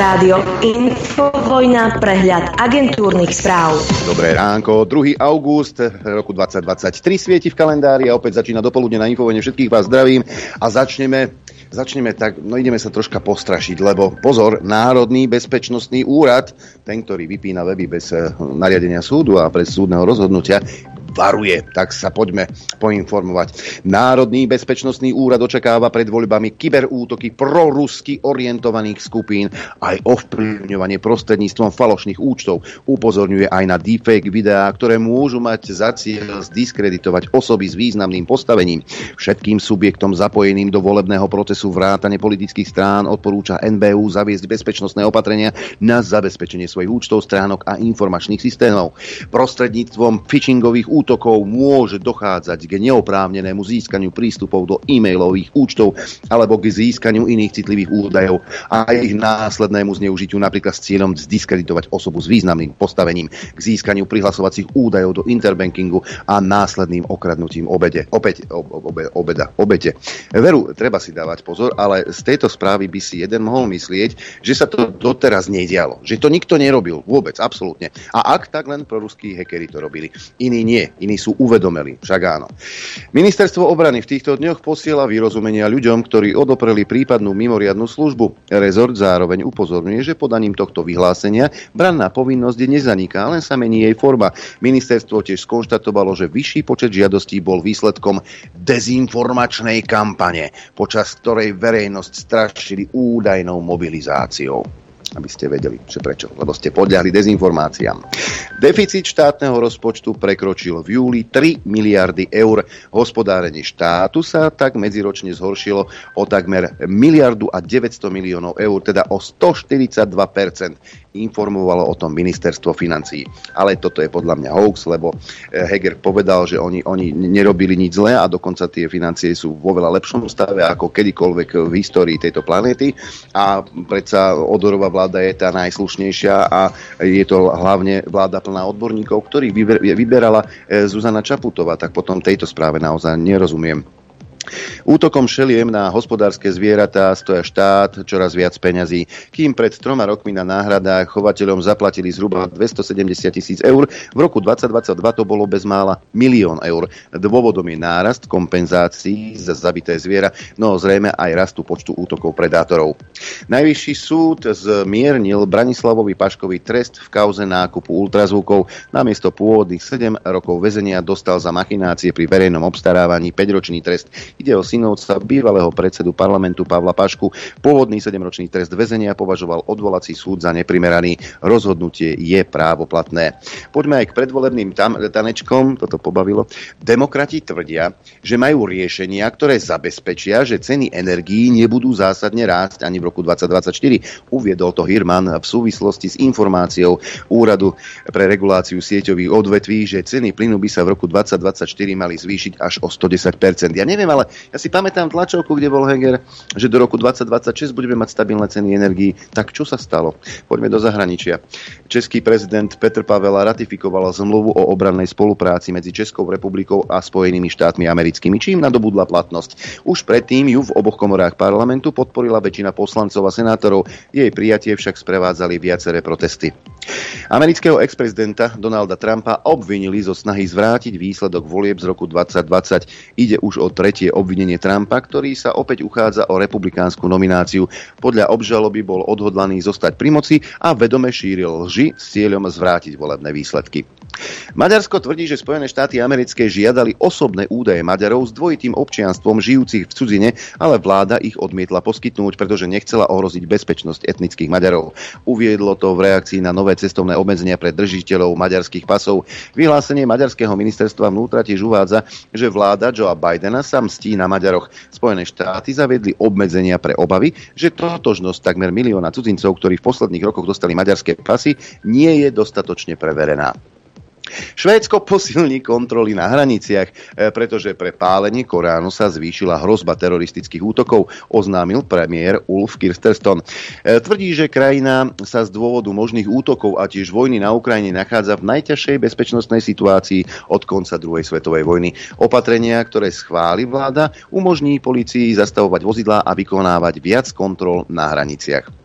Rádio Infovojna, prehľad agentúrnych správ. Dobré ránko, 2. august roku 2023 svieti v kalendári a opäť začína dopoludne na Infovojne. Všetkých vás zdravím a začneme Začneme tak, no ideme sa troška postrašiť, lebo pozor, Národný bezpečnostný úrad, ten, ktorý vypína weby bez eh, nariadenia súdu a bez súdneho rozhodnutia, varuje. Tak sa poďme poinformovať. Národný bezpečnostný úrad očakáva pred voľbami kyberútoky prorusky orientovaných skupín aj ovplyvňovanie prostredníctvom falošných účtov. Upozorňuje aj na deepfake videá, ktoré môžu mať za cieľ zdiskreditovať osoby s významným postavením. Všetkým subjektom zapojeným do volebného procesu vrátane politických strán odporúča NBU zaviesť bezpečnostné opatrenia na zabezpečenie svojich účtov, stránok a informačných systémov. Prostredníctvom phishingových útokov útokov môže dochádzať k neoprávnenému získaniu prístupov do e-mailových účtov alebo k získaniu iných citlivých údajov a ich následnému zneužitiu napríklad s cieľom zdiskreditovať osobu s významným postavením, k získaniu prihlasovacích údajov do interbankingu a následným okradnutím obede. Opäť obe, obeda, obete. Veru, treba si dávať pozor, ale z tejto správy by si jeden mohol myslieť, že sa to doteraz nedialo. Že to nikto nerobil. Vôbec, absolútne. A ak, tak len proruskí hekery to robili. Iní nie iní sú uvedomeli, však áno. Ministerstvo obrany v týchto dňoch posiela vyrozumenia ľuďom, ktorí odopreli prípadnú mimoriadnu službu. Rezort zároveň upozorňuje, že podaním tohto vyhlásenia branná povinnosť nezaniká, len sa mení jej forma. Ministerstvo tiež skonštatovalo, že vyšší počet žiadostí bol výsledkom dezinformačnej kampane, počas ktorej verejnosť strašili údajnou mobilizáciou aby ste vedeli, že prečo, lebo ste podľahli dezinformáciám. Deficit štátneho rozpočtu prekročil v júli 3 miliardy eur. Hospodárenie štátu sa tak medziročne zhoršilo o takmer miliardu a 900 miliónov eur, teda o 142% informovalo o tom ministerstvo financií. Ale toto je podľa mňa hoax, lebo eh, Heger povedal, že oni, oni nerobili nič zlé a dokonca tie financie sú vo veľa lepšom stave ako kedykoľvek v histórii tejto planéty a predsa Odorová vláda je tá najslušnejšia a je to hlavne vláda plná odborníkov, ktorých vyberala eh, Zuzana Čaputová, tak potom tejto správe naozaj nerozumiem. Útokom šeliem na hospodárske zvieratá stoja štát čoraz viac peňazí. Kým pred troma rokmi na náhradách chovateľom zaplatili zhruba 270 tisíc eur, v roku 2022 to bolo bezmála milión eur. Dôvodom je nárast kompenzácií za zabité zviera, no zrejme aj rastu počtu útokov predátorov. Najvyšší súd zmiernil Branislavovi Paškovi trest v kauze nákupu ultrazvukov. Namiesto pôvodných 7 rokov väzenia dostal za machinácie pri verejnom obstarávaní 5-ročný trest. Ide o synovca bývalého predsedu parlamentu Pavla Pašku. Pôvodný 7-ročný trest väzenia považoval odvolací súd za neprimeraný. Rozhodnutie je právoplatné. Poďme aj k predvolebným tam, tanečkom, toto pobavilo. Demokrati tvrdia, že majú riešenia, ktoré zabezpečia, že ceny energií nebudú zásadne rásť ani v roku 2024. Uviedol to Hirman v súvislosti s informáciou Úradu pre reguláciu sieťových odvetví, že ceny plynu by sa v roku 2024 mali zvýšiť až o 110%. Ja neviem, ale ale ja si pamätám tlačovku, kde bol Heger, že do roku 2026 budeme mať stabilné ceny energií. Tak čo sa stalo? Poďme do zahraničia. Český prezident Petr Pavel ratifikoval zmluvu o obrannej spolupráci medzi Českou republikou a Spojenými štátmi americkými, čím nadobudla platnosť. Už predtým ju v oboch komorách parlamentu podporila väčšina poslancov a senátorov. Jej prijatie však sprevádzali viaceré protesty. Amerického ex-prezidenta Donalda Trumpa obvinili zo snahy zvrátiť výsledok volieb z roku 2020. Ide už o tretie obvinenie Trumpa, ktorý sa opäť uchádza o republikánsku nomináciu. Podľa obžaloby bol odhodlaný zostať pri moci a vedome šíril lži s cieľom zvrátiť volebné výsledky. Maďarsko tvrdí, že Spojené štáty americké žiadali osobné údaje Maďarov s dvojitým občianstvom žijúcich v cudzine, ale vláda ich odmietla poskytnúť, pretože nechcela ohroziť bezpečnosť etnických Maďarov. Uviedlo to v reakcii na nové cestovné obmedzenia pre držiteľov maďarských pasov. Vyhlásenie maďarského ministerstva vnútra tiež uvádza, že vláda Joea Bidena sa mstí na Maďaroch. Spojené štáty zaviedli obmedzenia pre obavy, že totožnosť takmer milióna cudzincov, ktorí v posledných rokoch dostali maďarské pasy, nie je dostatočne preverená. Švédsko posilní kontroly na hraniciach, e, pretože pre pálenie Koránu sa zvýšila hrozba teroristických útokov, oznámil premiér Ulf Kirsterston. E, tvrdí, že krajina sa z dôvodu možných útokov a tiež vojny na Ukrajine nachádza v najťažšej bezpečnostnej situácii od konca druhej svetovej vojny. Opatrenia, ktoré schváli vláda, umožní policii zastavovať vozidlá a vykonávať viac kontrol na hraniciach.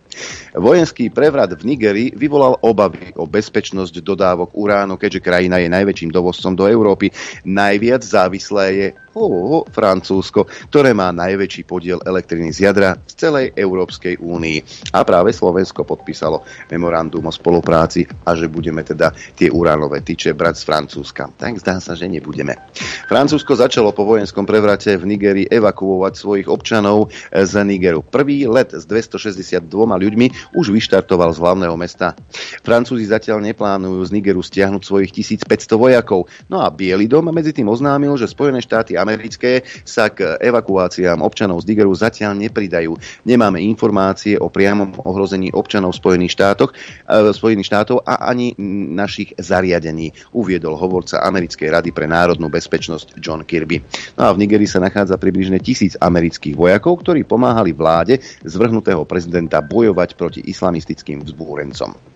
Vojenský prevrat v Nigerii vyvolal obavy o bezpečnosť dodávok uránu, keďže krajina je najväčším dovozcom do Európy. Najviac závislé je oh, Francúzsko, ktoré má najväčší podiel elektriny z jadra z celej Európskej únii. A práve Slovensko podpísalo memorandum o spolupráci a že budeme teda tie uránové tyče brať z Francúzska. Tak zdá sa, že nebudeme. Francúzsko začalo po vojenskom prevrate v Nigerii evakuovať svojich občanov z Nigeru. Prvý let s 262 ľuďmi už vyštartoval z hlavného mesta. Francúzi zatiaľ neplánujú z Nigeru stiahnuť svojich 1500 vojakov. No a Bielý dom medzi tým oznámil, že Spojené štáty americké sa k evakuáciám občanov z Nigeru zatiaľ nepridajú. Nemáme informácie o priamom ohrození občanov Spojených, štátoch, e, Spojených štátov a ani našich zariadení, uviedol hovorca Americkej rady pre národnú bezpečnosť John Kirby. No a v Nigerii sa nachádza približne tisíc amerických vojakov, ktorí pomáhali vláde zvrhnutého prezidenta bojovať proti islamistickým vzbúrencom.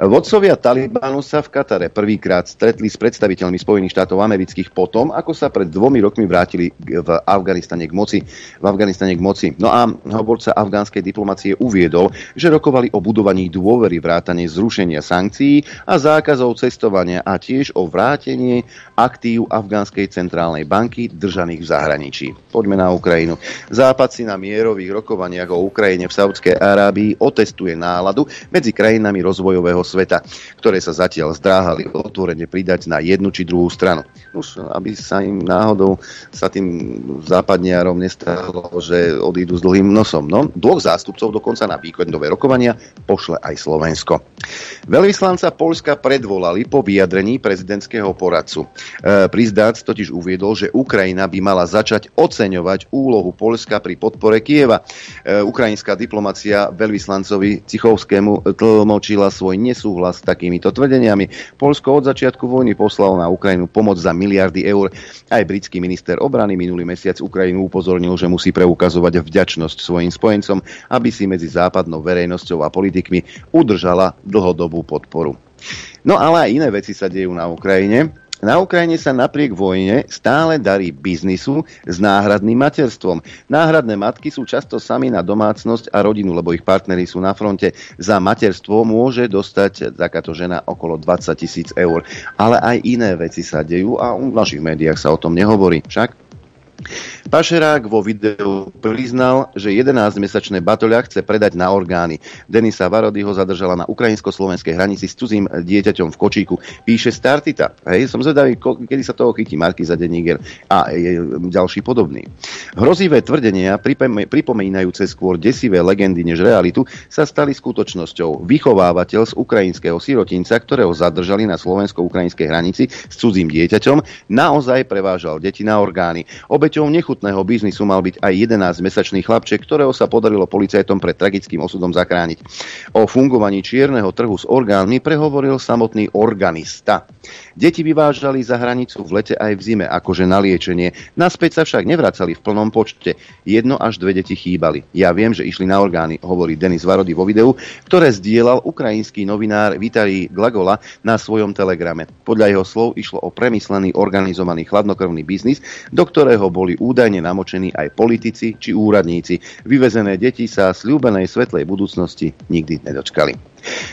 Vodcovia Talibanu sa v Katare prvýkrát stretli s predstaviteľmi Spojených štátov amerických potom, ako sa pred dvomi rokmi vrátili v Afganistane k moci. V Afganistane k moci. No a hovorca afgánskej diplomacie uviedol, že rokovali o budovaní dôvery vrátane zrušenia sankcií a zákazov cestovania a tiež o vrátenie aktív Afgánskej centrálnej banky držaných v zahraničí. Poďme na Ukrajinu. Západ si na mierových rokovaniach o Ukrajine v Saudskej Arábii otestuje náladu medzi krajinami rozvojového sveta, ktoré sa zatiaľ zdráhali otvorene pridať na jednu či druhú stranu. Už aby sa im náhodou sa tým západniarom nestalo, že odídu s dlhým nosom. No, dvoch zástupcov dokonca na víkendové rokovania pošle aj Slovensko. Veľvyslanca Polska predvolali po vyjadrení prezidentského poradcu. E, Prizdac totiž uviedol, že Ukrajina by mala začať oceňovať úlohu Polska pri podpore Kieva. E, ukrajinská diplomacia veľvyslancovi Cichovskému tlmočila svoj nesúhlas s takýmito tvrdeniami. Polsko od začiatku vojny poslalo na Ukrajinu pomoc za miliardy eur. Aj britský minister obrany minulý mesiac Ukrajinu upozornil, že musí preukazovať vďačnosť svojim spojencom, aby si medzi západnou verejnosťou a politikmi udržala dlhodobú podporu. No ale aj iné veci sa dejú na Ukrajine. Na Ukrajine sa napriek vojne stále darí biznisu s náhradným materstvom. Náhradné matky sú často sami na domácnosť a rodinu, lebo ich partnery sú na fronte. Za materstvo môže dostať takáto žena okolo 20 tisíc eur. Ale aj iné veci sa dejú a v našich médiách sa o tom nehovorí. Však Pašerák vo videu priznal, že 11-mesačné batoľa chce predať na orgány. Denisa Varody ho zadržala na ukrajinsko-slovenskej hranici s cudzím dieťaťom v kočíku. Píše Startita. Hej, som zvedavý, kedy sa toho chytí Marky za Deniger a je ďalší podobný. Hrozivé tvrdenia, pripomínajúce skôr desivé legendy než realitu, sa stali skutočnosťou. Vychovávateľ z ukrajinského sirotinca, ktorého zadržali na slovensko-ukrajinskej hranici s cudzím dieťaťom, naozaj prevážal deti na orgány. Obe Obeťou nechutného biznisu mal byť aj 11-mesačný chlapček, ktorého sa podarilo policajtom pred tragickým osudom zachrániť. O fungovaní čierneho trhu s orgánmi prehovoril samotný organista. Deti vyvážali za hranicu v lete aj v zime, akože na liečenie. Naspäť sa však nevracali v plnom počte. Jedno až dve deti chýbali. Ja viem, že išli na orgány, hovorí Denis Varody vo videu, ktoré zdieľal ukrajinský novinár Vitalij Glagola na svojom telegrame. Podľa jeho slov išlo o premyslený, organizovaný chladnokrvný biznis, do ktorého bol boli údajne namočení aj politici či úradníci. Vyvezené deti sa sľúbenej svetlej budúcnosti nikdy nedočkali.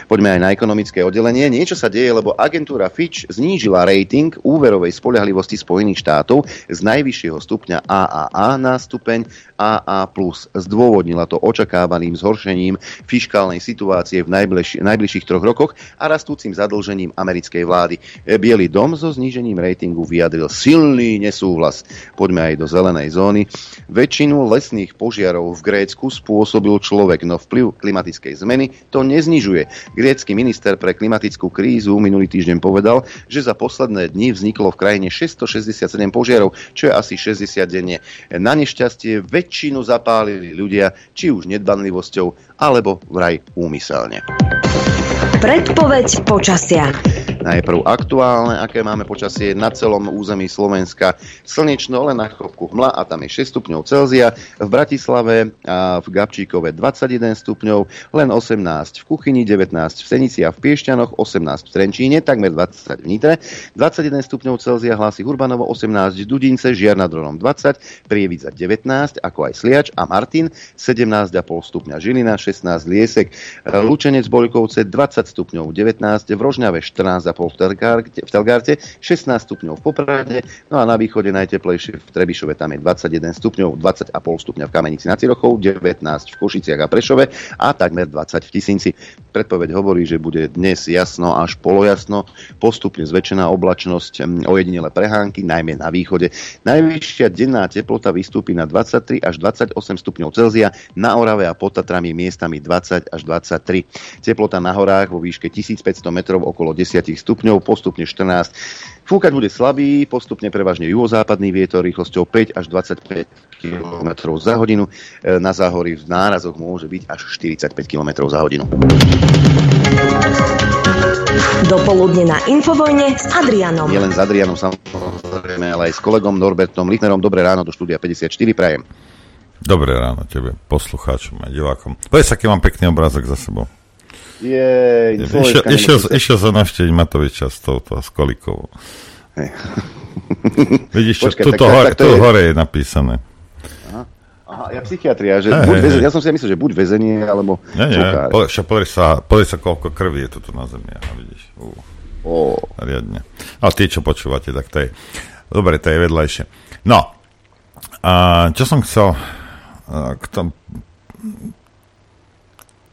Poďme aj na ekonomické oddelenie. Niečo sa deje, lebo agentúra Fitch znížila rating úverovej spoliahlivosti Spojených štátov z najvyššieho stupňa AAA na stupeň AA+. Zdôvodnila to očakávaným zhoršením fiškálnej situácie v najbližši, najbližších troch rokoch a rastúcim zadlžením americkej vlády. Bielý dom so znížením ratingu vyjadril silný nesúhlas. Poďme aj do zelenej zóny. Väčšinu lesných požiarov v Grécku spôsobil človek, no vplyv klimatickej zmeny to neznižuje. Grécky minister pre klimatickú krízu minulý týždeň povedal, že za posledné dni vzniklo v krajine 667 požiarov, čo je asi 60 denne. Na nešťastie väčšinu zapálili ľudia, či už nedbanlivosťou, alebo vraj úmyselne. Predpoveď počasia. Najprv aktuálne, aké máme počasie na celom území Slovenska. Slnečno len na chopku hmla a tam je 6 stupňov Celzia. V Bratislave a v Gabčíkove 21 stupňov, len 18 v Kuchyni, 19 v Senici a v Piešťanoch, 18 v Trenčíne, takmer 20 v Nitre, 21 stupňov Celzia hlási Urbanovo, 18 v Dudince, Žiar nad Dronom 20, Prievidza 19, ako aj Sliač a Martin, 17,5 stupňa Žilina, 16 Liesek, Lučenec Bolikovce 20 stupňov, 19 v Rožňave, 14,5 v v Telgarte 16 stupňov v Poprade, no a na východe najteplejšie v Trebišove, tam je 21 stupňov, 20,5 stupňa v Kamenici na Cirochov, 19 v Košiciach a Prešove a takmer 20 v Tisinci. Predpoveď hovorí, že bude dnes jasno až polojasno, postupne zväčšená oblačnosť, ojedinele prehánky, najmä na východe. Najvyššia denná teplota vystúpi na 23 až 28 stupňov Celzia, na Orave a pod Tatrami miestami 20 až 23. Teplota na horách vo výške 1500 metrov okolo 10 stupňov, postupne 14. Fúkať bude slabý, postupne prevažne juhozápadný vietor rýchlosťou 5 až 25 km za hodinu. E, na záhory v nárazoch môže byť až 45 km za hodinu. Dopoludne na Infovojne s Adrianom. Nie len s Adrianom samozrejme, ale aj s kolegom Norbertom Lichnerom. Dobré ráno do štúdia 54 prajem. Dobré ráno tebe, poslucháčom a divákom. Povedz, aký mám pekný obrázok za sebou. Jej, išiel, išiel, išiel sa navštíviť Matoviča s touto, s Kolikovou. Hey. Vidíš, čo, tuto tak, hore, tak, tu je... hore je napísané. Aha, aha ja psychiatria, že hey, buď hey, väzenie, ja som si myslel, že buď väzenie, alebo nie, nie, po, pozri sa, pozri sa, koľko krvi je tu na zemi, a vidíš. Uh, oh. Riadne. A tí, čo počúvate, tak to je, dobre, to je vedľajšie. No, a čo som chcel k tom,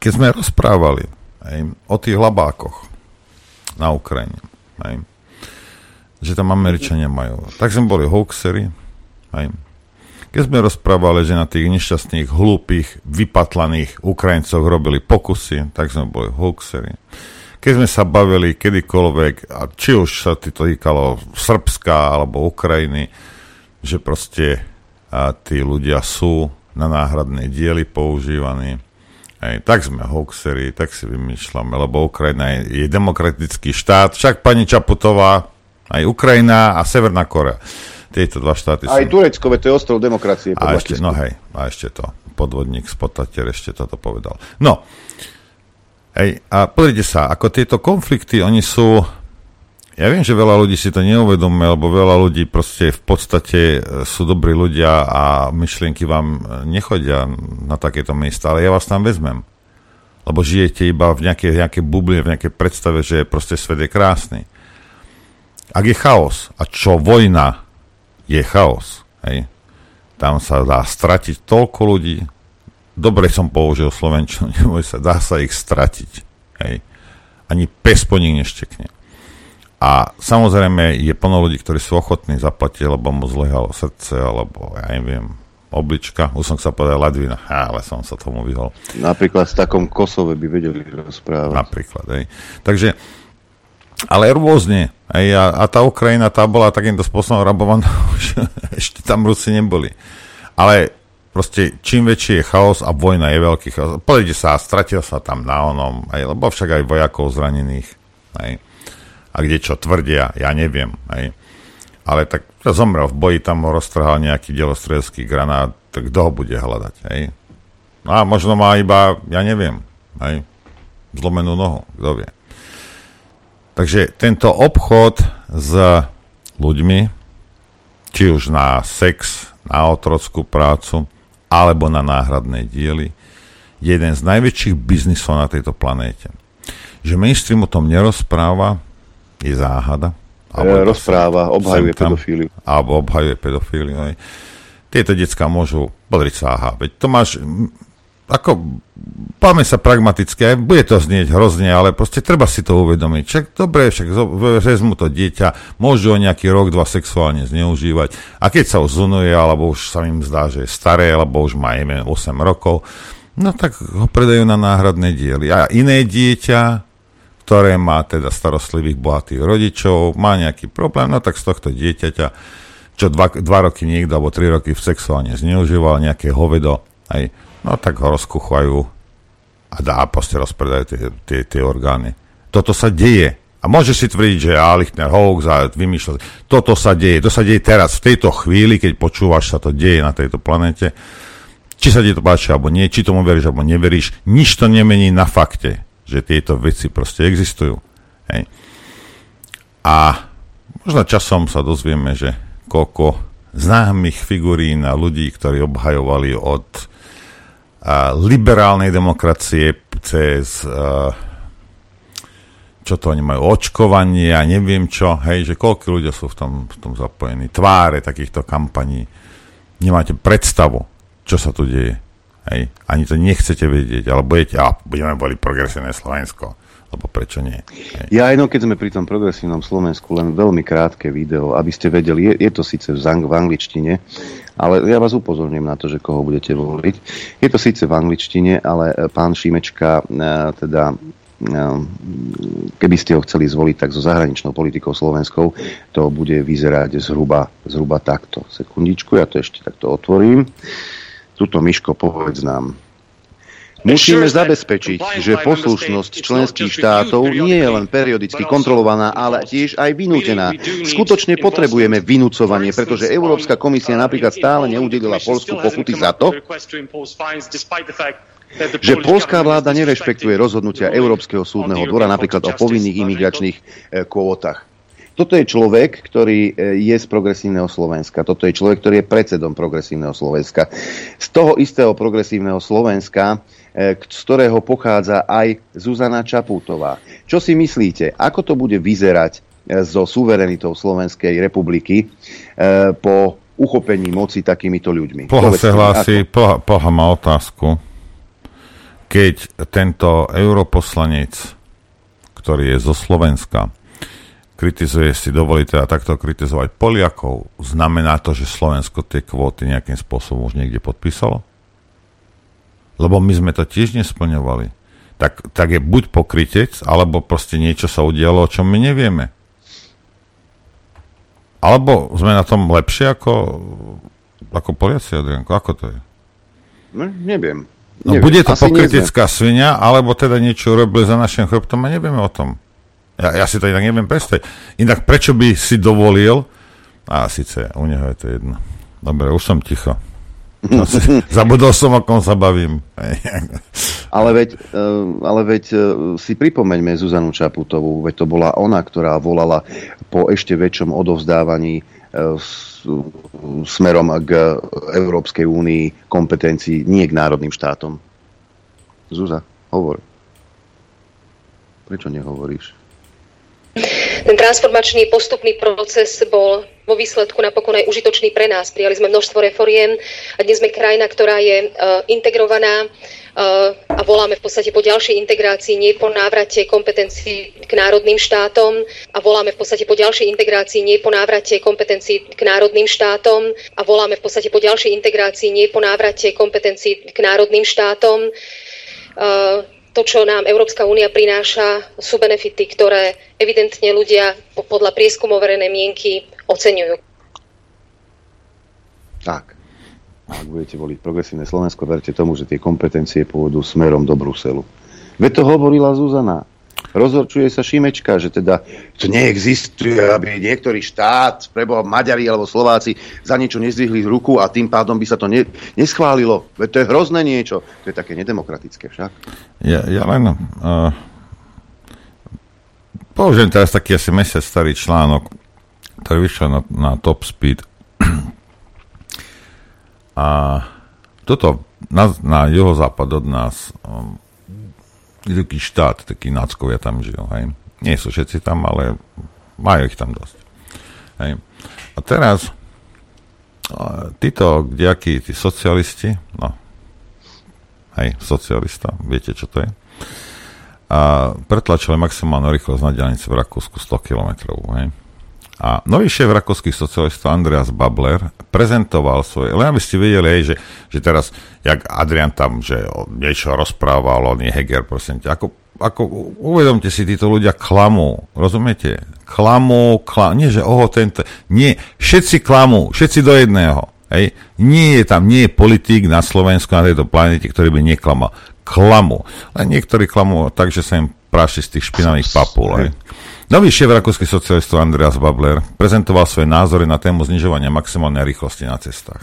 keď sme rozprávali hej, o tých labákoch na Ukrajine, hej, že tam Američania majú. Tak sme boli hoaxery, hej. Keď sme rozprávali, že na tých nešťastných, hlúpých, vypatlaných Ukrajincoch robili pokusy, tak sme boli hoaxery. Keď sme sa bavili kedykoľvek, a či už sa to týkalo Srbska alebo Ukrajiny, že proste a tí ľudia sú na náhradné diely používaní, Hej, tak sme hoaxery, tak si vymýšľame, lebo Ukrajina je, je demokratický štát, však pani Čaputová, aj Ukrajina a Severná Korea. Tieto dva štáty Aj sú... Turecko, to je ostrov demokracie. A ešte, no hej, a ešte to, podvodník z Potater ešte toto povedal. No, hej, a pozrite sa, ako tieto konflikty, oni sú, ja viem, že veľa ľudí si to neuvedomuje, lebo veľa ľudí proste v podstate e, sú dobrí ľudia a myšlienky vám e, nechodia na takéto miesta, ale ja vás tam vezmem. Lebo žijete iba v nejakej, nejakej bubline, v nejakej predstave, že proste svet je krásny. Ak je chaos, a čo vojna je chaos, hej, tam sa dá stratiť toľko ľudí, dobre som použil Slovenčinu, neboj sa, dá sa ich stratiť. Hej. Ani pes po nich neštekne. A samozrejme je plno ľudí, ktorí sú ochotní zaplatiť, lebo mu zlehalo srdce, alebo ja neviem, oblička, už som sa povedal ladvina, ale som sa tomu vyhol. Napríklad v takom Kosove by vedeli rozprávať. Napríklad, hej. Takže, ale rôzne, hej, a, a tá Ukrajina, tá bola takýmto spôsobom rabovaná, už ešte tam Rusi neboli. Ale proste čím väčší je chaos a vojna je veľký chaos, pozrite sa, stratil sa tam na onom, aj, lebo však aj vojakov zranených, hej a kde čo tvrdia, ja neviem. Hej. Ale tak zomrel v boji, tam ho roztrhal nejaký delostrelský granát, tak kto ho bude hľadať? Hej? No a možno má iba, ja neviem, hej, zlomenú nohu, kto vie. Takže tento obchod s ľuďmi, či už na sex, na otrockú prácu, alebo na náhradné diely, je jeden z najväčších biznisov na tejto planéte. Že mainstream o tom nerozpráva, je záhada. Alebo rozpráva, obhajuje tam, pedofíliu. Alebo obhajuje pedofíliu. Aj. Tieto decka môžu podriť sa, aha, veď to máš, ako, páme sa pragmaticky, bude to znieť hrozne, ale proste treba si to uvedomiť. Však dobre, však vezmu to dieťa, môžu ho nejaký rok, dva sexuálne zneužívať a keď sa už zunuje, alebo už sa im zdá, že je staré, alebo už má 8 rokov, no tak ho predajú na náhradné diely. A iné dieťa ktoré má teda starostlivých bohatých rodičov, má nejaký problém, no tak z tohto dieťaťa, čo dva, dva roky niekto alebo tri roky v sexuálne zneužíval nejaké hovedo, aj, no tak ho rozkuchajú a dá, proste rozpredajú tie, tie, tie orgány. Toto sa deje a môže si tvrdiť, že ja, Lichtner hoax a vymýšľať. Toto sa deje. To sa deje teraz, v tejto chvíli, keď počúvaš, sa to deje na tejto planete. Či sa ti to páči, alebo nie, či tomu veríš, alebo neveríš, nič to nemení na fakte, že tieto veci proste existujú. Hej. A možno časom sa dozvieme, že koľko známych figurín a ľudí, ktorí obhajovali od a, liberálnej demokracie cez a, čo to oni majú, očkovanie a neviem čo, hej, že koľko ľudia sú v tom, v tom zapojení, tváre takýchto kampaní. Nemáte predstavu, čo sa tu deje. Hej. Ani to nechcete vedieť, ale budete, a budeme boli progresívne Slovensko, lebo prečo nie? Hej. Ja aj no, keď sme pri tom progresívnom Slovensku, len veľmi krátke video, aby ste vedeli, je, je to síce v, zang, v angličtine, ale ja vás upozorním na to, že koho budete voliť. Je to síce v angličtine, ale pán Šimečka e, teda Ehm, keby ste ho chceli zvoliť tak so zahraničnou politikou slovenskou, to bude vyzerať zhruba, zhruba takto. Sekundičku, ja to ešte takto otvorím. Tuto Miško, povedz nám. Musíme zabezpečiť, že poslušnosť členských štátov nie je len periodicky kontrolovaná, ale tiež aj vynútená. Skutočne potrebujeme vynúcovanie, pretože Európska komisia napríklad stále neudelila Polsku pokuty za to, že polská vláda nerešpektuje rozhodnutia Európskeho súdneho dvora napríklad o povinných imigračných e, kvótach. Toto je človek, ktorý e, je z progresívneho Slovenska. Toto je človek, ktorý je predsedom progresívneho Slovenska. Z toho istého progresívneho Slovenska, e, z ktorého pochádza aj Zuzana Čapútová. Čo si myslíte, ako to bude vyzerať so suverenitou Slovenskej republiky po uchopení moci takýmito ľuďmi? Poha sa hlási, Poha, Poha má otázku keď tento europoslanec, ktorý je zo Slovenska, kritizuje si, dovolí teda takto kritizovať Poliakov, znamená to, že Slovensko tie kvóty nejakým spôsobom už niekde podpísalo? Lebo my sme to tiež nesplňovali. Tak, tak je buď pokrytec, alebo proste niečo sa udialo, o čom my nevieme. Alebo sme na tom lepšie ako, ako Poliaci, Adrianko? Ako to je? No, neviem. No neviem, bude to pokritická svinia, alebo teda niečo urobili za našim chrbtom a nevieme o tom. Ja, ja si to inak neviem predstaviť. Inak prečo by si dovolil, a síce u neho je to jedno. Dobre, už som ticho. No, si, zabudol som, o kom sa bavím. ale veď, eh, ale veď eh, si pripomeňme Zuzanu Čaputovú, veď to bola ona, ktorá volala po ešte väčšom odovzdávaní eh, smerom k Európskej únii kompetencií, nie k národným štátom. Zuza, hovor. Prečo nehovoríš? Ten transformačný postupný proces bol vo výsledku napokon aj užitočný pre nás. Prijali sme množstvo reforiem a dnes sme krajina, ktorá je uh, integrovaná, a voláme v podstate po ďalšej integrácii, nie po návrate kompetencií k národným štátom a voláme v podstate po ďalšej integrácii, nie po návrate kompetencií k národným štátom a voláme v podstate po ďalšej integrácii, nie po návrate kompetencií k národným štátom. To, čo nám Európska únia prináša, sú benefity, ktoré evidentne ľudia podľa prieskumov verejnej mienky oceňujú. Tak ak budete voliť progresívne Slovensko, verte tomu, že tie kompetencie pôjdu smerom do Bruselu. Veď to hovorila Zuzana. Rozhorčuje sa Šimečka, že teda to neexistuje, aby niektorý štát, preboha Maďari alebo Slováci, za niečo nezdvihli ruku a tým pádom by sa to ne, neschválilo. Veď to je hrozné niečo. To je také nedemokratické však. Ja, ja len... Uh, použijem teraz taký asi mesiac starý článok, ktorý vyšiel na, na Top Speed a toto na, na juhozápad od nás um, taký štát, takí náckovia tam žijú, hej. Nie sú všetci tam, ale majú ich tam dosť. Hej. A teraz títo kdejakí, tí socialisti, no, hej, socialista, viete, čo to je, a pretlačili maximálnu rýchlosť na diálnici v Rakúsku 100 km, hej. A nový šéf rakúskych socialistov Andreas Babler prezentoval svoje, len aby ste vedeli, že, že teraz, jak Adrian tam, že niečo rozprával, on je Heger, prosím ťa, ako, ako uvedomte si, títo ľudia klamú, rozumiete? Klamú, klamú, nie, že oho, tento, nie, všetci klamú, všetci do jedného, hej? Nie je tam, nie je politik na Slovensku, na tejto planete, ktorý by neklamal. Klamu. Len niektorí klamú tak, že sa im práši z tých špinavých papul, hej? Nový šéf rakúskych socialistov Andreas Babler prezentoval svoje názory na tému znižovania maximálnej rýchlosti na cestách.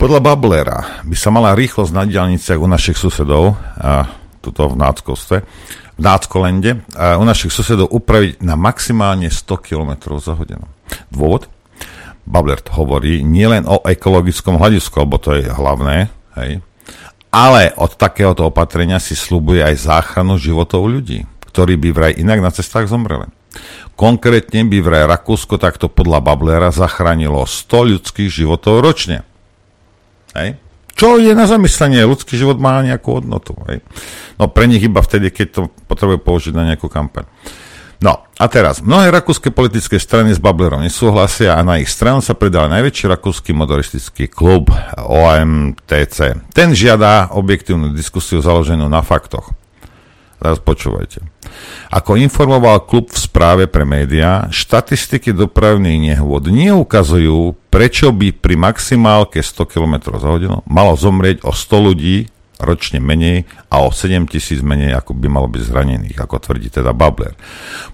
Podľa Bablera by sa mala rýchlosť na diálniciach u našich susedov, a tuto v Náckovstve, v Náckolende, a u našich susedov upraviť na maximálne 100 km za hodinu. Dôvod? Babler hovorí nielen o ekologickom hľadisku, lebo to je hlavné, hej, ale od takéhoto opatrenia si slúbuje aj záchranu životov ľudí ktorí by vraj inak na cestách zomreli. Konkrétne by vraj Rakúsko takto podľa Bablera zachránilo 100 ľudských životov ročne. Hej. Čo je na zamyslenie? Ľudský život má nejakú hodnotu. Hej. No pre nich iba vtedy, keď to potrebuje použiť na nejakú kampaň. No a teraz, mnohé rakúske politické strany s Bablerom nesúhlasia a na ich stranu sa pridal najväčší rakúsky motoristický klub OMTC. Ten žiada objektívnu diskusiu založenú na faktoch. Teraz počúvajte. Ako informoval klub v správe pre médiá, štatistiky dopravných nehôd neukazujú, prečo by pri maximálke 100 km za hodinu malo zomrieť o 100 ľudí ročne menej a o 7 tisíc menej, ako by malo byť zranených, ako tvrdí teda Babler.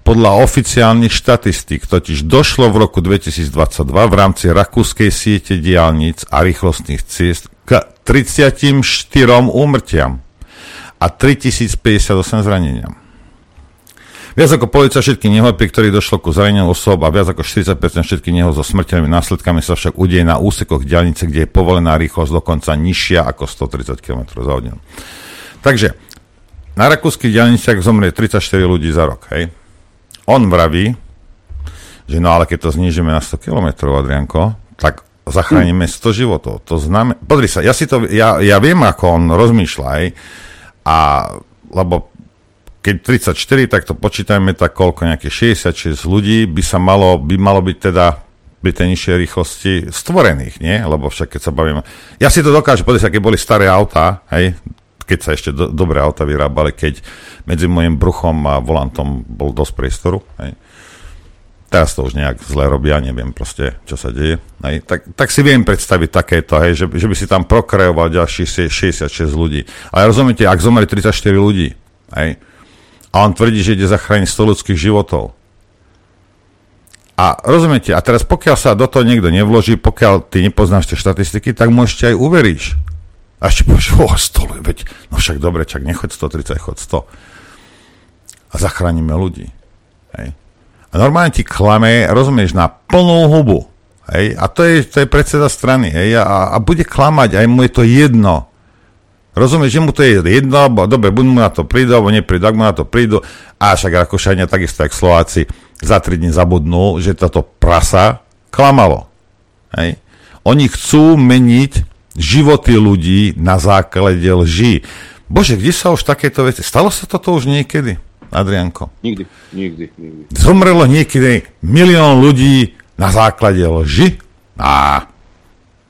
Podľa oficiálnych štatistík totiž došlo v roku 2022 v rámci rakúskej siete diálnic a rýchlostných ciest k 34 úmrtiam a 3058 zranenia. Viac ako polovica všetkých nehod, pri ktorých došlo ku zraneniu osob a viac ako 40% všetkých nehod so smrteľnými následkami sa však udeje na úsekoch diálnice, kde je povolená rýchlosť dokonca nižšia ako 130 km za hodinu. Takže na rakúskych diálniciach zomrie 34 ľudí za rok. Hej? On vraví, že no ale keď to znížime na 100 km, Adrianko, tak zachránime 100 životov. To znamená... Podri sa, ja, si to, ja, ja viem, ako on rozmýšľa, hej? A lebo keď 34, tak to počítajme tak koľko, nejaké 66 ľudí by sa malo, by malo byť teda pri tej nižšej rýchlosti stvorených, nie? Lebo však keď sa bavíme... Ja si to dokážem, povedať, keď boli staré autá, hej, keď sa ešte do, dobré auta vyrábali, keď medzi môjim bruchom a volantom bol dosť priestoru, hej, teraz to už nejak zle robia, neviem proste, čo sa deje. Hej. Tak, tak si viem predstaviť takéto, hej, že, že by si tam prokrajoval ďalších 66 ľudí. Ale rozumiete, ak zomrie 34 ľudí, hej, a on tvrdí, že ide zachrániť 100 ľudských životov. A rozumiete, a teraz pokiaľ sa do toho niekto nevloží, pokiaľ ty nepoznáš tie štatistiky, tak mu ešte aj uveríš. A ešte povieš, o, 100, veď, no však dobre, čak nechoď 130, chod 100. A zachránime ľudí. Hej. Normálne ti klame, rozumieš, na plnú hubu. Hej? A to je, to je predseda strany. Hej? A, a bude klamať, aj mu je to jedno. Rozumieš, že mu to je jedno, bo dobre, buď mu na to prídu, alebo neprídu, ak mu na to prídu. A však Rakúšania, takisto ako Slováci, za tri dní zabudnú, že toto prasa klamalo. Hej? Oni chcú meniť životy ľudí na základe lží. Bože, kde sa už takéto veci... Stalo sa toto už niekedy? Adrianko? Nikdy, nikdy, nikdy. Zomrelo niekedy milión ľudí na základe lži? A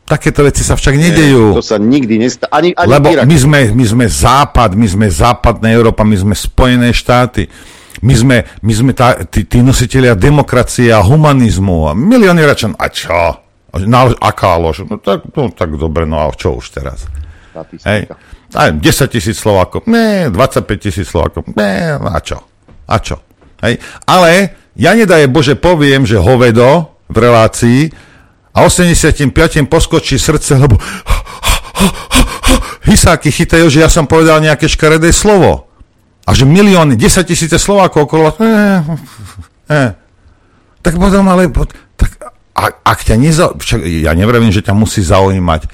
takéto veci sa však nedejú. to sa nikdy nestá. Ani, ani Lebo my sme, my sme západ, my sme západná Európa, my sme Spojené štáty. My sme, my sme tá, tí, tí nositeľia demokracie a humanizmu. A milióny račan. A čo? Na, aká lož? No tak, no tak dobre, no a čo už teraz? Hej aj 10 tisíc Slovákov, ne, 25 tisíc Slovákov, ne, a čo? A čo? Hej. Ale ja nedaj Bože poviem, že hovedo v relácii a 85. poskočí srdce, lebo hysáky chytajú, že ja som povedal nejaké škaredé slovo. A že milióny, 10 tisíce Slovákov okolo eh, eh. tak potom ale, tak, ak, ak ťa nezaujíma, ja neviem, že ťa musí zaujímať,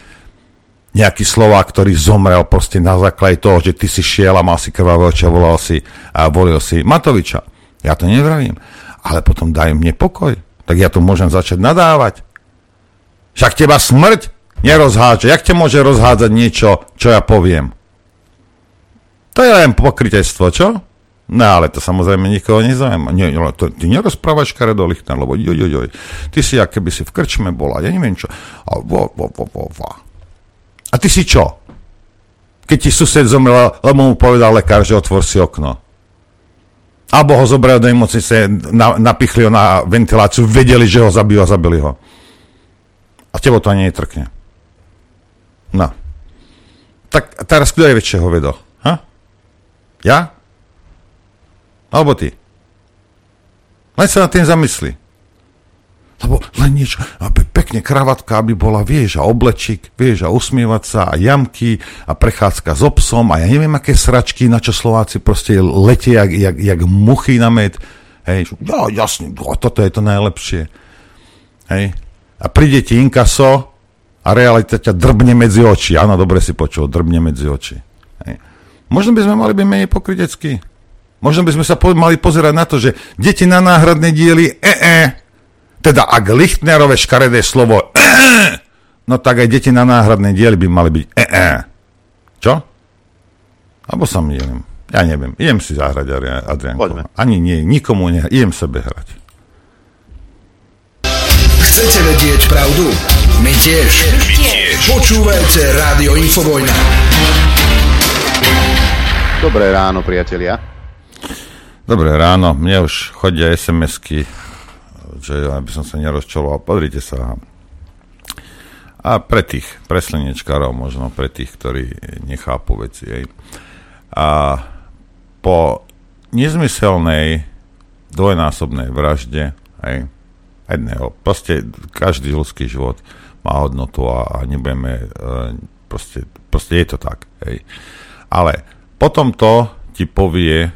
nejaký Slovák, ktorý zomrel proste na základe toho, že ty si šiel a mal si krvavé oči a volal si a volil si Matoviča. Ja to nevravím. Ale potom daj mne pokoj. Tak ja tu môžem začať nadávať. Však teba smrť nerozhádže. Jak te môže rozhádzať niečo, čo ja poviem? To je len pokrytectvo, čo? No ale to samozrejme nikoho nezaujíma. Nie, to, ty nerozprávaš Karedo Lichtner, lebo joj, joj, joj. Ty si, ak keby si v krčme bola, ja neviem čo. A vo, vo, vo, vo, vo. A ty si čo? Keď ti sused zomrel, lebo mu povedal lekár, že otvor si okno. Alebo ho zobrali do nemocnice, na, napichli ho na ventiláciu, vedeli, že ho zabijú a zabili ho. A tebo to ani netrkne. No. Tak teraz kto je väčšieho vedo? Ha? Ja? Alebo ty? Len sa na tým zamyslí. Lebo len niečo, aby pekne kravatka, aby bola, vieš, a oblečík, vieš, a usmievať sa, a jamky, a prechádzka s obsom, a ja neviem, aké sračky, na čo Slováci proste letia, jak, jak, jak muchy na med. Hej, ja, jasne, toto je to najlepšie. Hej. A príde ti inkaso a realita ťa drbne medzi oči. Áno, dobre si počul, drbne medzi oči. Hej. Možno by sme mali byť menej pokryteckí. Možno by sme sa po, mali pozerať na to, že deti na náhradné diely, e, e, teda ak Lichtnerové škaredé slovo no tak aj deti na náhradné diely by mali byť e, e. Čo? Alebo sa mýlim. Ja neviem. Idem si zahrať, Adrianko. Ani nie, nikomu ne. Idem sebe hrať. Chcete vedieť pravdu? My tiež. My tiež. Počúvajte Rádio Infovojna. Dobré ráno, priatelia. Dobré ráno. Mne už chodia SMS-ky že aby som sa nerozčoloval, pozrite sa. A pre tých, pre slnečkárov možno, pre tých, ktorí nechápu veci. Hej. A po nezmyselnej dvojnásobnej vražde, hej, jedného, proste každý ľudský život má hodnotu a, a nebudeme, e, proste, proste je to tak, hej. Ale potom to ti povie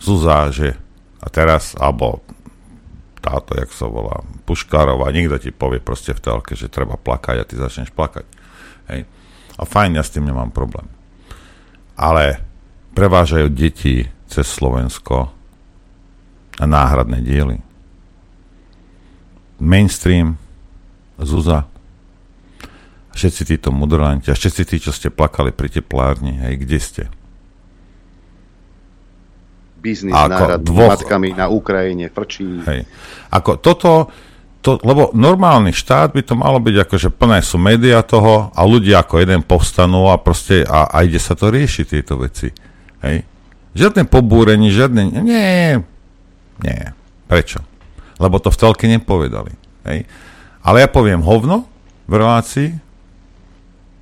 Zuzá, že a teraz, alebo táto, jak sa volá, Puškárová, nikto ti povie proste v telke, že treba plakať a ty začneš plakať. Hej. A fajn, ja s tým nemám problém. Ale prevážajú deti cez Slovensko na náhradné diely. Mainstream, Zuza, všetci títo mudrlanti a všetci tí, čo ste plakali pri teplárni, hej, kde ste? Biznis ako dvoch... matkami na Ukrajine frčí. Hej. Ako toto, to, lebo normálny štát by to malo byť ako, že plné sú médiá toho a ľudia ako jeden povstanú a proste a, a ide sa to riešiť tieto veci. Hej. Žiadne pobúrenie, žiadne... Nie, nie. Prečo? Lebo to v telke nepovedali. Hej. Ale ja poviem hovno v relácii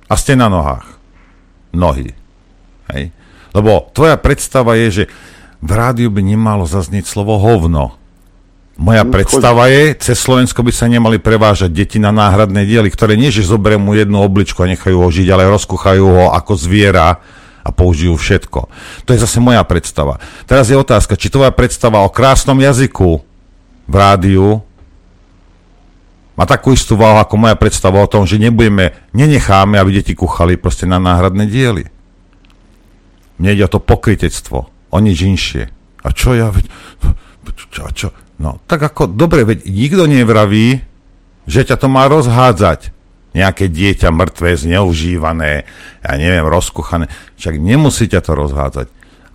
a ste na nohách. Nohy. Hej. Lebo tvoja predstava je, že v rádiu by nemalo zaznieť slovo hovno. Moja no, predstava je, cez Slovensko by sa nemali prevážať deti na náhradné diely, ktoré nie, že zoberú mu jednu obličku a nechajú ho žiť, ale rozkuchajú ho ako zviera a použijú všetko. To je zase moja predstava. Teraz je otázka, či tvoja predstava o krásnom jazyku v rádiu má takú istú váhu ako moja predstava o tom, že nebudeme, nenecháme, aby deti kuchali proste na náhradné diely. Mne ide o to pokrytectvo o nič inšie. A čo ja, čo, čo? No, tak ako, dobre, veď nikto nevraví, že ťa to má rozhádzať. Nejaké dieťa mŕtve, zneužívané, ja neviem, rozkuchané. Však nemusí ťa to rozhádzať.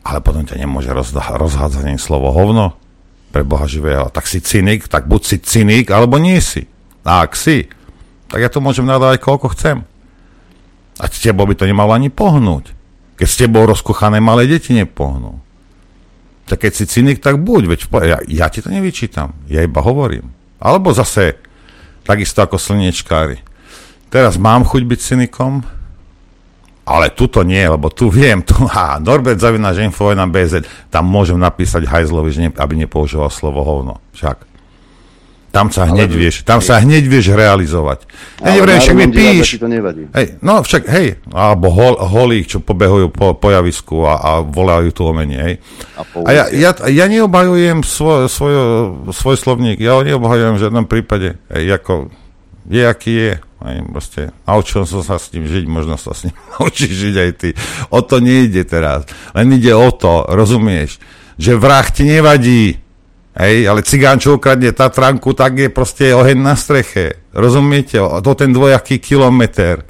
Ale potom ťa nemôže rozhádzať ani slovo hovno pre Boha živého. Tak si cynik, tak buď si cynik, alebo nie si. A ak si, tak ja to môžem nadávať koľko chcem. A s tebou by to nemalo ani pohnúť. Keď s tebou rozkuchané malé deti nepohnú tak keď si cynik, tak buď, veď ja, ja ti to nevyčítam, ja iba hovorím. Alebo zase, takisto ako slniečkári. Teraz mám chuť byť cynikom, ale tuto nie, lebo tu viem, tu, a Norbert Zavinaž Info na BZ, tam môžem napísať Hajzlovi, aby nepoužíval slovo hovno. Však. Tam sa hneď ale, vieš, tam hej. sa hneď vieš realizovať. Ja neviem, však mi píš. To nevadí. Hej, no však, hej, alebo hol, holík, čo pobehujú po, po javisku a, a volajú tu omenie, hej. A, a ja, ja, ja neobhajujem svoj, svoj, svoj slovník, ja ho neobhajujem v žiadnom prípade, hej, ako je, aký je. Hej, proste, naučil som sa s ním žiť, možno sa s ním naučíš žiť aj ty. O to nejde teraz. Len ide o to, rozumieš, že vrah ti nevadí, Hej, ale cigán, čo ukradne Tatranku, tak je proste oheň na streche. Rozumiete? O to ten dvojaký kilometr.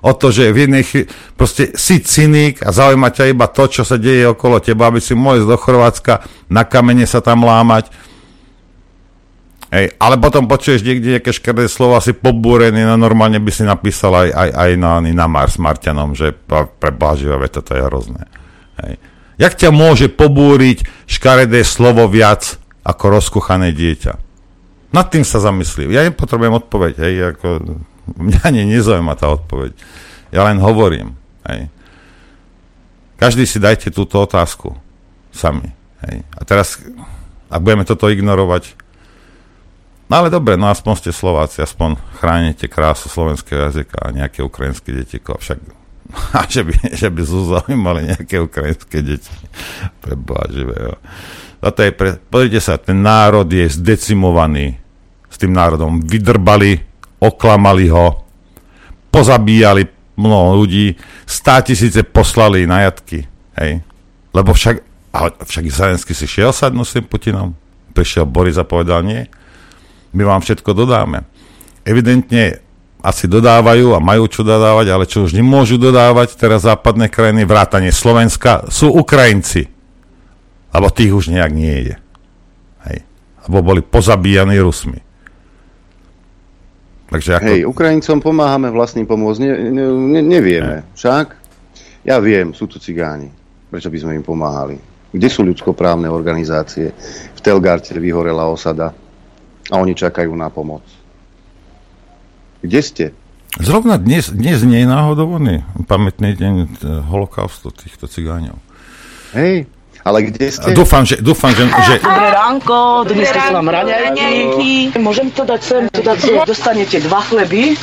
O to, že v jednej chvíli, proste si cynik a zaujíma ťa iba to, čo sa deje okolo teba, aby si mohol do Chorvátska, na kamene sa tam lámať. Hej, ale potom počuješ niekde nejaké škrdé slova, si pobúrený, no normálne by si napísal aj, aj, aj na, na Mars Martianom, že pre Blaživé, toto je hrozné. Hej. Jak ťa môže pobúriť škaredé slovo viac, ako rozkuchané dieťa. Nad tým sa zamyslím. Ja nepotrebujem odpoveď, hej, ako, mňa ani nezaujíma tá odpoveď. Ja len hovorím, hej. Každý si dajte túto otázku sami, hej. A teraz ak budeme toto ignorovať, no ale dobre, no aspoň ste Slováci, aspoň chránite krásu slovenského jazyka a nejaké ukrajinské deti, však a že by, že by zaujímali nejaké ukrajinské deti. Preboha živého. To je pre, pozrite sa, ten národ je zdecimovaný. S tým národom vydrbali, oklamali ho, pozabíjali mnoho ľudí, stá tisíce poslali na jatky. Hej. Lebo však, ale však Zelenský si šiel sadnúť s tým Putinom. Prišiel Boris a povedal, nie, my vám všetko dodáme. Evidentne asi dodávajú a majú čo dodávať, ale čo už nemôžu dodávať teraz západné krajiny, vrátanie Slovenska, sú Ukrajinci. Lebo tých už nejak nie je. Hej. Lebo boli pozabíjani Rusmi. Takže ako... Hej, Ukrajincom pomáhame vlastným pomôcť, ne, ne, ne, nevieme. Hej. Však? Ja viem, sú tu cigáni. Prečo by sme im pomáhali? Kde sú ľudskoprávne organizácie? V Telgarte vyhorela osada a oni čakajú na pomoc. Kde ste? Zrovna dnes, dnes nie je náhodou pamätný deň holokaustu týchto cigáňov. Hej, ale kde ste? Dúfam, že... Dúfam, že, že... Dobré ránko, dnes sú vám raňajky. Môžem to dať sem, to dať sem. Dostanete dva chleby.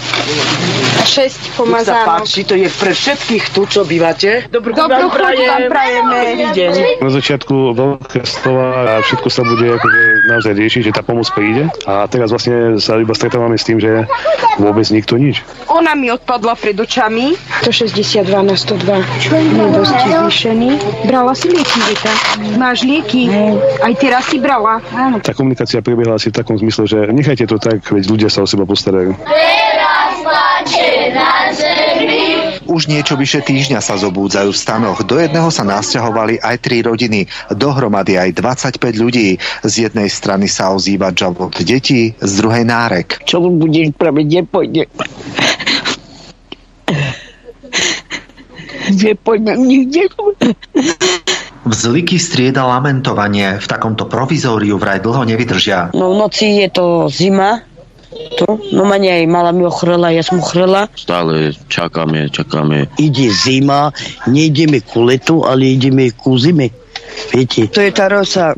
A šesť pomazánok. páči, to je pre všetkých tu, čo bývate. Dobrú chuť vám prajem. prajeme. Na začiatku veľké slova a všetko sa bude akože naozaj riešiť, že tá pomoc príde. A teraz vlastne sa iba stretávame s tým, že vôbec nikto nič. Ona mi odpadla pred očami. 162 na 102. Čo je dosť zvýšený. Brala si lieky? Máš lieky? Aj teraz si brala? Áno. Tá komunikácia prebiehla asi v takom zmysle, že nechajte to tak, veď ľudia sa o seba postarajú. Už niečo vyše týždňa sa zobúdzajú v stanoch. Do jedného sa nasťahovali aj tri rodiny, dohromady aj 25 ľudí. Z jednej strany sa ozýva džavot detí, z druhej nárek. Čo budeš praviť, nepojde. Nepojde nikde. Vzliky strieda lamentovanie. V takomto provizóriu vraj dlho nevydržia. No v noci je to zima, to, no ma aj mala mi ochrela, ja som ochrela. Stále čakáme, čakáme. Ide zima, nejdeme ku letu, ale ideme ku zime. Viete? To je tá rosa,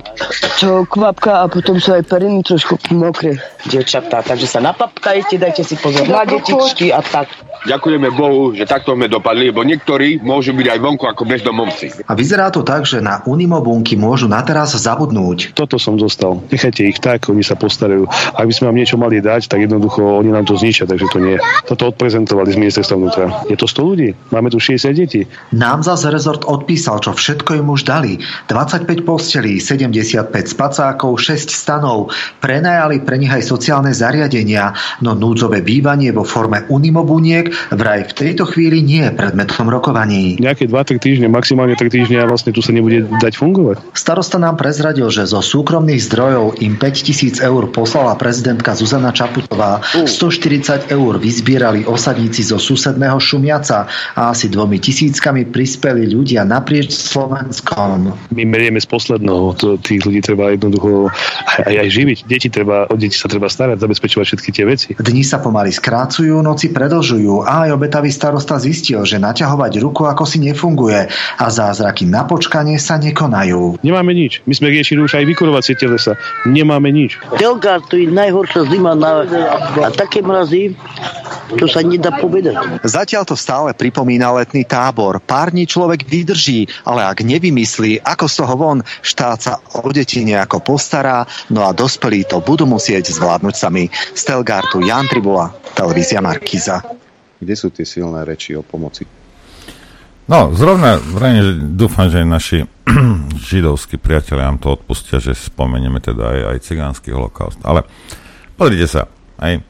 čo kvapka a potom sú aj periny trošku mokré. Dievčatá, takže sa napapkajte, dajte si pozor na detičky a tak. Ďakujeme Bohu, že takto sme dopadli, lebo niektorí môžu byť aj vonku ako bezdomovci. A vyzerá to tak, že na unimobunky môžu na teraz zabudnúť. Toto som zostal. Nechajte ich tak, oni sa postarajú. Ak by sme vám niečo mali dať, tak jednoducho oni nám to zničia, takže to nie. Toto odprezentovali z ministerstva vnútra. Je to 100 ľudí? Máme tu 60 detí. Nám zase rezort odpísal, čo všetko im už dali. 25 postelí, 75 spacákov, 6 stanov. Prenajali pre nich aj sociálne zariadenia, no núdzové bývanie vo forme unimobuniek vraj v tejto chvíli nie je predmetom rokovaní. Nejaké 2-3 týždne, maximálne 3 týždne a vlastne tu sa nebude dať fungovať. Starosta nám prezradil, že zo súkromných zdrojov im 5000 eur poslala prezidentka Zuzana Čaputová. 140 eur vyzbierali osadníci zo susedného Šumiaca a asi dvomi tisíckami prispeli ľudia naprieč Slovenskom. My merieme z posledného, to, tých ľudí treba jednoducho aj, aj, aj živiť. Deti treba, o deti sa treba starať, zabezpečovať všetky tie veci. Dni sa pomaly skrácujú, noci predlžujú a aj obetavý starosta zistil, že naťahovať ruku ako si nefunguje a zázraky na počkanie sa nekonajú. Nemáme nič. My sme riešili už aj vykurovacie telesa. Nemáme nič. Telka, to je najhoršia zima na, a také mrazy, to sa nedá povedať. Zatiaľ to stále pripomína letný tábor. Pár dní človek vydrží, ale ak nevymyslí, ako z toho von, štát sa o deti nejako postará, no a dospelí to budú musieť zvládnuť sami. Z Telgartu Jan Tribula, televízia Markiza. Kde sú tie silné reči o pomoci? No, zrovna, zrovna dúfam, že aj naši židovskí priatelia nám to odpustia, že spomenieme teda aj, aj cigánsky holokaust. Ale pozrite sa, aj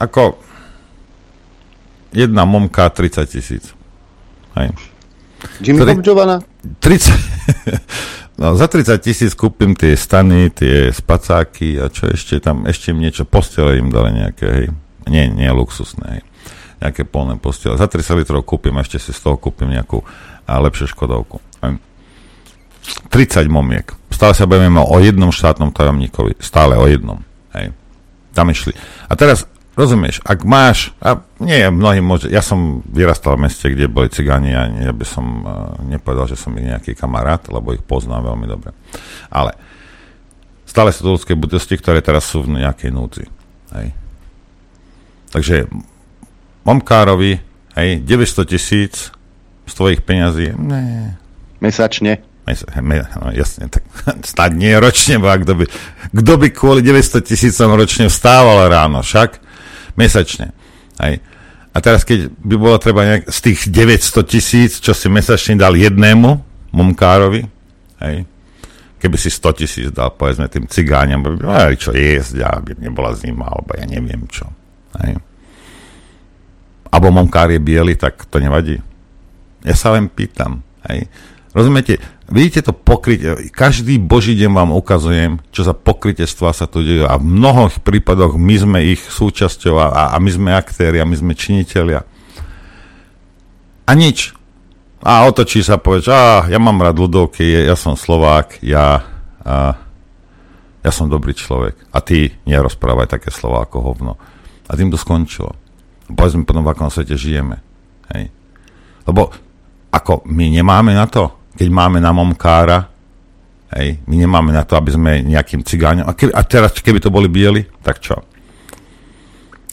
ako jedna momka 30 tisíc. Hej. Jimmy Tri, 30, no, za 30 tisíc kúpim tie stany, tie spacáky a čo ešte tam, ešte im niečo postele im dali nejaké, hej. Nie, nie luxusné, hej nejaké polné postele. Za 30 litrov kúpim, ešte si z toho kúpim nejakú a lepšiu škodovku. 30 momiek. Stále sa bavíme o jednom štátnom tajomníkovi. Stále o jednom. Hej. Tam išli. A teraz, rozumieš, ak máš, a nie, mnohí môže, ja som vyrastal v meste, kde boli cigáni a ja by som uh, nepovedal, že som ich nejaký kamarát, lebo ich poznám veľmi dobre. Ale Stále sú to ľudské bytosti, ktoré teraz sú v nejakej núdzi. Hej. Takže Momkárovi, hej, 900 tisíc z tvojich peňazí, ne. Mesačne? Mes, me, no, jasne, tak stať nie ročne, bo kto by, kto by kvôli 900 tisícom ročne vstával ráno, však mesačne. Hej. A teraz, keď by bolo treba nejak, z tých 900 tisíc, čo si mesačne dal jednému momkárovi, hej, keby si 100 tisíc dal, povedzme, tým cigáňom, by mali čo jesť, aby nebola zima, alebo ja neviem čo. Hej. Abo momkár je biely, tak to nevadí. Ja sa len pýtam. Hej. Rozumiete? Vidíte to pokrytie, každý boží deň vám ukazujem, čo za pokrytectva sa tu dejú a v mnohých prípadoch my sme ich súčasťou a, a my sme aktéri a my sme činiteľia. A nič. A otočí sa povie, a ja mám rád ľudovky, ja som Slovák, ja, a, ja som dobrý človek. A ty nerozprávaj také slova ako hovno. A tým to skončilo. Povedzme potom, v akom svete žijeme. Hej. Lebo ako my nemáme na to, keď máme na momkára, hej, my nemáme na to, aby sme nejakým cigáňom, a, keby, a teraz, keby to boli bieli, tak čo?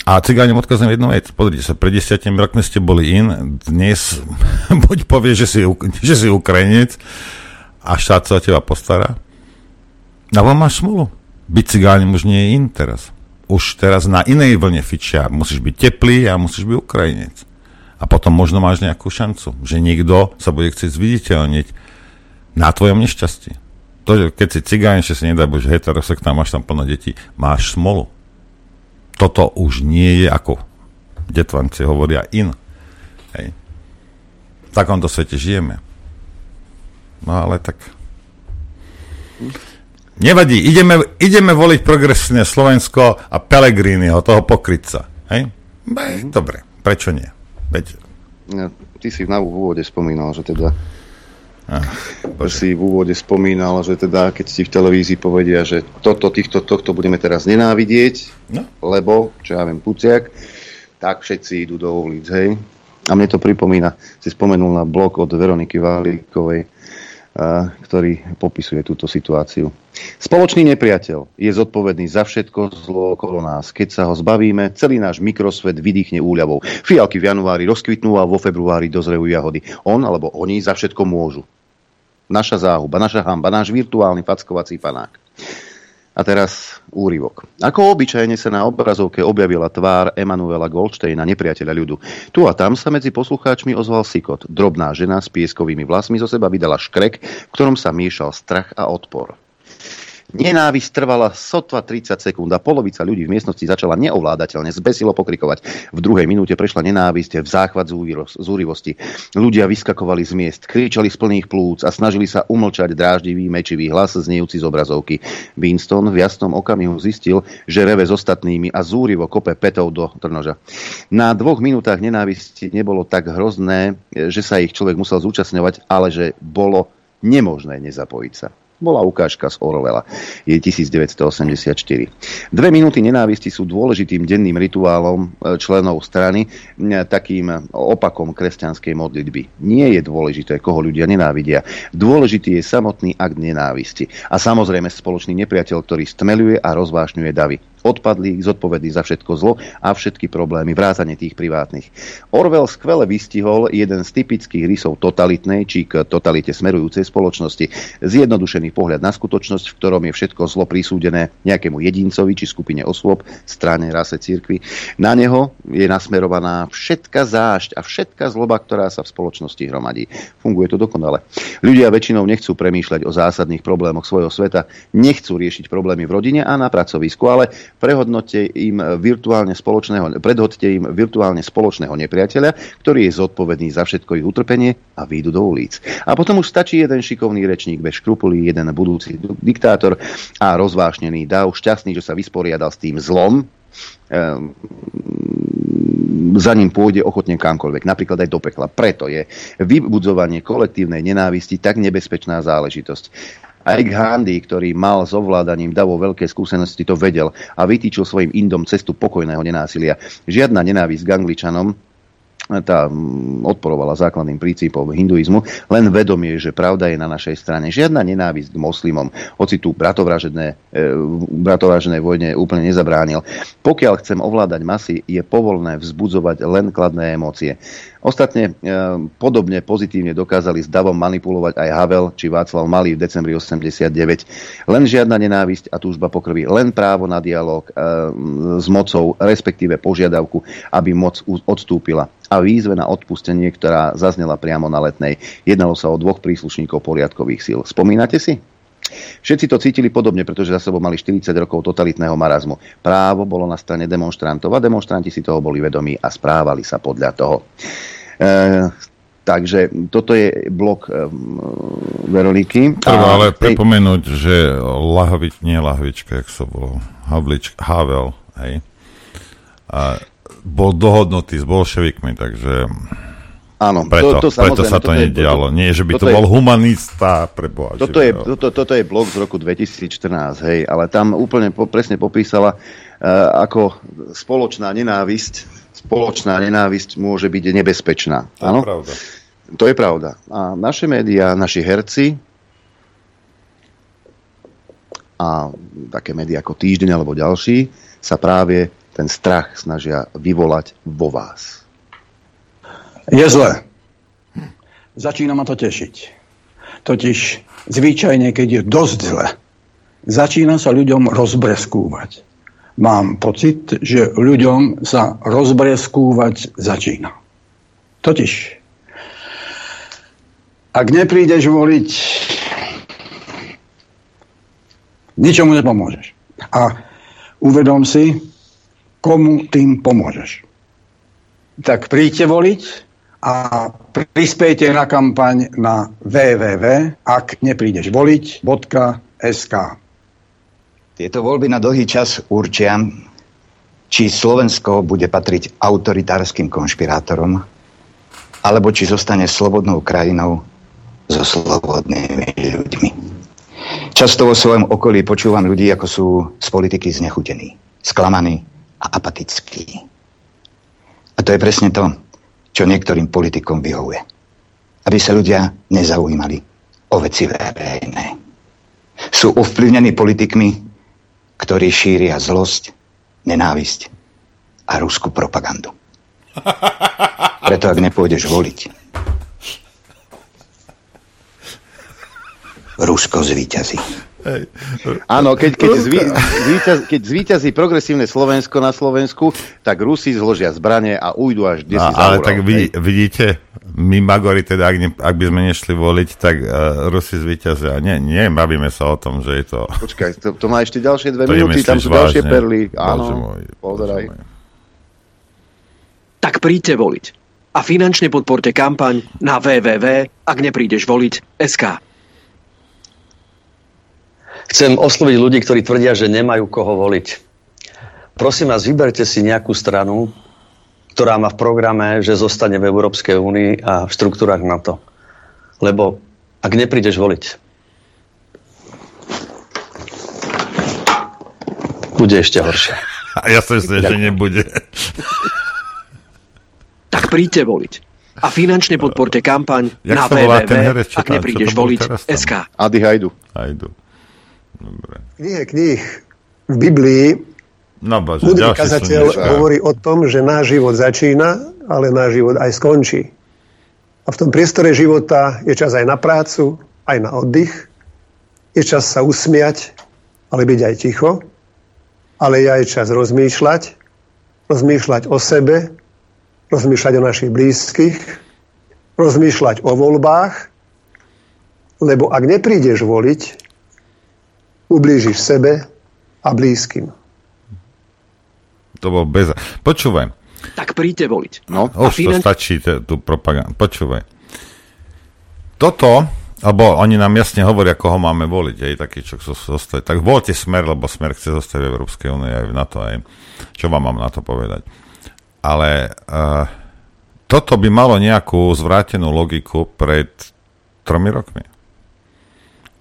A cigáňom odkazujem jednu vec. Pozrite sa, pred desiatimi rokmi ste boli in, dnes buď povie, že si, že si Ukrajinec a štát sa o teba postará. Alebo máš smolu. Byť cigáňom už nie je in teraz. Už teraz na inej vlne fičia. Musíš byť teplý a musíš byť Ukrajinec a potom možno máš nejakú šancu, že niekto sa bude chcieť zviditeľniť na tvojom nešťastí. To, že keď si cigáň, že si nedá bože heterosexuálny, máš tam plno detí, máš smolu. Toto už nie je ako detvanci hovoria in. Hej. V takomto svete žijeme. No ale tak... Nevadí, ideme, ideme voliť progresívne Slovensko a Pelegriniho, toho pokrytca. Hej? Dobre, prečo nie? Veď... Ja, ty si na úvode spomínal, že teda Ah, si v úvode spomínal, že teda keď si v televízii povedia, že toto, týchto, tohto budeme teraz nenávidieť, no. lebo, čo ja viem, Puciak, tak všetci idú do ulic, hej. A mne to pripomína, si spomenul na blog od Veroniky Válíkovej, ktorý popisuje túto situáciu. Spoločný nepriateľ je zodpovedný za všetko zlo okolo nás. Keď sa ho zbavíme, celý náš mikrosvet vydýchne úľavou. Fialky v januári rozkvitnú a vo februári dozrejú jahody. On alebo oni za všetko môžu. Naša záhuba, naša hamba, náš virtuálny fackovací panák. A teraz úryvok. Ako obyčajne sa na obrazovke objavila tvár Emanuela Goldsteina, nepriateľa ľudu. Tu a tam sa medzi poslucháčmi ozval Sikot. Drobná žena s pieskovými vlasmi zo seba vydala škrek, v ktorom sa miešal strach a odpor. Nenávisť trvala sotva 30 sekúnd a polovica ľudí v miestnosti začala neovládateľne zbesilo pokrikovať. V druhej minúte prešla nenávisť v záchvat zúrivosti. Ľudia vyskakovali z miest, kričali z plných plúc a snažili sa umlčať dráždivý mečivý hlas znejúci z obrazovky. Winston v jasnom okamihu zistil, že reve s ostatnými a zúrivo kope petov do trnoža. Na dvoch minútach nenávisti nebolo tak hrozné, že sa ich človek musel zúčastňovať, ale že bolo nemožné nezapojiť sa bola ukážka z Orwella. Je 1984. Dve minúty nenávisti sú dôležitým denným rituálom e, členov strany, takým opakom kresťanskej modlitby. Nie je dôležité, koho ľudia nenávidia. Dôležitý je samotný akt nenávisti. A samozrejme spoločný nepriateľ, ktorý stmeluje a rozvášňuje davy odpadli zodpovední za všetko zlo a všetky problémy, vrázanie tých privátnych. Orwell skvele vystihol jeden z typických rysov totalitnej či k totalite smerujúcej spoločnosti. Zjednodušený pohľad na skutočnosť, v ktorom je všetko zlo prisúdené nejakému jedincovi či skupine osôb, strane, rase, cirkvi. Na neho je nasmerovaná všetka zášť a všetka zloba, ktorá sa v spoločnosti hromadí. Funguje to dokonale. Ľudia väčšinou nechcú premýšľať o zásadných problémoch svojho sveta, nechcú riešiť problémy v rodine a na pracovisku, ale prehodnote im virtuálne spoločného, predhodte im virtuálne spoločného nepriateľa, ktorý je zodpovedný za všetko ich utrpenie a výjdu do ulic. A potom už stačí jeden šikovný rečník bez škrupulí, jeden budúci diktátor a rozvášnený dav, šťastný, že sa vysporiadal s tým zlom, ehm, za ním pôjde ochotne kamkoľvek, napríklad aj do pekla. Preto je vybudzovanie kolektívnej nenávisti tak nebezpečná záležitosť. Aj Gandhi, ktorý mal s ovládaním davo veľké skúsenosti, to vedel a vytýčil svojim Indom cestu pokojného nenásilia. Žiadna nenávisť k Angličanom tá mm, odporovala základným princípom hinduizmu, len vedomie, že pravda je na našej strane. Žiadna nenávisť k moslimom, hoci tu bratovražené, e, bratovraženej vojne úplne nezabránil. Pokiaľ chcem ovládať masy, je povolné vzbudzovať len kladné emócie. Ostatne e, podobne pozitívne dokázali s davom manipulovať aj Havel či Václav Malý v decembri 89. Len žiadna nenávisť a túžba pokrví, len právo na dialog e, s mocou, respektíve požiadavku, aby moc odstúpila a výzve na odpustenie, ktorá zaznela priamo na letnej. Jednalo sa o dvoch príslušníkov poriadkových síl. Spomínate si? Všetci to cítili podobne, pretože za sebou mali 40 rokov totalitného marazmu. Právo bolo na strane demonstrantov a demonstranti si toho boli vedomí a správali sa podľa toho. E, takže toto je blok e, Veroniky. Treba ale pripomenúť, že Lahovič, nie Lahovička, jak sa bol, Havlič, Havel, hej, a bol dohodnutý s bolševikmi, takže Áno, preto, to, to, preto sa to nedialo. Nie, že by to bol je, humanista, preboha. Toto je, toto, toto je blog z roku 2014, hej, ale tam úplne po, presne popísala, uh, ako spoločná nenávisť, spoločná nenávisť môže byť nebezpečná. To áno? je pravda. To je pravda. A naše médiá, naši herci a také médiá ako Týždeň alebo ďalší sa práve ten strach snažia vyvolať vo vás. Je zle. Začína ma to tešiť. Totiž zvyčajne, keď je dosť zle, začína sa ľuďom rozbreskúvať. Mám pocit, že ľuďom sa rozbreskúvať začína. Totiž, ak neprídeš voliť, ničomu nepomôžeš. A uvedom si, komu tým pomôžeš. Tak príďte voliť, a prispejte na kampaň na www, ak neprídeš voliť.sk. Tieto voľby na dlhý čas určia, či Slovensko bude patriť autoritárskym konšpirátorom, alebo či zostane slobodnou krajinou so slobodnými ľuďmi. Často vo svojom okolí počúvam ľudí, ako sú z politiky znechutení, sklamaní a apatickí. A to je presne to, čo niektorým politikom vyhovuje. Aby sa ľudia nezaujímali o veci verejné. Sú ovplyvnení politikmi, ktorí šíria zlosť, nenávisť a ruskú propagandu. Preto ak nepôjdeš voliť, Rusko zvíťazí. Áno, keď, keď, zví, zvíťaz, keď zvíťazí progresívne Slovensko na Slovensku, tak Rusi zložia zbranie a ujdu až kde no, si Ale tak vy, vidíte, my Magori, teda ak, ne, ak by sme nešli voliť, tak uh, Rusi zvíťazia. Nie, nie, bavíme sa o tom, že je to... Počkaj, to, to má ešte ďalšie dve minúty, tam sú vážne? ďalšie perly. Áno, môj, pozeraj. Tak príďte voliť. A finančne podporte kampaň na www, ak neprídeš voliť, SK. Chcem osloviť ľudí, ktorí tvrdia, že nemajú koho voliť. Prosím vás, vyberte si nejakú stranu, ktorá má v programe, že zostane v Európskej únii a v štruktúrach NATO. Lebo ak neprídeš voliť, bude ešte horšie. A ja si myslím, že nebude. Tak príďte voliť. A finančne podporte kampaň Jak na www, ak neprídeš voliť, SK. Ady Hajdu. Hajdu. Dobre. V knihe kníh v Biblii no, bože, múdry kazateľ hovorí o tom, že náš život začína, ale náš život aj skončí. A v tom priestore života je čas aj na prácu, aj na oddych. Je čas sa usmiať, ale byť aj ticho. Ale je aj čas rozmýšľať. Rozmýšľať o sebe, rozmýšľať o našich blízkych, rozmýšľať o voľbách, lebo ak neprídeš voliť, ublížiš sebe a blízkym. To bol bez... Počúvaj. Tak príďte voliť. No, už finan... to stačí, tú propagandu. Počúvaj. Toto, alebo oni nám jasne hovoria, koho máme voliť, aj taký, čo zostať. Tak voľte smer, lebo smer chce zostať v Európskej únii aj na to, aj čo vám mám na to povedať. Ale uh, toto by malo nejakú zvrátenú logiku pred tromi rokmi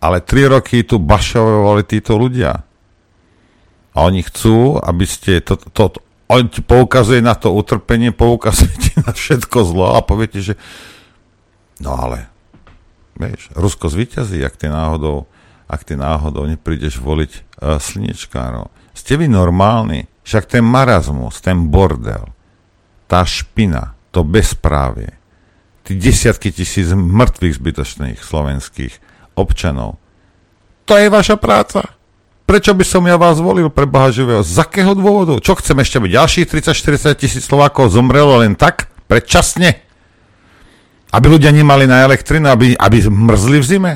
ale tri roky tu bašovali títo ľudia. A oni chcú, aby ste to, to, on ti poukazuje na to utrpenie, poukazuje ti na všetko zlo a poviete, že no ale vieš, Rusko zvíťazí, ak ty náhodou ak ty náhodou neprídeš voliť uh, slnečkárov. Ste vy normálni? Však ten marazmus, ten bordel, tá špina, to bezprávie, tí desiatky tisíc mŕtvych zbytočných slovenských občanov, to je vaša práca. Prečo by som ja vás volil pre Boha živého? Z akého dôvodu? Čo chcem ešte byť? Ďalších 30-40 tisíc Slovákov zomrelo len tak? Predčasne? Aby ľudia nemali na elektrinu, aby, aby mrzli v zime?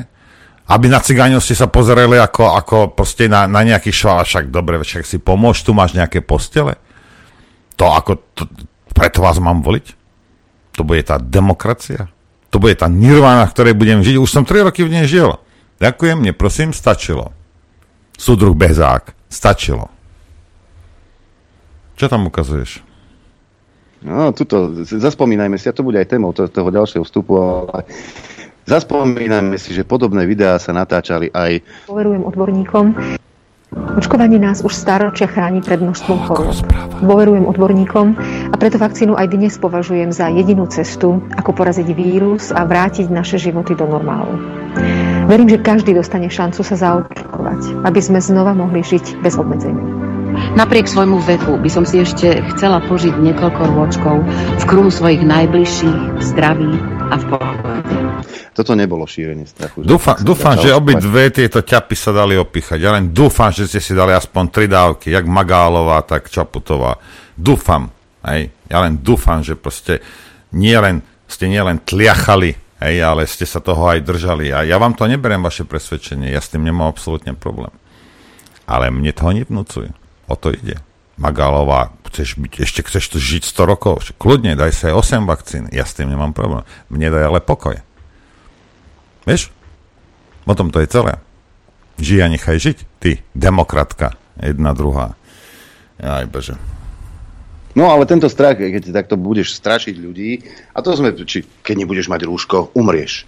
Aby na cigáňov ste sa pozerali ako, ako proste na, na nejaký švál, však dobre, však si pomôž, tu máš nejaké postele? To ako, to, preto vás mám voliť? To bude tá demokracia? To bude tá nirvana, v ktorej budem žiť? Už som 3 roky v nej žil. Ďakujem, neprosím, stačilo. Súdruh Bezák. Stačilo. Čo tam ukazuješ? No, tuto, zaspomínajme si, a to bude aj témou toho, toho ďalšieho vstupu, ale zaspomínajme si, že podobné videá sa natáčali aj... Poverujem odborníkom. Očkovanie nás už staročia chráni pred množstvom chorób. Dôverujem odborníkom a preto vakcínu aj dnes považujem za jedinú cestu, ako poraziť vírus a vrátiť naše životy do normálu. Verím, že každý dostane šancu sa zaočkovať, aby sme znova mohli žiť bez obmedzení. Napriek svojmu veku by som si ešte chcela požiť niekoľko rôčkov v kruhu svojich najbližších, zdraví a v pohode. Toto nebolo šírenie strachu. Dúfam, dúfam že obi dve tieto ťapy sa dali opíchať. Ja len dúfam, že ste si dali aspoň tri dávky, jak Magálová, tak Čaputová. Dúfam, hej. Ja len dúfam, že proste nie len, ste nielen tliachali, hej, ale ste sa toho aj držali. A ja vám to neberiem, vaše presvedčenie. Ja s tým nemám absolútne problém. Ale mne toho nevnúcuj. O to ide. Magálová, chceš byť, ešte chceš tu žiť 100 rokov, kľudne, daj sa aj 8 vakcín, ja s tým nemám problém. Mne daj ale pokoj. Vieš? O tom to je celé. Žij a nechaj žiť, ty, demokratka, jedna, druhá. Aj bože. No ale tento strach, keď takto budeš strašiť ľudí, a to sme, či keď nebudeš mať rúško, umrieš.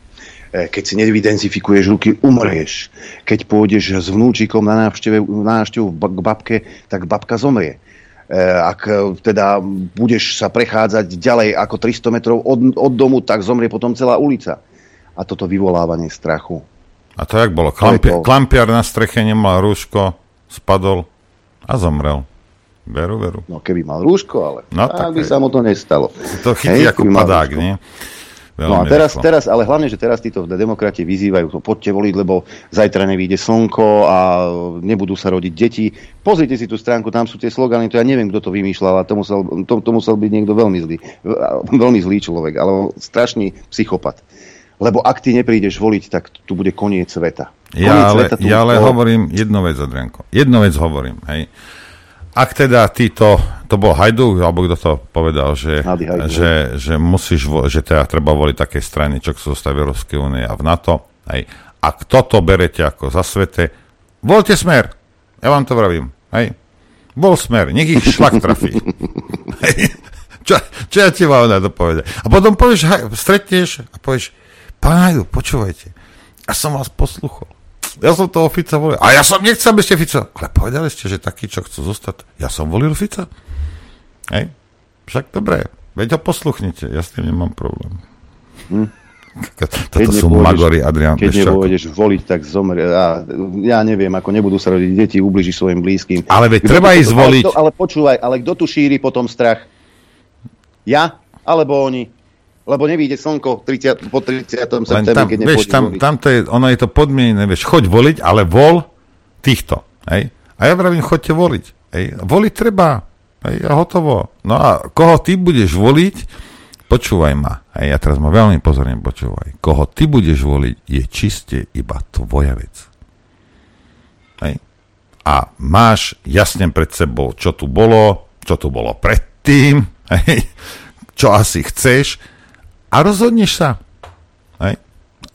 E, keď si nevydenzifikuješ ruky, umrieš. Keď pôjdeš s vnúčikom na návštevu, na návštevu k babke, tak babka zomrie. E, ak teda budeš sa prechádzať ďalej ako 300 metrov od, od domu, tak zomrie potom celá ulica a toto vyvolávanie strachu. A to jak bolo? Klampi- klampiar na streche nemal rúško, spadol a zomrel. Veru, veru. No keby mal rúško, ale no, tak by sa mu to nestalo. To chytí Hej, ako padák, nie? Veľmi no a teraz, teraz, ale hlavne, že teraz títo demokrati vyzývajú to, poďte voliť, lebo zajtra nevíde slnko a nebudú sa rodiť deti. Pozrite si tú stránku, tam sú tie slogany, to ja neviem, kto to vymýšľal, a to musel, to, to musel byť niekto veľmi zlý, veľmi zlý človek, ale strašný psychopat. Lebo ak ty neprídeš voliť, tak tu bude koniec sveta. Koniec ja ale, sveta ja ale hovorím jednu vec, Adrianko. Jednu vec hovorím, hej. Ak teda títo, to bol Hajdu, alebo kto to povedal, že, že, že musíš, že teda treba voliť také strany, čo sú zostať v Európskej únie a v NATO, hej. Ak toto berete ako za svete, voľte smer. Ja vám to vravím, hej. Bol smer, nech ich šlak trafí. čo, čo ja ti mám na to povedať? A potom povieš, hej, stretneš a povieš, Pán Hajdu, počúvajte, ja som vás posluchol. Ja som toho Fica volil. A ja som nechcel ešte Fica. Ale povedali ste, že takí, čo chcú zostať. Ja som volil Fica. Hej? Však dobre, veď ho posluchnite. Ja s tým nemám problém. Hm. Toto keď sú magory, Adrian. Keď nebudeš voliť, tak zomrie. Ja, ja neviem, ako nebudú sa rodiť deti, ubliží svojim blízkym. Ale veď treba ísť voliť. Ale, ale počúvaj, ale kto tu šíri potom strach? Ja? Alebo oni? Lebo nevíde slnko 30, po 30. septembri, keď vieš, tam, tam to je, ono je to podmienené, vieš, choď voliť, ale vol týchto. Hej? A ja vravím, choďte voliť. Hej? Voliť treba. Hej? A hotovo. No a koho ty budeš voliť, počúvaj ma. Hej? Ja teraz ma veľmi pozorne počúvaj. Koho ty budeš voliť, je čiste iba tvoja vec. Hej? A máš jasne pred sebou, čo tu bolo, čo tu bolo predtým, hej? čo asi chceš, a rozhodneš sa. Hej.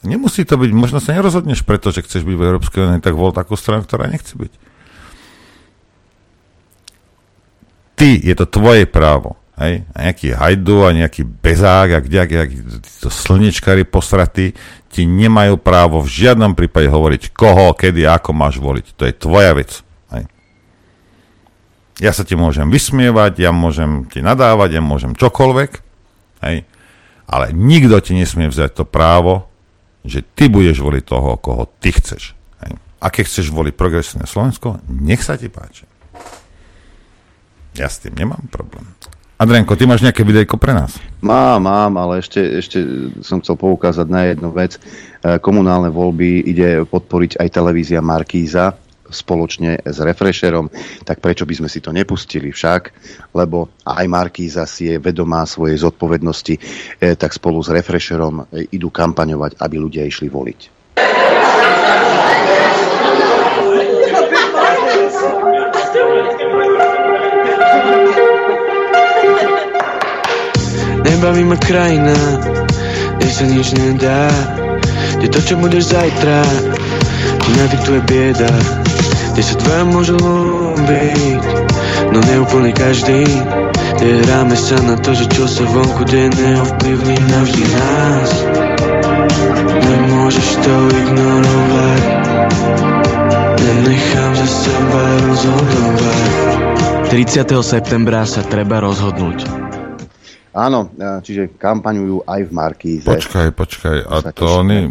Nemusí to byť, možno sa nerozhodneš preto, že chceš byť v Európskej únii, tak vol takú stranu, ktorá nechce byť. Ty, je to tvoje právo. Hej? A nejaký hajdu a nejaký bezák a kde, kde, to slnečkári posratí ti nemajú právo v žiadnom prípade hovoriť koho, kedy, ako máš voliť. To je tvoja vec. Hej? Ja sa ti môžem vysmievať, ja môžem ti nadávať, ja môžem čokoľvek, hej, ale nikto ti nesmie vziať to právo, že ty budeš voliť toho, koho ty chceš. A keď chceš voliť progresívne Slovensko, nech sa ti páči. Ja s tým nemám problém. Adrianko, ty máš nejaké videjko pre nás? Mám, mám, ale ešte, ešte som chcel poukázať na jednu vec. E, komunálne voľby ide podporiť aj televízia Markíza spoločne s Refresherom, tak prečo by sme si to nepustili však, lebo aj Markíza si je vedomá svojej zodpovednosti, e, tak spolu s Refresherom e, idú kampaňovať, aby ľudia išli voliť. Nebaví ma krajina, kde sa nič nedá. Kde to, čo budeš zajtra, ti nadiktuje bieda Kde sa tvoja môžu byť, no neúplne každý Kde hráme sa na to, že čo sa vonku deje neovplyvní navždy nás Nemôžeš to ignorovať Nenechám za seba rozhodovať 30. septembra sa treba rozhodnúť. Áno, čiže kampaňujú aj v Markíze. Počkaj, počkaj, a to oni,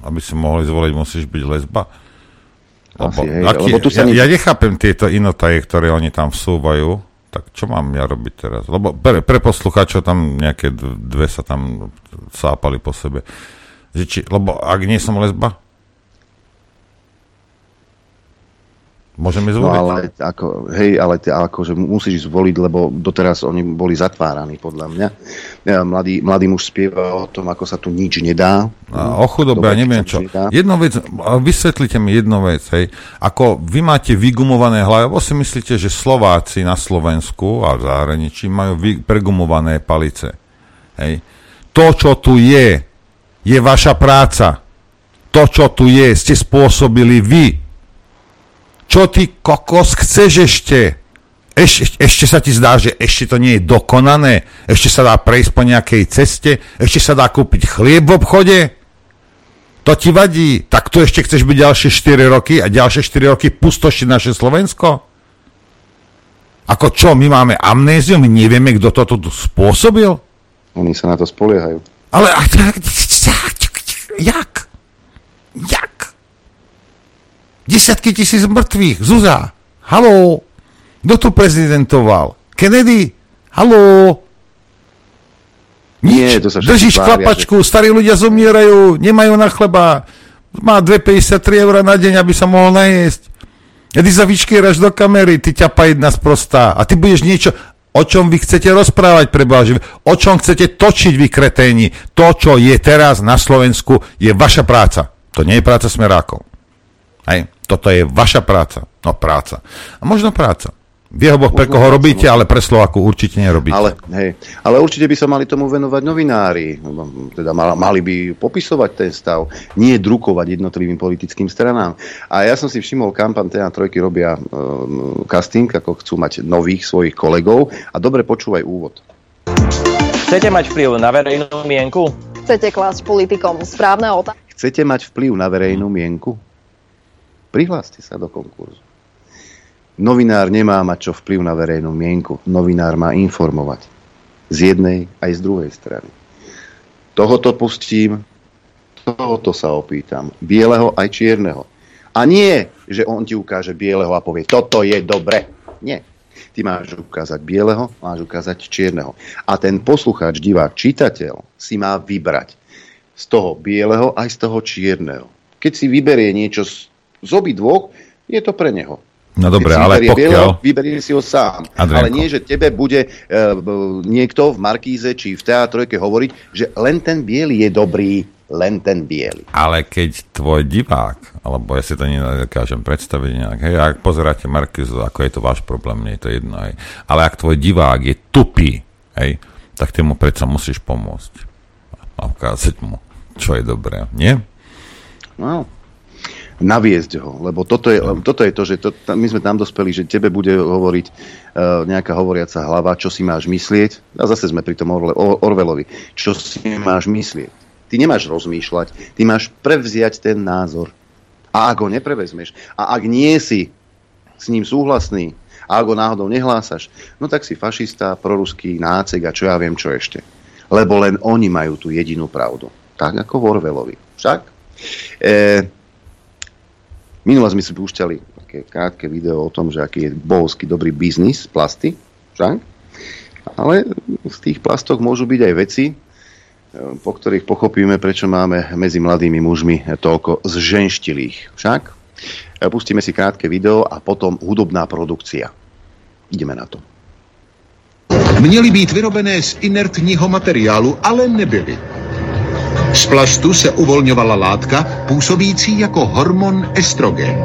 aby si mohli zvoliť, musíš byť lesba? Lebo, Asi, hej, aký, lebo tu sa ja, nič... ja nechápem tieto inotaje, ktoré oni tam vsúvajú, tak čo mám ja robiť teraz? Lebo pre, pre poslucháčov tam nejaké dve sa tam sápali po sebe. či, lebo ak nie som lesba, Môžeme zvoliť? No ale, ako, hej, ale akože musíš zvoliť, lebo doteraz oni boli zatváraní, podľa mňa. Mladý, mladý muž spieva o tom, ako sa tu nič nedá. A o chudobe, ja neviem čo. Jednu vec, vysvetlite mi jednu vec, hej. Ako vy máte vygumované hlavy, alebo si myslíte, že Slováci na Slovensku a v zahraničí majú vy, pregumované palice. Hej. To, čo tu je, je vaša práca. To, čo tu je, ste spôsobili vy čo ty kokos chceš ešte? Eš, ešte sa ti zdá, že ešte to nie je dokonané? Ešte sa dá prejsť po nejakej ceste? Ešte sa dá kúpiť chlieb v obchode? To ti vadí? Tak tu ešte chceš byť ďalšie 4 roky a ďalšie 4 roky pustošiť naše Slovensko? Ako čo, my máme amnéziu, my nevieme, kto toto tu spôsobil? Oni sa na to spoliehajú. Ale jak? Jak? Desiatky tisíc mŕtvych. Zuza, haló, kto tu prezidentoval? Kennedy? Haló? Nič. Nie, to sa Držíš klapačku, že... starí ľudia zomierajú, nemajú na chleba. Má 2,53 eur na deň, aby sa mohol najesť. A ty sa vyškieraš do kamery, ty ťapa jedna sprostá. A ty budeš niečo... O čom vy chcete rozprávať, preboha, o čom chcete točiť vy kreténi. To, čo je teraz na Slovensku, je vaša práca. To nie je práca smerákov. Hej. Toto je vaša práca. No práca. A možno práca. Vie ho Boh, pre koho robíte, ale pre Slovaku určite nerobíte. Ale, hej, ale určite by sa mali tomu venovať novinári. Teda mali by popisovať ten stav, nie drukovať jednotlivým politickým stranám. A ja som si všimol, kampan TA3 robia um, casting, ako chcú mať nových svojich kolegov. A dobre počúvaj úvod. Chcete mať vplyv na verejnú mienku? Chcete klásť politikom správne otázky? Chcete mať vplyv na verejnú mienku? Prihláste sa do konkurzu. Novinár nemá mať čo vplyv na verejnú mienku. Novinár má informovať. Z jednej aj z druhej strany. Tohoto pustím, tohoto sa opýtam. Bieleho aj čierneho. A nie, že on ti ukáže bieleho a povie, toto je dobre. Nie. Ty máš ukázať bieleho, máš ukázať čierneho. A ten poslucháč, divák, čitateľ si má vybrať z toho bieleho aj z toho čierneho. Keď si vyberie niečo z z obi dvoch je to pre neho. No dobre, ale pokiaľ... Vyberie si ho sám. Adrianko. Ale nie, že tebe bude e, niekto v Markíze či v teatrojke hovoriť, že len ten biely je dobrý, len ten biely. Ale keď tvoj divák, alebo ja si to nedokážem predstaviť nejak, hej, ak pozeráte Markízu, ako je to váš problém, nie je to jedno, hej. Ale ak tvoj divák je tupý, hej, tak ty mu predsa musíš pomôcť. A ukázať mu, čo je dobré, nie? No, naviesť ho, lebo toto je, toto je to, že to, my sme tam dospeli, že tebe bude hovoriť uh, nejaká hovoriaca hlava, čo si máš myslieť, a zase sme pri tom Orle, Orvelovi, čo si máš myslieť. Ty nemáš rozmýšľať, ty máš prevziať ten názor. A ak ho neprevezmeš, a ak nie si s ním súhlasný, A ak ho náhodou nehlásaš, no tak si fašista, proruský nácek a čo ja viem čo ešte. Lebo len oni majú tú jedinú pravdu. Tak ako v Orvelovi. Však? E, minule sme si púšťali také krátke video o tom, že aký je bohovský dobrý biznis plasty. Však? Ale z tých plastok môžu byť aj veci, po ktorých pochopíme, prečo máme medzi mladými mužmi toľko zženštilých. Však? Pustíme si krátke video a potom hudobná produkcia. Ideme na to. Měly být vyrobené z inertního materiálu, ale nebyly. Z plastu se uvolňovala látka působící jako hormon estrogen.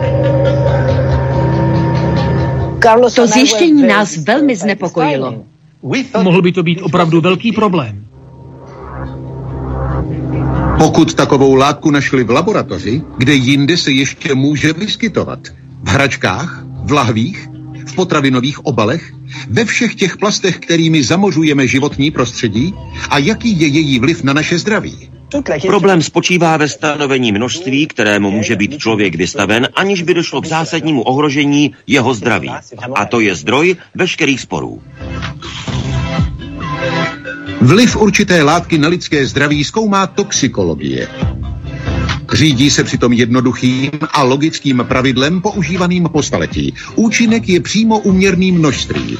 To zjištění nás velmi znepokojilo. Mohl by to být opravdu velký problém. Pokud takovou látku našli v laboratoři, kde jinde se ještě může vyskytovat? V hračkách? V lahvích? V potravinových obalech? Ve všech těch plastech, kterými zamořujeme životní prostředí? A jaký je její vliv na naše zdraví? Problém spočívá ve stanovení množství, kterému může být člověk vystaven, aniž by došlo k zásadnímu ohrožení jeho zdraví. A to je zdroj veškerých sporů. Vliv určité látky na lidské zdraví zkoumá toxikologie. Řídí se přitom jednoduchým a logickým pravidlem používaným po staletí. Účinek je přímo uměrný množství.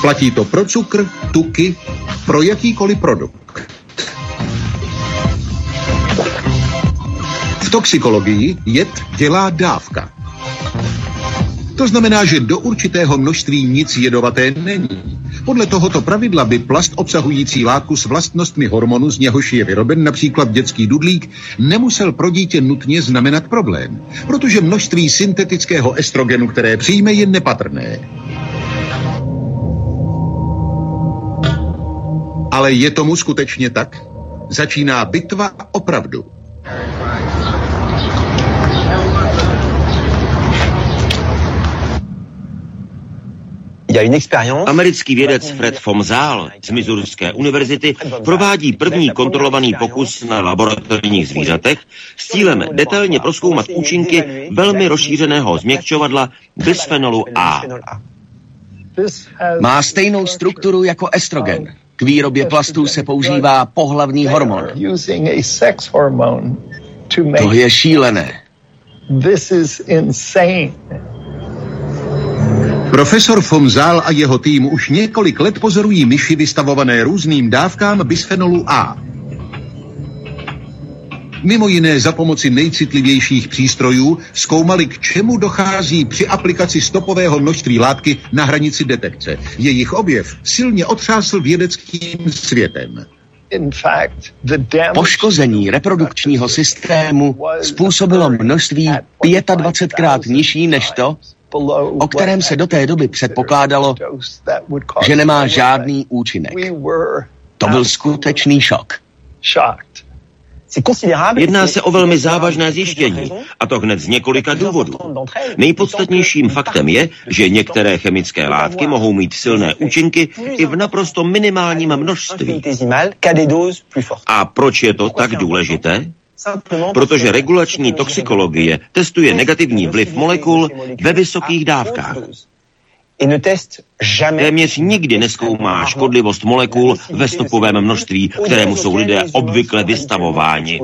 Platí to pro cukr, tuky, pro jakýkoliv produkt. Toxikologii jed dělá dávka. To znamená, že do určitého množství nic jedovaté není. Podle tohoto pravidla by plast obsahující látku s vlastnostmi hormonu, z něhož je vyroben například dětský dudlík, nemusel pro dítě nutně znamenat problém, protože množství syntetického estrogenu, které přijme, je nepatrné. Ale je tomu skutečně tak? Začíná bitva opravdu. Americký vědec Fred Fomzál z Missouriské univerzity provádí první kontrolovaný pokus na laboratorních zvířatech s cílem detailně proskoumat účinky velmi rozšířeného změkčovadla bisfenolu A. Má stejnou strukturu jako estrogen. K výrobě plastů se používá pohlavní hormon. To je šílené. Profesor Fomzál a jeho tým už několik let pozorují myši vystavované různým dávkám bisfenolu A. Mimo jiné za pomoci nejcitlivějších přístrojů zkoumali, k čemu dochází při aplikaci stopového množství látky na hranici detekce. Jejich objev silně otřásl vědeckým světem. Poškození reprodukčního systému způsobilo množství 25krát nižší než to, o kterém se do té doby předpokládalo, že nemá žádný účinek. To byl skutečný šok. Jedná se o velmi závažné zjištění, a to hned z několika důvodů. Nejpodstatnějším faktem je, že některé chemické látky mohou mít silné účinky i v naprosto minimálním množství. A proč je to tak důležité? Protože regulační toxikologie testuje negativní vliv molekul ve vysokých dávkách. Téměř nikdy neskoumá škodlivost molekul ve stopovém množství, kterému jsou lidé obvykle vystavováni.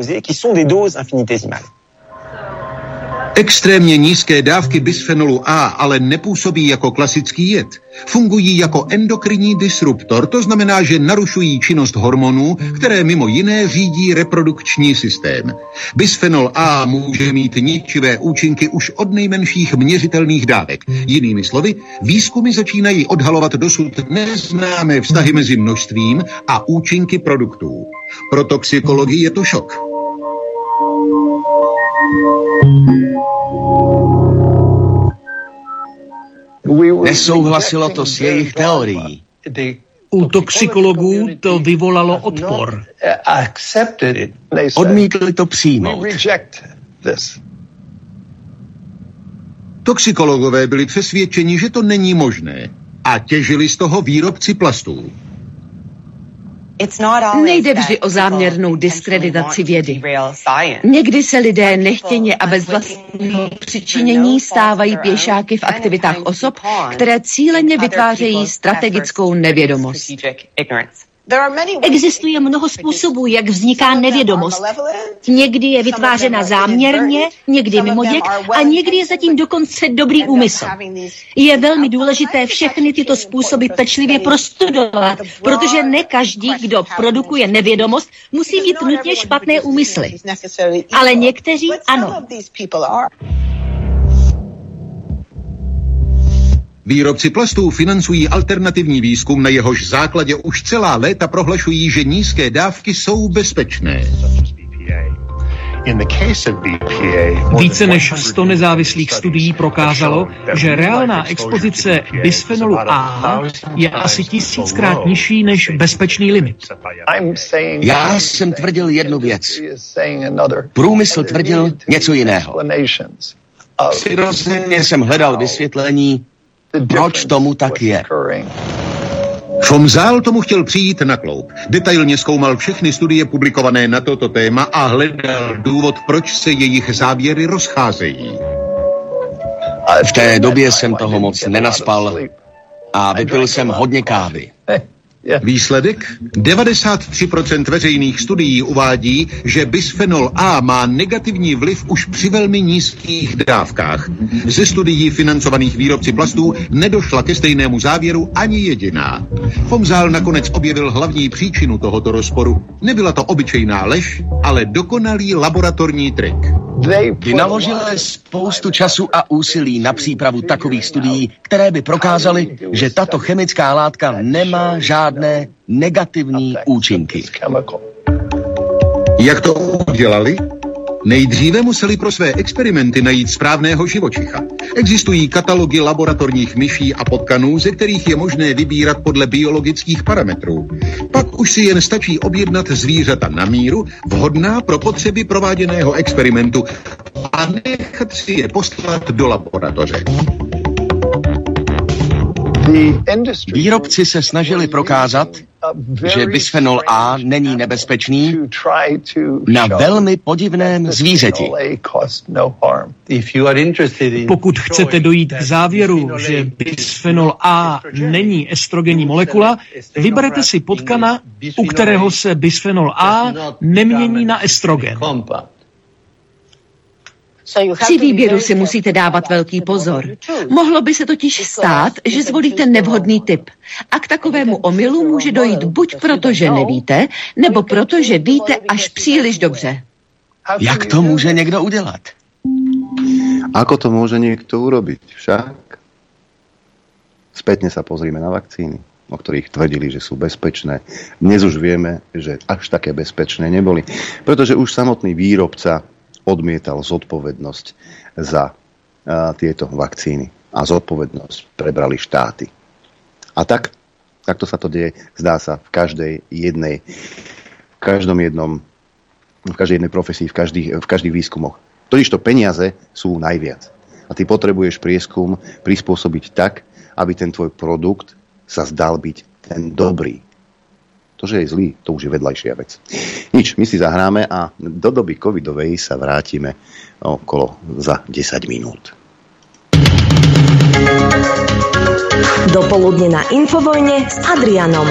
Extrémně nízké dávky bisfenolu A ale nepůsobí jako klasický jed. Fungují jako endokrinní disruptor, to znamená, že narušují činnost hormonů, které mimo jiné řídí reprodukční systém. Bisfenol A může mít ničivé účinky už od nejmenších měřitelných dávek. Jinými slovy, výzkumy začínají odhalovat dosud neznámé vztahy mezi množstvím a účinky produktů. Pro toxikologii je to šok. Nesouhlasilo to s jejich teorií. U toxikologů to vyvolalo odpor. Odmítli to přijmout. Toxikologové byli přesvědčeni, že to není možné a těžili z toho výrobci plastů. Nejde vždy o záměrnou diskreditaci vědy. Někdy se lidé nechtěně a bez vlastního přičinění stávají pěšáky v aktivitách osob, které cíleně vytvářejí strategickou nevědomost. Existuje mnoho způsobů, jak vzniká nevědomost. Někdy je vytvářena záměrně, někdy mimo děk a někdy je zatím dokonce dobrý úmysl. Je velmi důležité všechny tyto způsoby pečlivě prostudovat, protože ne každý, kdo produkuje nevědomost, musí mít nutně špatné úmysly. Ale někteří ano. Výrobci plastů financují alternativní výzkum, na jehož základě už celá léta prohlašují, že nízké dávky jsou bezpečné. Více než 100 nezávislých studií prokázalo, že reálná expozice bisfenolu A je asi tisíckrát nižší než bezpečný limit. Já jsem tvrdil jednu věc. Průmysl tvrdil něco jiného. Přirozeně jsem hledal vysvětlení, proč tomu tak je. Fomzál tomu chtěl přijít na kloup. Detailně zkoumal všechny studie publikované na toto téma a hledal důvod, proč se jejich závěry rozcházejí. V té době jsem toho moc nenaspal a vypil jsem hodně kávy. Výsledek? 93% veřejných studií uvádí, že bisfenol A má negativní vliv už při velmi nízkých dávkách. Ze studií financovaných výrobci plastů nedošla ke stejnému závěru ani jediná. Fomzál nakonec objevil hlavní příčinu tohoto rozporu. Nebyla to obyčejná lež, ale dokonalý laboratorní trik. Vynaložili spoustu času a úsilí na přípravu takových studií, které by prokázaly, že tato chemická látka nemá žádné negativní účinky. Jak to udělali? Nejdříve museli pro své experimenty najít správného živočicha. Existují katalogy laboratorních myší a potkanů, ze kterých je možné vybírat podle biologických parametrů. Pak už si jen stačí objednat zvířata na míru, vhodná pro potřeby prováděného experimentu a nechat si je poslat do laboratoře. Výrobci se snažili prokázat, že bisfenol A není nebezpečný na velmi podivném zvířeti. Pokud chcete dojít k závěru, že bisfenol A není estrogenní molekula, vyberete si potkana, u kterého se bisfenol A nemění na estrogen. Při výběru si musíte dávat velký pozor. Mohlo by se totiž stát, že zvolíte nevhodný typ. A k takovému omylu může dojít buď proto, že nevíte, nebo proto, že víte až příliš dobře. Jak to může někdo udělat? Ako to môže niekto urobiť? Však spätne sa pozrime na vakcíny, o ktorých tvrdili, že sú bezpečné. Dnes už vieme, že až také bezpečné neboli, pretože už samotný výrobca odmietal zodpovednosť za tieto vakcíny. A zodpovednosť prebrali štáty. A tak, takto sa to deje, zdá sa, v každej jednej, v každom jednom, v každej jednej profesii, v každých, v každých výskumoch. Totižto peniaze sú najviac. A ty potrebuješ prieskum prispôsobiť tak, aby ten tvoj produkt sa zdal byť ten dobrý. To, že je zlý, to už je vedľajšia vec. Nič, my si zahráme a do doby covidovej sa vrátime okolo za 10 minút. Dopoludne na Infovojne s Adrianom.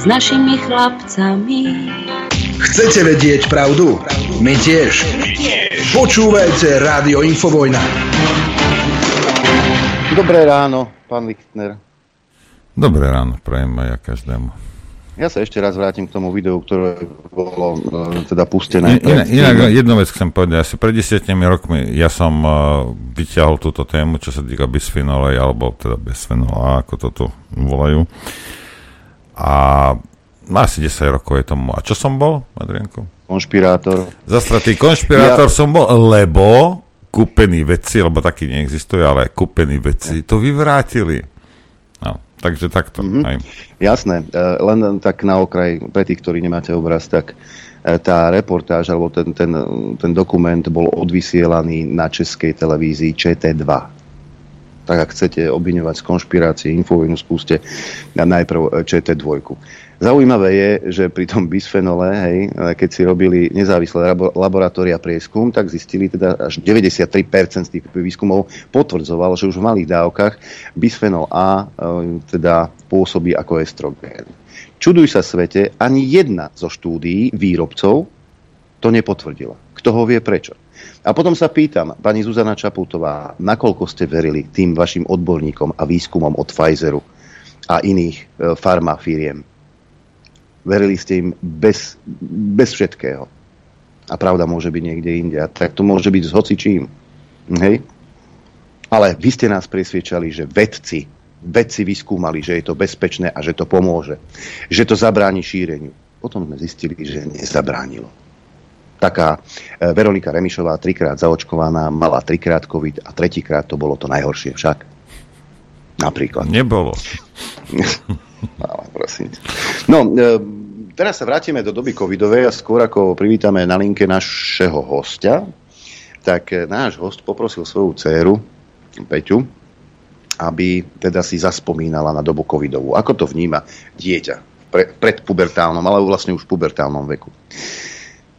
S našimi chlapcami Chcete vedieť pravdu? My tiež. Počúvajte Rádio Infovojna. Dobré ráno, pán Lichtner. Dobré ráno, prajem aj ja každému. Ja sa ešte raz vrátim k tomu videu, ktoré bolo uh, teda pustené. Inak, inak jednu vec chcem povedať. Asi pred desiatimi rokmi ja som uh, vyťahol túto tému, čo sa týka bisfenolej, alebo teda bisfenola, ako to tu volajú. A asi 10 rokov je tomu. A čo som bol, Adrianko? Konšpirátor. Zastratý konšpirátor ja... som bol, lebo kúpení veci, lebo taký neexistuje, ale kúpení veci to vyvrátili. No, Takže takto. Mm-hmm. Aj. Jasné, e, len tak na okraj, pre tých, ktorí nemáte obraz, tak e, tá reportáž alebo ten, ten, ten dokument bol odvysielaný na českej televízii ČT2. Tak ak chcete obviňovať z konšpirácie, infovojnu skúste najprv ČT2. Zaujímavé je, že pri tom bisfenole, hej, keď si robili nezávislé laboratória prieskum, tak zistili teda až 93% z tých výskumov potvrdzovalo, že už v malých dávkach bisfenol A e, teda pôsobí ako estrogén. Čuduj sa svete, ani jedna zo štúdií výrobcov to nepotvrdila. Kto ho vie prečo? A potom sa pýtam, pani Zuzana Čaputová, nakoľko ste verili tým vašim odborníkom a výskumom od Pfizeru a iných e, farmafíriem? Verili ste im bez, bez všetkého. A pravda môže byť niekde inde. A tak to môže byť s hocičím. Hej? Ale vy ste nás presviečali, že vedci, vedci vyskúmali, že je to bezpečné a že to pomôže. Že to zabráni šíreniu. Potom sme zistili, že nezabránilo. Taká e, Veronika Remišová, trikrát zaočkovaná, mala trikrát COVID a tretíkrát to bolo to najhoršie však. Napríklad. Nebolo. Ale prosím. No, e, teraz sa vrátime do doby covidovej a skôr ako privítame na linke našeho hostia, tak e, náš host poprosil svoju dceru, Peťu, aby teda si zaspomínala na dobu covidovú. Ako to vníma dieťa pre, pred pubertálnom, ale vlastne už v pubertálnom veku.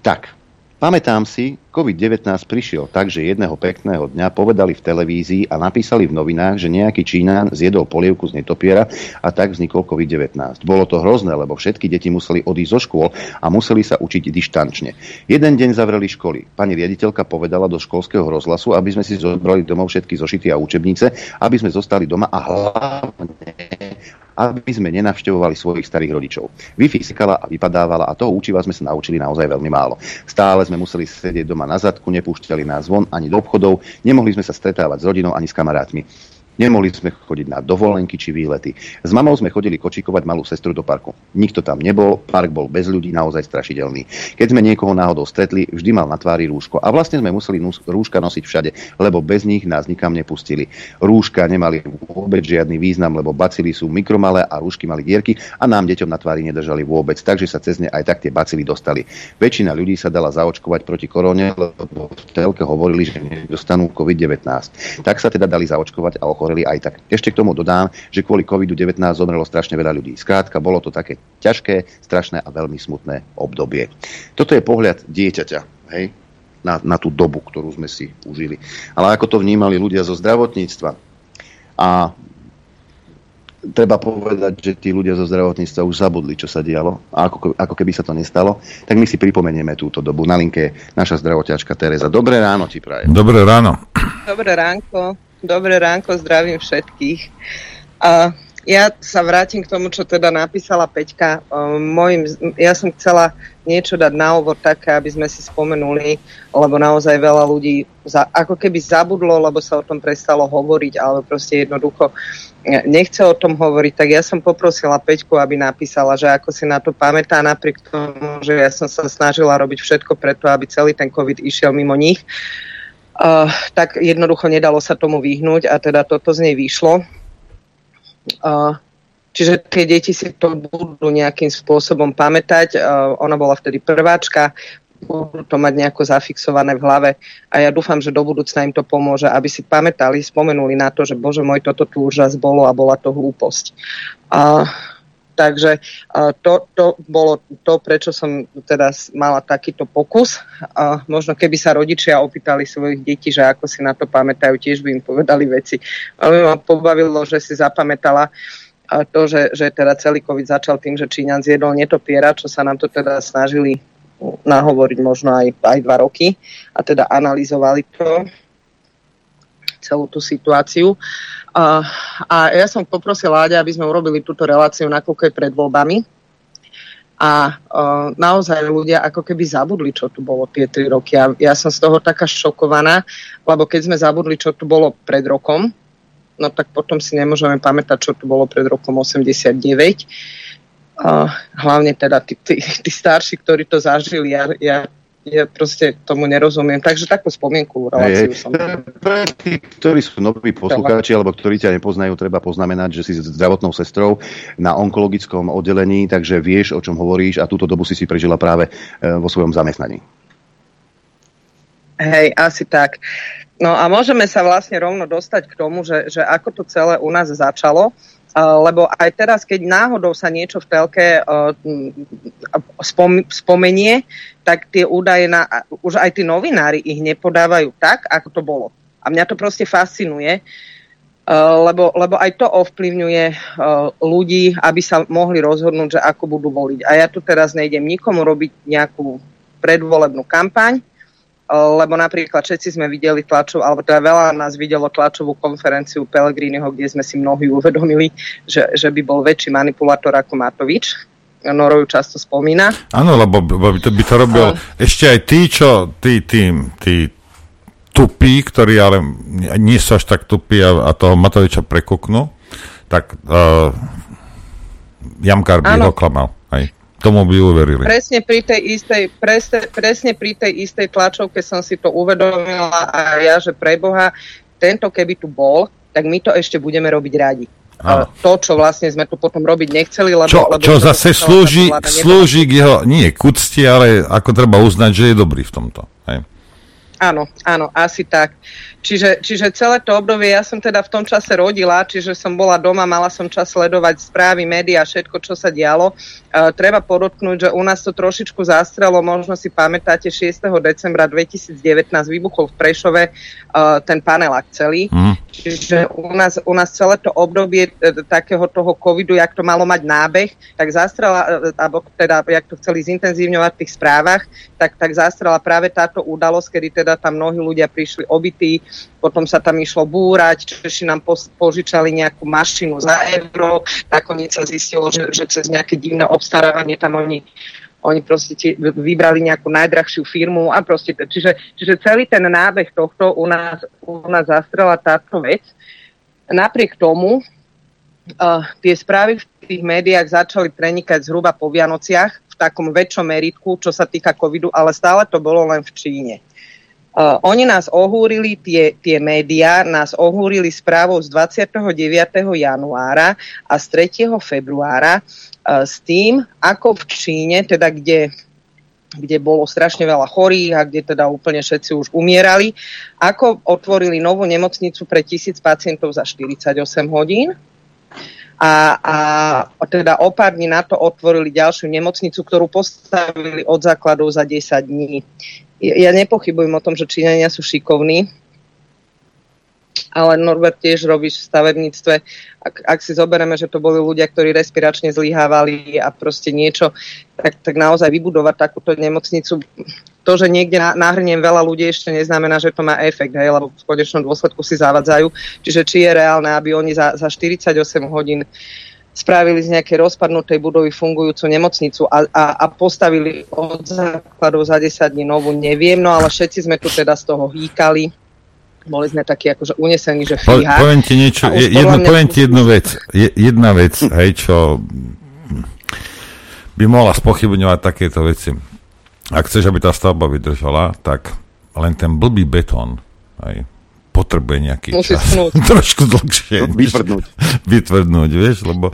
Tak, Pamätám si, COVID-19 prišiel tak, že jedného pekného dňa povedali v televízii a napísali v novinách, že nejaký Čínan zjedol polievku z netopiera a tak vznikol COVID-19. Bolo to hrozné, lebo všetky deti museli odísť zo škôl a museli sa učiť dištančne. Jeden deň zavreli školy. Pani riaditeľka povedala do školského rozhlasu, aby sme si zobrali domov všetky zošity a učebnice, aby sme zostali doma a hlavne aby sme nenavštevovali svojich starých rodičov. Wi-Fi sekala a vypadávala a toho učiva sme sa naučili naozaj veľmi málo. Stále sme museli sedieť doma na zadku, nepúšťali nás von ani do obchodov, nemohli sme sa stretávať s rodinou ani s kamarátmi. Nemohli sme chodiť na dovolenky či výlety. S mamou sme chodili kočikovať malú sestru do parku. Nikto tam nebol, park bol bez ľudí, naozaj strašidelný. Keď sme niekoho náhodou stretli, vždy mal na tvári rúško. A vlastne sme museli rúška nosiť všade, lebo bez nich nás nikam nepustili. Rúška nemali vôbec žiadny význam, lebo bacily sú mikromalé a rúšky mali dierky a nám deťom na tvári nedržali vôbec. Takže sa cez ne aj tak tie bacily dostali. Väčšina ľudí sa dala zaočkovať proti korone, lebo v telke hovorili, že nedostanú COVID-19. Tak sa teda dali zaočkovať a ochoreli aj tak. Ešte k tomu dodám, že kvôli COVID-19 zomrelo strašne veľa ľudí. Skrátka, bolo to také ťažké, strašné a veľmi smutné obdobie. Toto je pohľad dieťaťa, hej? Na, na tú dobu, ktorú sme si užili. Ale ako to vnímali ľudia zo zdravotníctva. A treba povedať, že tí ľudia zo zdravotníctva už zabudli, čo sa dialo. A ako, ako keby sa to nestalo, tak my si pripomenieme túto dobu. Na linke naša zdravotiačka Teresa. Dobré ráno ti prajem. Dobré ráno. Dobré ránko. Dobré ránko, zdravím všetkých. A ja sa vrátim k tomu, čo teda napísala Peťka. Mojim, ja som chcela niečo dať na ovor také, aby sme si spomenuli, lebo naozaj veľa ľudí za, ako keby zabudlo, lebo sa o tom prestalo hovoriť, ale proste jednoducho nechce o tom hovoriť, tak ja som poprosila Peťku, aby napísala, že ako si na to pamätá, napriek tomu, že ja som sa snažila robiť všetko preto, aby celý ten COVID išiel mimo nich. Uh, tak jednoducho nedalo sa tomu vyhnúť a teda toto z nej vyšlo. Uh, čiže tie deti si to budú nejakým spôsobom pamätať. Uh, ona bola vtedy prváčka, budú to mať nejako zafixované v hlave a ja dúfam, že do budúcna im to pomôže, aby si pamätali, spomenuli na to, že bože môj, toto tu už raz bolo a bola to hlúposť. Uh, Takže to, to bolo to, prečo som teda mala takýto pokus. Možno keby sa rodičia opýtali svojich detí, že ako si na to pamätajú, tiež by im povedali veci. Ale ma pobavilo, že si zapamätala to, že, že teda celý COVID začal tým, že Číňan zjedol netopiera, čo sa nám to teda snažili nahovoriť možno aj, aj dva roky a teda analyzovali to celú tú situáciu. A, a ja som poprosila Áďa, aby sme urobili túto reláciu, nakoľko je pred voľbami. A uh, naozaj ľudia ako keby zabudli, čo tu bolo tie tri roky. Ja, ja som z toho taká šokovaná, lebo keď sme zabudli, čo tu bolo pred rokom, no tak potom si nemôžeme pamätať, čo tu bolo pred rokom 89. Uh, hlavne teda tí, tí, tí starší, ktorí to zažili. Ja, ja ja proste tomu nerozumiem. Takže takú spomienku reláciu som. Pre tí, ktorí sú noví poslucháči, alebo ktorí ťa nepoznajú, treba poznamenať, že si zdravotnou sestrou na onkologickom oddelení, takže vieš, o čom hovoríš a túto dobu si si prežila práve e, vo svojom zamestnaní. Hej, asi tak. No a môžeme sa vlastne rovno dostať k tomu, že, že ako to celé u nás začalo. Lebo aj teraz, keď náhodou sa niečo v telke spomenie, tak tie údaje, na, už aj tí novinári ich nepodávajú tak, ako to bolo. A mňa to proste fascinuje, lebo, lebo aj to ovplyvňuje ľudí, aby sa mohli rozhodnúť, že ako budú voliť. A ja tu teraz nejdem nikomu robiť nejakú predvolebnú kampaň, lebo napríklad všetci sme videli tlačov, alebo teda veľa nás videlo tlačovú konferenciu Pelegriniho, kde sme si mnohí uvedomili, že, že by bol väčší manipulátor ako Matovič. Noro ju často spomína. Áno, lebo by to, by to robil uh, ešte aj tí, čo, tí, tí, tí tupí, ktorí ale nie sú až tak tupí a, a toho Matoviča prekuknú, tak uh, Jamkar by ho klamal. Tomu by uverili. Presne pri tej istej, presne, presne pri tej istej tlačovke som si to uvedomila a ja, že pre Boha, tento keby tu bol, tak my to ešte budeme robiť radi. Áno. To, čo vlastne sme tu potom robiť nechceli, lebo... Čo, lebo čo zase slúži, slúži k jeho, nie k úcti, ale ako treba uznať, že je dobrý v tomto. Hej. Áno, áno, asi tak. Čiže, čiže celé to obdobie, ja som teda v tom čase rodila, čiže som bola doma, mala som čas sledovať správy, médiá, všetko, čo sa dialo. Uh, treba podotknúť, že u nás to trošičku zastrelo, možno si pamätáte, 6. decembra 2019 vybuchol v Prešove uh, ten panelák celý. Mm. Čiže u nás, u nás celé to obdobie uh, takého toho covidu, jak to malo mať nábeh, tak zastrela, uh, alebo teda, jak to chceli zintenzívňovať v tých správach, tak, tak zastrela práve táto udalosť, kedy teda tam mnohí ľudia prišli obytí, potom sa tam išlo búrať, Češi nám požičali nejakú mašinu za euro, nakoniec sa zistilo, že, že cez nejaké divné obstarávanie tam oni oni proste vybrali nejakú najdrahšiu firmu a proste, čiže, čiže celý ten nábeh tohto u nás, u nás zastrela táto vec. Napriek tomu uh, tie správy v tých médiách začali prenikať zhruba po Vianociach v takom väčšom meritku, čo sa týka covidu, ale stále to bolo len v Číne. Uh, oni nás ohúrili, tie, tie médiá nás ohúrili správou z 29. januára a z 3. februára uh, s tým, ako v Číne, teda kde kde bolo strašne veľa chorých a kde teda úplne všetci už umierali, ako otvorili novú nemocnicu pre tisíc pacientov za 48 hodín a, a teda o pár dní na to otvorili ďalšiu nemocnicu, ktorú postavili od základov za 10 dní ja nepochybujem o tom, že Číňania sú šikovní, ale Norbert tiež robíš v stavebníctve. Ak, ak si zoberieme, že to boli ľudia, ktorí respiračne zlyhávali a proste niečo, tak, tak naozaj vybudovať takúto nemocnicu, to, že niekde nahrniem veľa ľudí, ešte neznamená, že to má efekt, hej, lebo v konečnom dôsledku si zavadzajú. Čiže či je reálne, aby oni za, za 48 hodín uh, spravili z nejakej rozpadnutej budovy fungujúcu nemocnicu a, a, a postavili od základov za 10 dní novú, neviem, no ale všetci sme tu teda z toho hýkali. Boli sme takí akože unesení, že fíha. Po, poviem ti niečo, jedno, poviem ti jednu vec. Je, jedna vec, hej, čo by mohla spochybňovať takéto veci. Ak chceš, aby tá stavba vydržala, tak len ten blbý betón, hej, potrebuje nejaký Musí čas. Trošku dlhšie. No, vytvrdnúť. vytvrdnúť, vieš, lebo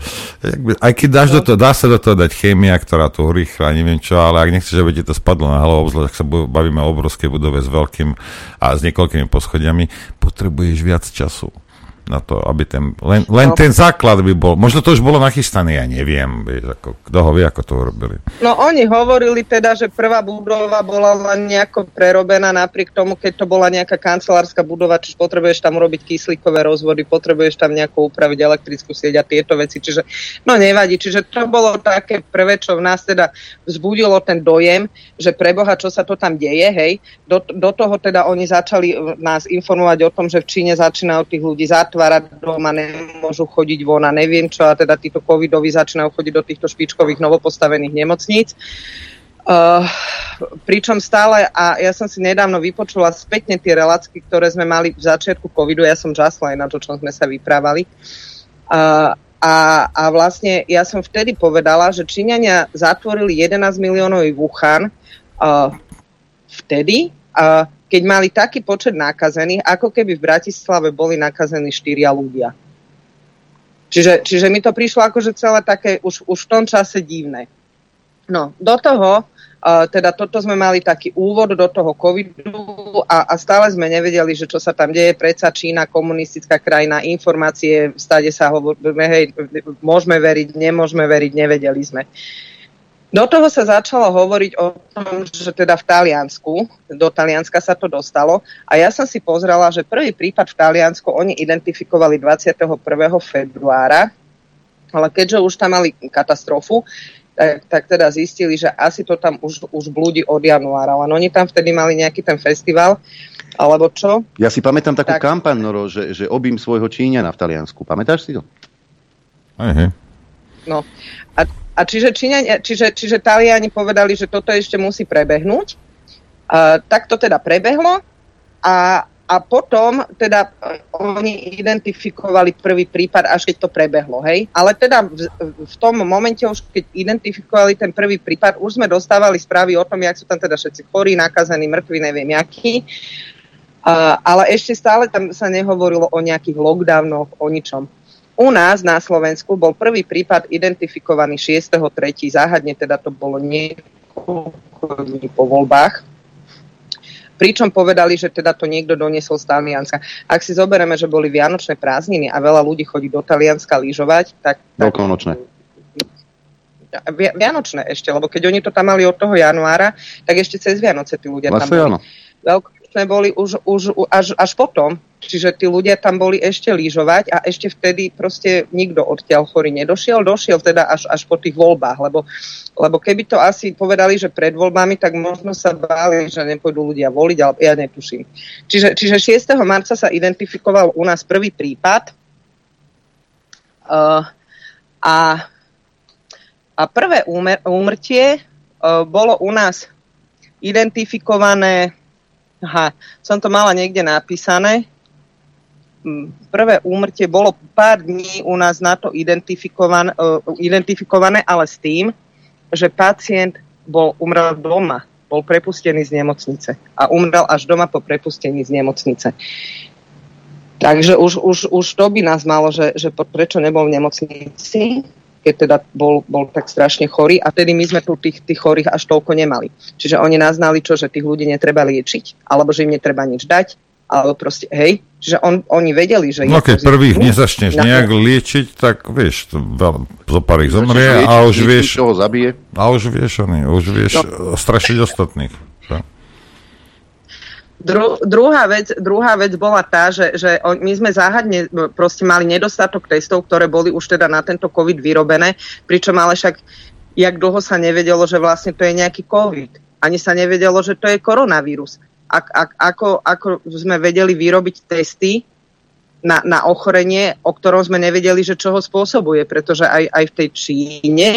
aj keď dáš no. do toho, dá sa do toho dať chémia, ktorá to rýchla, neviem čo, ale ak nechceš, aby ti to spadlo na hlavu, obzvlášť ak sa bavíme o obrovskej budove s veľkým a s niekoľkými poschodiami, potrebuješ viac času na to, aby ten, len, len no. ten základ by bol, možno to už bolo nachystané, ja neviem, vieš, ako, kto ho vie, ako to urobili. No oni hovorili teda, že prvá budova bola len nejako prerobená napriek tomu, keď to bola nejaká kancelárska budova, čiže potrebuješ tam urobiť kyslíkové rozvody, potrebuješ tam nejako upraviť elektrickú sieť a tieto veci, čiže no nevadí, čiže to bolo také prvé, čo v nás teda vzbudilo ten dojem, že preboha, čo sa to tam deje, hej, do, do toho teda oni začali nás informovať o tom, že v Číne začínajú tých ľudí zatvárať doma, nemôžu chodiť von a neviem čo a teda títo covidoví začínajú chodiť do týchto špičkových novopostavených nemocníc. Uh, pričom stále, a ja som si nedávno vypočula spätne tie relácky, ktoré sme mali v začiatku covidu, ja som žasla aj na to, čo sme sa vyprávali. Uh, a, a vlastne ja som vtedy povedala, že Číňania zatvorili 11 miliónový Wuhan uh, vtedy, uh, keď mali taký počet nakazených, ako keby v Bratislave boli nakazení štyria ľudia. Čiže, čiže mi to prišlo akože celé také už, už v tom čase divné. No, do toho teda toto sme mali taký úvod do toho covidu a, a stále sme nevedeli, že čo sa tam deje. Predsa Čína, komunistická krajina, informácie, stade sa hovoríme, hej, môžeme veriť, nemôžeme veriť, nevedeli sme. Do toho sa začalo hovoriť o tom, že teda v Taliansku, do Talianska sa to dostalo a ja som si pozrela, že prvý prípad v Taliansku oni identifikovali 21. februára, ale keďže už tam mali katastrofu, tak, tak teda zistili, že asi to tam už, už blúdi od januára. Len oni tam vtedy mali nejaký ten festival, alebo čo? Ja si pamätám takú tak... kampaň, Noro, že, že obím svojho Číňana v Taliansku. Pamätáš si to? Aha. No. A, a čiže, Číňania, čiže, čiže Taliani povedali, že toto ešte musí prebehnúť. Uh, tak to teda prebehlo a, a potom teda e, oni identifikovali prvý prípad, až keď to prebehlo, hej. Ale teda v, v tom momente už, keď identifikovali ten prvý prípad, už sme dostávali správy o tom, jak sú tam teda všetci chorí, nakazení, mŕtvi, neviem jakí. Uh, ale ešte stále tam sa nehovorilo o nejakých lockdownoch, o ničom. U nás na Slovensku bol prvý prípad identifikovaný 6.3. Záhadne teda to bolo niekoľko dní po voľbách Pričom povedali, že teda to niekto doniesol z Talianska. Ak si zoberieme, že boli vianočné prázdniny a veľa ľudí chodí do Talianska lyžovať, tak... Veľkonočné. Vianočné ešte, lebo keď oni to tam mali od toho januára, tak ešte cez Vianoce tí ľudia Vlastne tam boli. Veľko, sme boli už, už až, až potom, čiže tí ľudia tam boli ešte lyžovať a ešte vtedy proste nikto odtiaľ chorý nedošiel, došiel teda až, až po tých voľbách, lebo, lebo keby to asi povedali, že pred voľbami, tak možno sa báli, že nepôjdu ľudia voliť, ale ja netuším. Čiže, čiže 6. marca sa identifikoval u nás prvý prípad uh, a, a prvé úmer, úmrtie uh, bolo u nás identifikované Aha, som to mala niekde napísané. Prvé úmrtie bolo pár dní u nás na to identifikované, uh, identifikované ale s tým, že pacient bol umrel doma, bol prepustený z nemocnice a umrel až doma po prepustení z nemocnice. Takže už, už, už to by nás malo, že, že prečo nebol v nemocnici, keď teda bol, bol tak strašne chorý a tedy my sme tu tých, tých chorých až toľko nemali. Čiže oni nás znali čo, že tých ľudí netreba liečiť, alebo že im netreba nič dať, alebo proste, hej, že on, oni vedeli, že... No keď prvých nezačneš na... nejak liečiť, tak vieš, zo pár ich zomrie a už vieš... Toho zabije. A už vieš, oni, už vieš no. strašiť ostatných. Dru, druhá, vec, druhá vec bola tá, že, že on, my sme záhadne proste mali nedostatok testov, ktoré boli už teda na tento COVID vyrobené, pričom ale však jak dlho sa nevedelo, že vlastne to je nejaký COVID. Ani sa nevedelo, že to je koronavírus. Ak, ak, ako, ako sme vedeli vyrobiť testy na, na ochorenie, o ktorom sme nevedeli, že čo ho spôsobuje, pretože aj, aj v tej Číne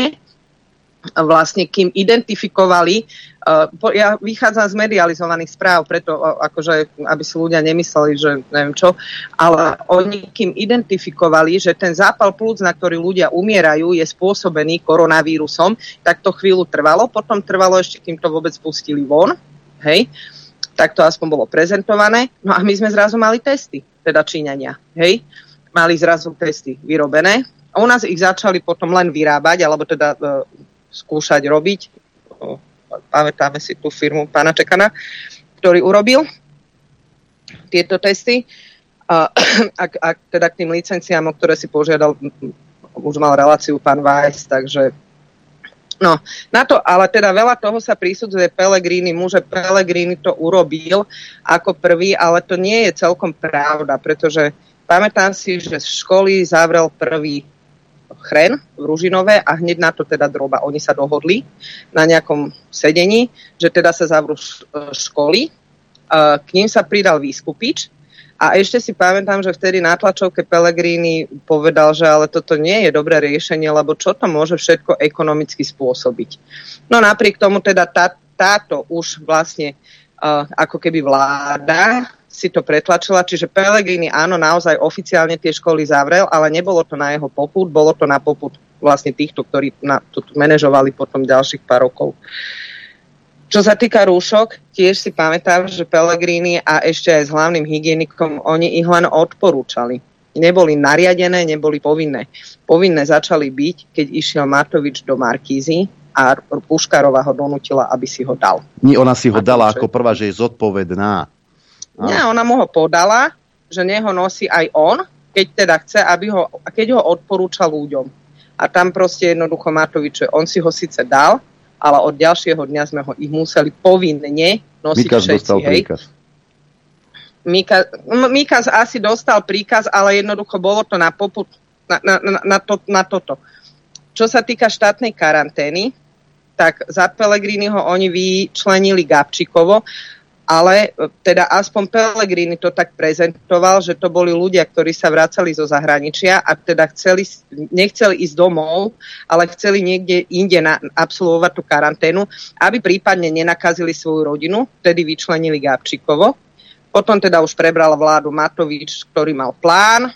vlastne kým identifikovali, uh, ja vychádzam z medializovaných správ, preto uh, akože, aby si ľudia nemysleli, že neviem čo, ale oni kým identifikovali, že ten zápal plúc, na ktorý ľudia umierajú, je spôsobený koronavírusom, tak to chvíľu trvalo, potom trvalo ešte, kým to vôbec pustili von, hej, tak to aspoň bolo prezentované, no a my sme zrazu mali testy, teda Číňania, hej, mali zrazu testy vyrobené, a u nás ich začali potom len vyrábať, alebo teda uh, skúšať robiť. Pamätáme si tú firmu pána Čekana, ktorý urobil tieto testy. A, ak, ak teda k tým licenciám, o ktoré si požiadal, už mal reláciu pán Weiss, takže No, na to, ale teda veľa toho sa prísudzuje Pelegrini, mu, že Pelegrini to urobil ako prvý, ale to nie je celkom pravda, pretože pamätám si, že školy zavrel prvý chren v Ružinové a hneď na to teda droba. Oni sa dohodli na nejakom sedení, že teda sa zavrú školy. K ním sa pridal výskupič a ešte si pamätám, že vtedy na tlačovke Pellegrini povedal, že ale toto nie je dobré riešenie, lebo čo to môže všetko ekonomicky spôsobiť. No napriek tomu teda tá, táto už vlastne uh, ako keby vláda si to pretlačila, čiže Pelegrini áno, naozaj oficiálne tie školy zavrel, ale nebolo to na jeho poput, bolo to na poput vlastne týchto, ktorí na, to manažovali potom ďalších pár rokov. Čo sa týka rúšok, tiež si pamätám, že Pellegrini a ešte aj s hlavným hygienikom, oni ich len odporúčali. Neboli nariadené, neboli povinné. Povinné začali byť, keď išiel Matovič do Markízy a Puškarova ho donútila, aby si ho dal. Nie, ona si ho dala ako prvá, že je zodpovedná. Nie, ona mu ho podala, že neho nosí aj on, keď teda chce, aby ho, keď ho odporúča ľuďom. A tam proste jednoducho Matovič, on si ho síce dal, ale od ďalšieho dňa sme ho ich museli povinne nosiť Mikas všetci. dostal hej. príkaz. Mikas, M- Mikas asi dostal príkaz, ale jednoducho bolo to na, poput, na, na, na, na, to, na toto. Čo sa týka štátnej karantény, tak za Pelegriniho oni vyčlenili Gabčíkovo, ale e, teda aspoň Pellegrini to tak prezentoval, že to boli ľudia, ktorí sa vracali zo zahraničia a teda chceli, nechceli ísť domov, ale chceli niekde inde na, absolvovať tú karanténu, aby prípadne nenakazili svoju rodinu, vtedy vyčlenili Gabčíkovo. Potom teda už prebral vládu Matovič, ktorý mal plán,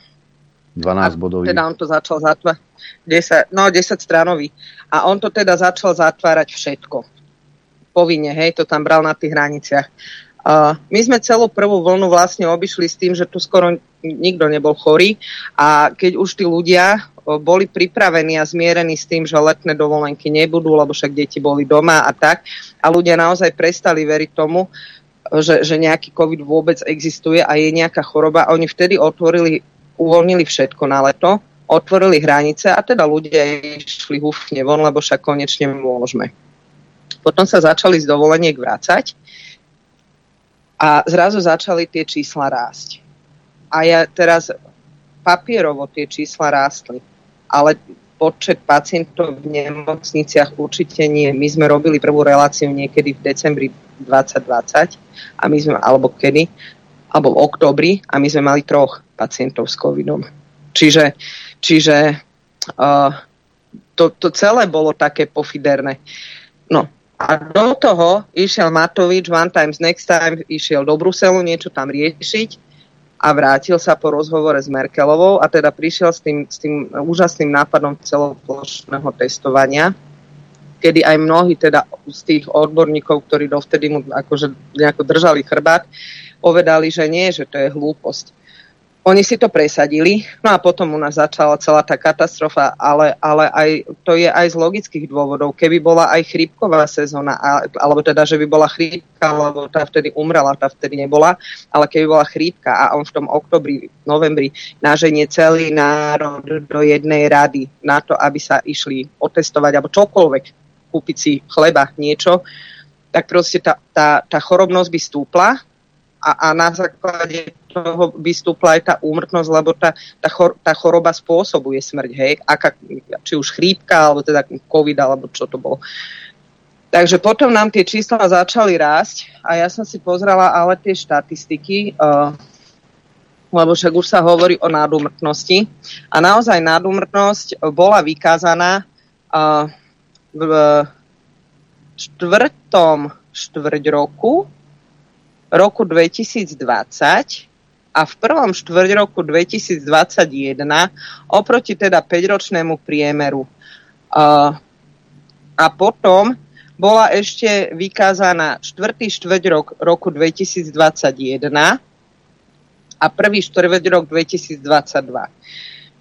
12 bodový. teda on to začal zatvárať, 10, no 10 stranový. A on to teda začal zatvárať všetko. Povinne, hej, to tam bral na tých hraniciach. Uh, my sme celú prvú vlnu vlastne obišli s tým, že tu skoro nikto nebol chorý a keď už tí ľudia boli pripravení a zmierení s tým, že letné dovolenky nebudú, lebo však deti boli doma a tak a ľudia naozaj prestali veriť tomu, že, že nejaký COVID vôbec existuje a je nejaká choroba. Oni vtedy otvorili, uvoľnili všetko na leto, otvorili hranice a teda ľudia išli húfne von, lebo však konečne môžeme. Potom sa začali z dovoleniek vrácať a zrazu začali tie čísla rásť. A ja teraz papierovo tie čísla rástli, ale počet pacientov v nemocniciach určite nie. My sme robili prvú reláciu niekedy v decembri 2020, a my sme, alebo kedy, alebo v oktobri a my sme mali troch pacientov s covidom. Čiže, čiže uh, to, to celé bolo také pofiderné. No, a do toho išiel Matovič one times next time, išiel do Bruselu niečo tam riešiť a vrátil sa po rozhovore s Merkelovou a teda prišiel s tým, s tým úžasným nápadom celoplošného testovania, kedy aj mnohí teda z tých odborníkov, ktorí dovtedy mu akože nejako držali chrbát, povedali, že nie, že to je hlúposť. Oni si to presadili, no a potom u nás začala celá tá katastrofa, ale, ale aj, to je aj z logických dôvodov. Keby bola aj chrípková sezóna, alebo teda, že by bola chrípka, lebo tá vtedy umrela, tá vtedy nebola, ale keby bola chrípka a on v tom oktobri, novembri naženie celý národ do jednej rady na to, aby sa išli otestovať, alebo čokoľvek, kúpiť si chleba, niečo, tak proste tá, tá, tá chorobnosť by stúpla a, a na základe toho by stúpla aj tá úmrtnosť, lebo tá, tá, chor, tá choroba spôsobuje smrť, hej, aká, či už chrípka, alebo teda COVID, alebo čo to bolo. Takže potom nám tie čísla začali rásť a ja som si pozrela ale tie štatistiky, uh, lebo však už sa hovorí o nádumrtnosti. A naozaj nádumrtnosť bola vykázaná uh, v štvrtom štvrť roku, roku 2020 a v prvom štvrť roku 2021 oproti teda 5-ročnému priemeru. A potom bola ešte vykázaná štvrtý štvrť rok roku 2021 a prvý štvrť rok 2022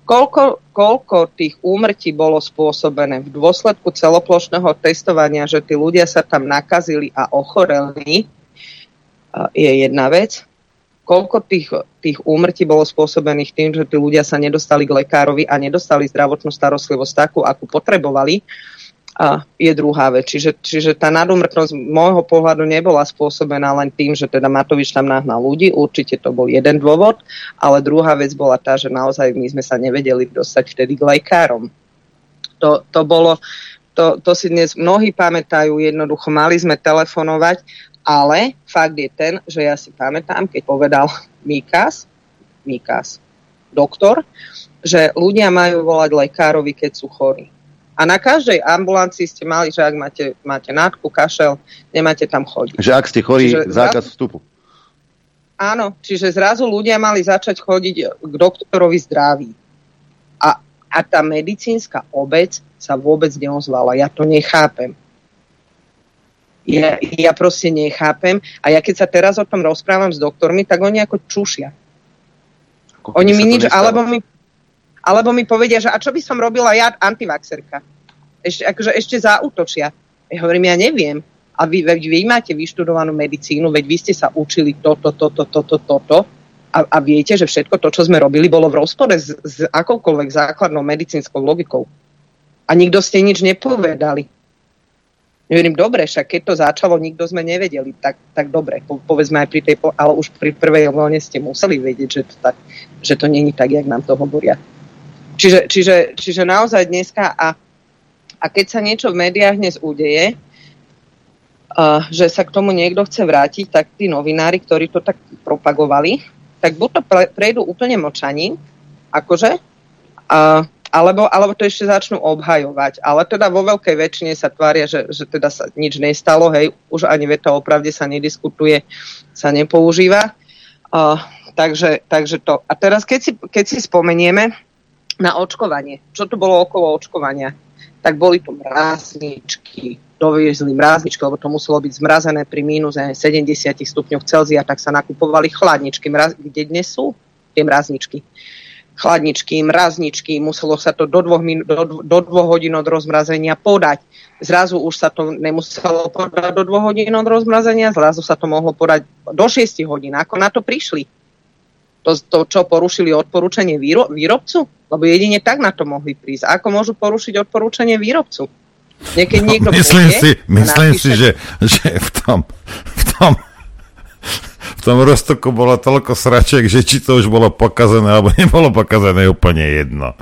koľko, koľko tých úmrtí bolo spôsobené v dôsledku celoplošného testovania, že tí ľudia sa tam nakazili a ochoreli, je jedna vec. Koľko tých, tých úmrtí bolo spôsobených tým, že tí ľudia sa nedostali k lekárovi a nedostali zdravotnú starostlivosť takú, akú potrebovali, a je druhá vec. Čiže, čiže tá nadumrtnosť z môjho pohľadu nebola spôsobená len tým, že teda Matovič tam nahnal ľudí, určite to bol jeden dôvod, ale druhá vec bola tá, že naozaj my sme sa nevedeli dostať vtedy k lekárom. To, to bolo, to, to si dnes mnohí pamätajú, jednoducho mali sme telefonovať, ale fakt je ten, že ja si pamätám, keď povedal Mikas, Mikas, doktor, že ľudia majú volať lekárovi, keď sú chorí a na každej ambulancii ste mali, že ak máte, máte nádku, kašel, nemáte tam chodiť. Že ak ste chorí, čiže zákaz zrazu, vstupu. Áno, čiže zrazu ľudia mali začať chodiť k doktorovi zdraví. A, a tá medicínska obec sa vôbec neozvala. Ja to nechápem. Ja, ja proste nechápem. A ja keď sa teraz o tom rozprávam s doktormi, tak oni ako čušia. Ako oni mi nič, alebo mi, alebo mi povedia, že a čo by som robila ja, antivaxerka? Ešte, akože ešte zautočia. Ja hovorím, ja neviem. A vy, vy, vy máte vyštudovanú medicínu, veď vy ste sa učili toto, toto, toto, toto. A, a viete, že všetko to, čo sme robili, bolo v rozpore s, s akoukoľvek základnou medicínskou logikou. A nikto ste nič nepovedali. Hovorím, dobre, však keď to začalo, nikto sme nevedeli, tak, tak dobre, po, povedzme aj pri tej, ale už pri prvej vlne ste museli vedieť, že to, tak, že to není tak, jak nám to hovoria. Čiže, čiže, čiže naozaj dneska a, a keď sa niečo v médiách dnes udeje, uh, že sa k tomu niekto chce vrátiť, tak tí novinári, ktorí to tak propagovali, tak buď to pre, prejdú úplne močaním, akože, uh, alebo, alebo to ešte začnú obhajovať. Ale teda vo veľkej väčšine sa tvária, že, že teda sa nič nestalo, hej, už ani veta o pravde sa nediskutuje, sa nepoužíva. Uh, takže, takže to. A teraz, keď si, keď si spomenieme na očkovanie, čo tu bolo okolo očkovania, tak boli tu mrázničky, doviezli mrázničky, lebo to muselo byť zmrazené pri mínus 70 stupňoch Celzia, tak sa nakupovali chladničky. Mraz, kde dnes sú tie mrázničky? Chladničky, mrazničky, muselo sa to do dvoch, minú, do, do dvoch hodín od rozmrazenia podať. Zrazu už sa to nemuselo podať do dvoch hodín od rozmrazenia, zrazu sa to mohlo podať do 6 hodín. Ako na to prišli? To, to čo porušili odporúčanie výro, výrobcu? Lebo jedine tak na to mohli prísť. Ako môžu porušiť odporúčanie výrobcu? Niekedy no, niekto myslím povie, si, myslím si že, že v tom, v tom v tom roztoku bolo toľko sračiek, že či to už bolo pokazené, alebo nebolo pokazené, úplne jedno.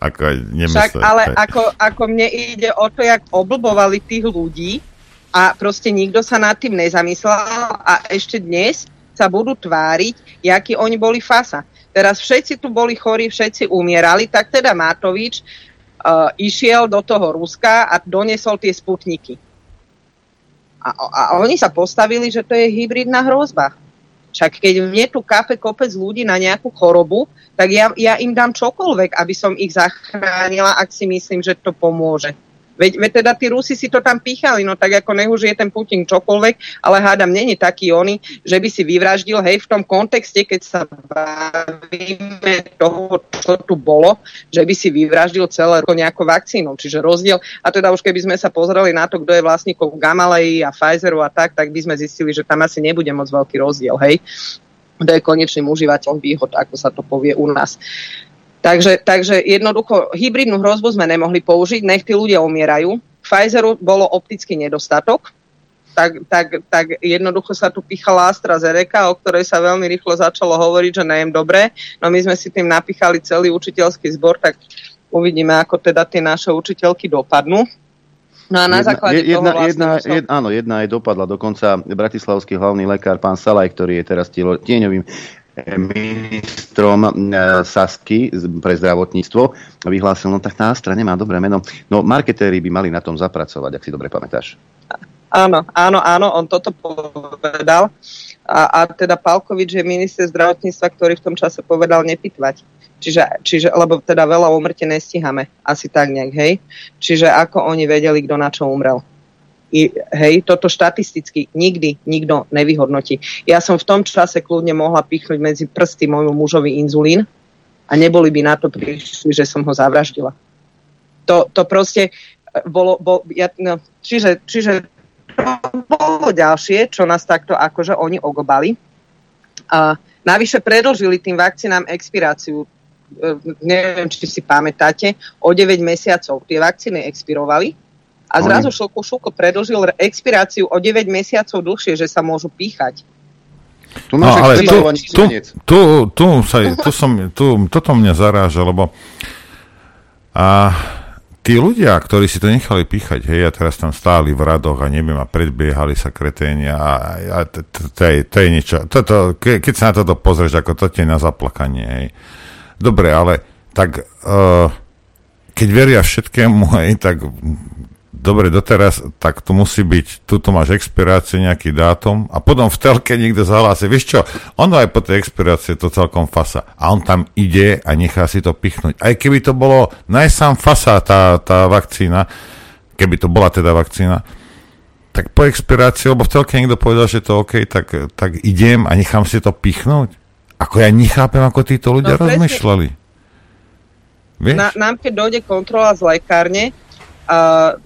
Ako, Však, ale ako, ako mne ide o to, jak oblbovali tých ľudí a proste nikto sa nad tým nezamyslel a ešte dnes sa budú tváriť, jakí oni boli fasa. Teraz všetci tu boli chorí, všetci umierali, tak teda Matovič uh, išiel do toho Ruska a donesol tie sputniky. A, a oni sa postavili, že to je hybridná hrozba. Však keď mne tu kafe kopec ľudí na nejakú chorobu, tak ja, ja im dám čokoľvek, aby som ich zachránila, ak si myslím, že to pomôže. Veď, veď teda tí Rusi si to tam píchali, no tak ako nech už je ten Putin čokoľvek, ale hádam, není taký oni, že by si vyvraždil, hej, v tom kontexte, keď sa bavíme toho, čo tu bolo, že by si vyvraždil celé ako nejakou vakcínou. Čiže rozdiel, a teda už keby sme sa pozreli na to, kto je vlastníkov Gamalei a Pfizeru a tak, tak by sme zistili, že tam asi nebude moc veľký rozdiel, hej kto je konečným užívateľom výhod, ako sa to povie u nás. Takže, takže jednoducho hybridnú hrozbu sme nemohli použiť, nech tí ľudia umierajú. Pfizeru bolo optický nedostatok, tak, tak, tak jednoducho sa tu pichala AstraZeneca, o ktorej sa veľmi rýchlo začalo hovoriť, že nejem dobre. No my sme si tým napichali celý učiteľský zbor, tak uvidíme, ako teda tie naše učiteľky dopadnú. No a na jedna, základe jedna, toho vlastne jedna, som... jedna, áno, jedna aj dopadla. Dokonca bratislavský hlavný lekár, pán Salaj, ktorý je teraz tieňovým ministrom e, Sasky pre zdravotníctvo vyhlásil, no tak tá Astra nemá dobré meno. No marketéri by mali na tom zapracovať, ak si dobre pamätáš. Áno, áno, áno, on toto povedal. A, a teda Palkovič je minister zdravotníctva, ktorý v tom čase povedal nepitvať. Čiže, čiže, lebo teda veľa umrte nestíhame. Asi tak nejak, hej. Čiže ako oni vedeli, kto na čo umrel hej, toto štatisticky nikdy nikto nevyhodnotí. Ja som v tom čase kľudne mohla pichnúť medzi prsty môjmu mužovi inzulín a neboli by na to prišli, že som ho zavraždila. To, to proste eh, bolo, bol, ja, no, čiže, čiže to bolo ďalšie, čo nás takto akože oni ogobali. A navyše predlžili tým vakcínám expiráciu eh, neviem, či si pamätáte, o 9 mesiacov. Tie vakcíny expirovali a zrazu Šulko Šulko predlžil expiráciu o 9 mesiacov dlhšie, že sa môžu píchať. Tu no, ale tu, tu, tu, tu, sa, tu som, tu, toto mňa zaráža, lebo a tí ľudia, ktorí si to nechali píchať, hej, a teraz tam stáli v radoch a neviem, a predbiehali sa kreténia a, a to, to, je, to je niečo, toto, ke, keď sa na toto pozrieš, ako to je na zaplakanie, hej. Dobre, ale tak uh, keď veria všetkému, hej, tak dobre, doteraz, tak to musí byť, tuto máš expiráciu, nejaký dátum a potom v telke niekto zahlási, vieš čo, ono aj po tej expirácii to celkom fasa a on tam ide a nechá si to pichnúť. Aj keby to bolo najsám fasa tá, tá vakcína, keby to bola teda vakcína, tak po expirácii, lebo v telke niekto povedal, že to OK, tak, tak idem a nechám si to pichnúť. Ako ja nechápem, ako títo ľudia no, rozmýšľali. Vieš? Na, nám keď dojde kontrola z lekárne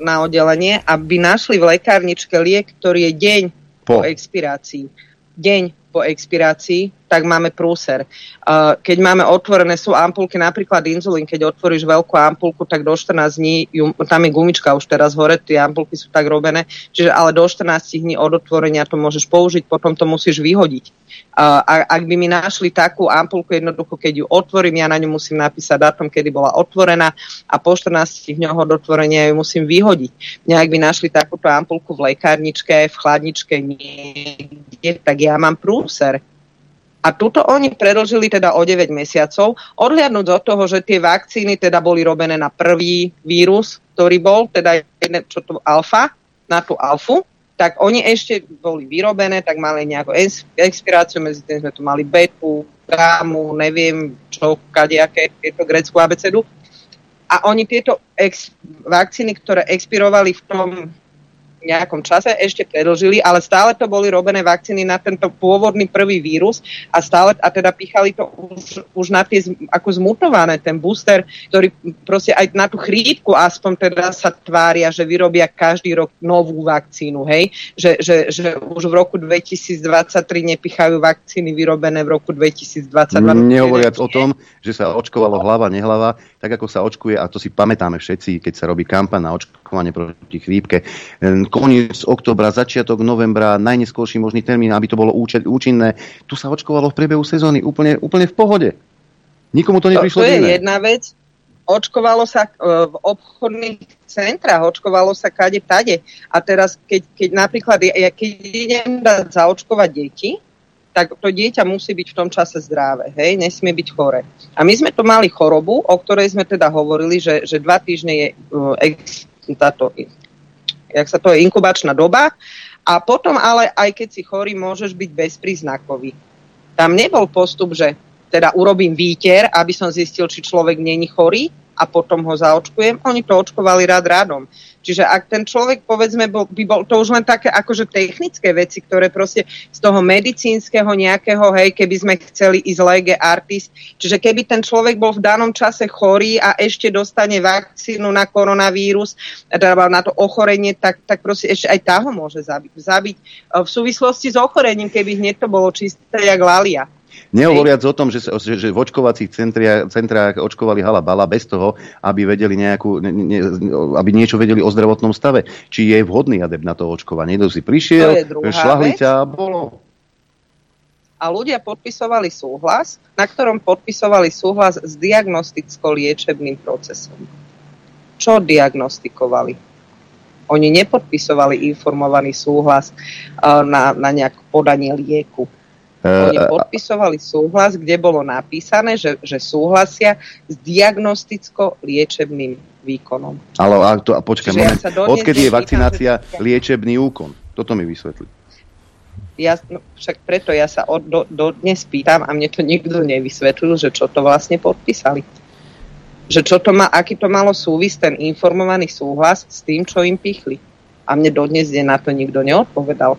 na oddelenie, aby našli v lekárničke liek, ktorý je deň po, po expirácii. Deň po expirácii, tak máme prúser. Keď máme otvorené, sú ampulky, napríklad inzulín, keď otvoríš veľkú ampulku, tak do 14 dní, tam je gumička už teraz hore, tie ampulky sú tak robené, čiže ale do 14 dní od otvorenia to môžeš použiť, potom to musíš vyhodiť. A ak by mi našli takú ampulku, jednoducho, keď ju otvorím, ja na ňu musím napísať datum, kedy bola otvorená a po 14 dňoch od otvorenia ju musím vyhodiť. Nejak by našli takúto ampulku v lekárničke, v chladničke, niekde, tak ja mám prúser a tuto oni predlžili teda o 9 mesiacov, odhliadnúť od toho, že tie vakcíny teda boli robené na prvý vírus, ktorý bol, teda čo to alfa, na tú alfu, tak oni ešte boli vyrobené, tak mali nejakú expiráciu, medzi tým sme tu mali betu, gámu, neviem čo, kadejaké, tieto greckú abecedu. A oni tieto ex- vakcíny, ktoré expirovali v tom nejakom čase ešte predlžili, ale stále to boli robené vakcíny na tento pôvodný prvý vírus a stále, a teda pichali to už, už na tie ako zmutované, ten booster, ktorý proste aj na tú chrípku aspoň teda sa tvária, že vyrobia každý rok novú vakcínu, hej? Že, že, že už v roku 2023 nepichajú vakcíny vyrobené v roku 2022. Nehovoriac o tom, že sa očkovalo hlava, nehlava, tak ako sa očkuje, a to si pamätáme všetci, keď sa robí kampaň na očkovanie proti chrípke, koniec oktobra, začiatok novembra, najneskôrší možný termín, aby to bolo účinné. Tu sa očkovalo v priebehu sezóny úplne, úplne v pohode. Nikomu to neprišlo To, to je jedna vec. Očkovalo sa uh, v obchodných centrách, očkovalo sa kade tade. A teraz, keď, keď napríklad, ja, keď idem dať zaočkovať deti, tak to dieťa musí byť v tom čase zdravé, hej, nesmie byť chore. A my sme to mali chorobu, o ktorej sme teda hovorili, že, že dva týždne je uh, táto jak sa to je inkubačná doba. A potom ale, aj keď si chorý, môžeš byť bezpríznakový. Tam nebol postup, že teda urobím výter, aby som zistil, či človek není chorý, a potom ho zaočkujem. Oni to očkovali rád rádom. Čiže ak ten človek, povedzme, bol, by bol to už len také akože technické veci, ktoré proste z toho medicínskeho nejakého, hej, keby sme chceli ísť lege artist, čiže keby ten človek bol v danom čase chorý a ešte dostane vakcínu na koronavírus, teda na to ochorenie, tak, tak proste ešte aj tá ho môže zabiť. Zabiť v súvislosti s ochorením, keby hneď to bolo čisté jak lalia. Nehovoriac o tom, že, že, že v očkovacích centria, centrách očkovali halabala bez toho, aby, vedeli nejakú, ne, ne, aby niečo vedeli o zdravotnom stave. Či je vhodný adept na to očkovanie. Niekto si prišiel, šlahli ťa a bolo. A ľudia podpisovali súhlas, na ktorom podpisovali súhlas s diagnosticko-liečebným procesom. Čo diagnostikovali? Oni nepodpisovali informovaný súhlas uh, na, na nejaké podanie lieku oni eh, podpisovali súhlas, kde bolo napísané, že, že súhlasia s diagnosticko-liečebným výkonom. Ale a to, a počkaj, ja odkedy je vakcinácia liečebný úkon? Toto mi vysvetlí. Ja, no, však preto ja sa od, do, do dnes pýtam a mne to nikto nevysvetlil, že čo to vlastne podpísali. Že čo to má, aký to malo súvis ten informovaný súhlas s tým, čo im pichli. A mne dodnes je na to nikto neodpovedal.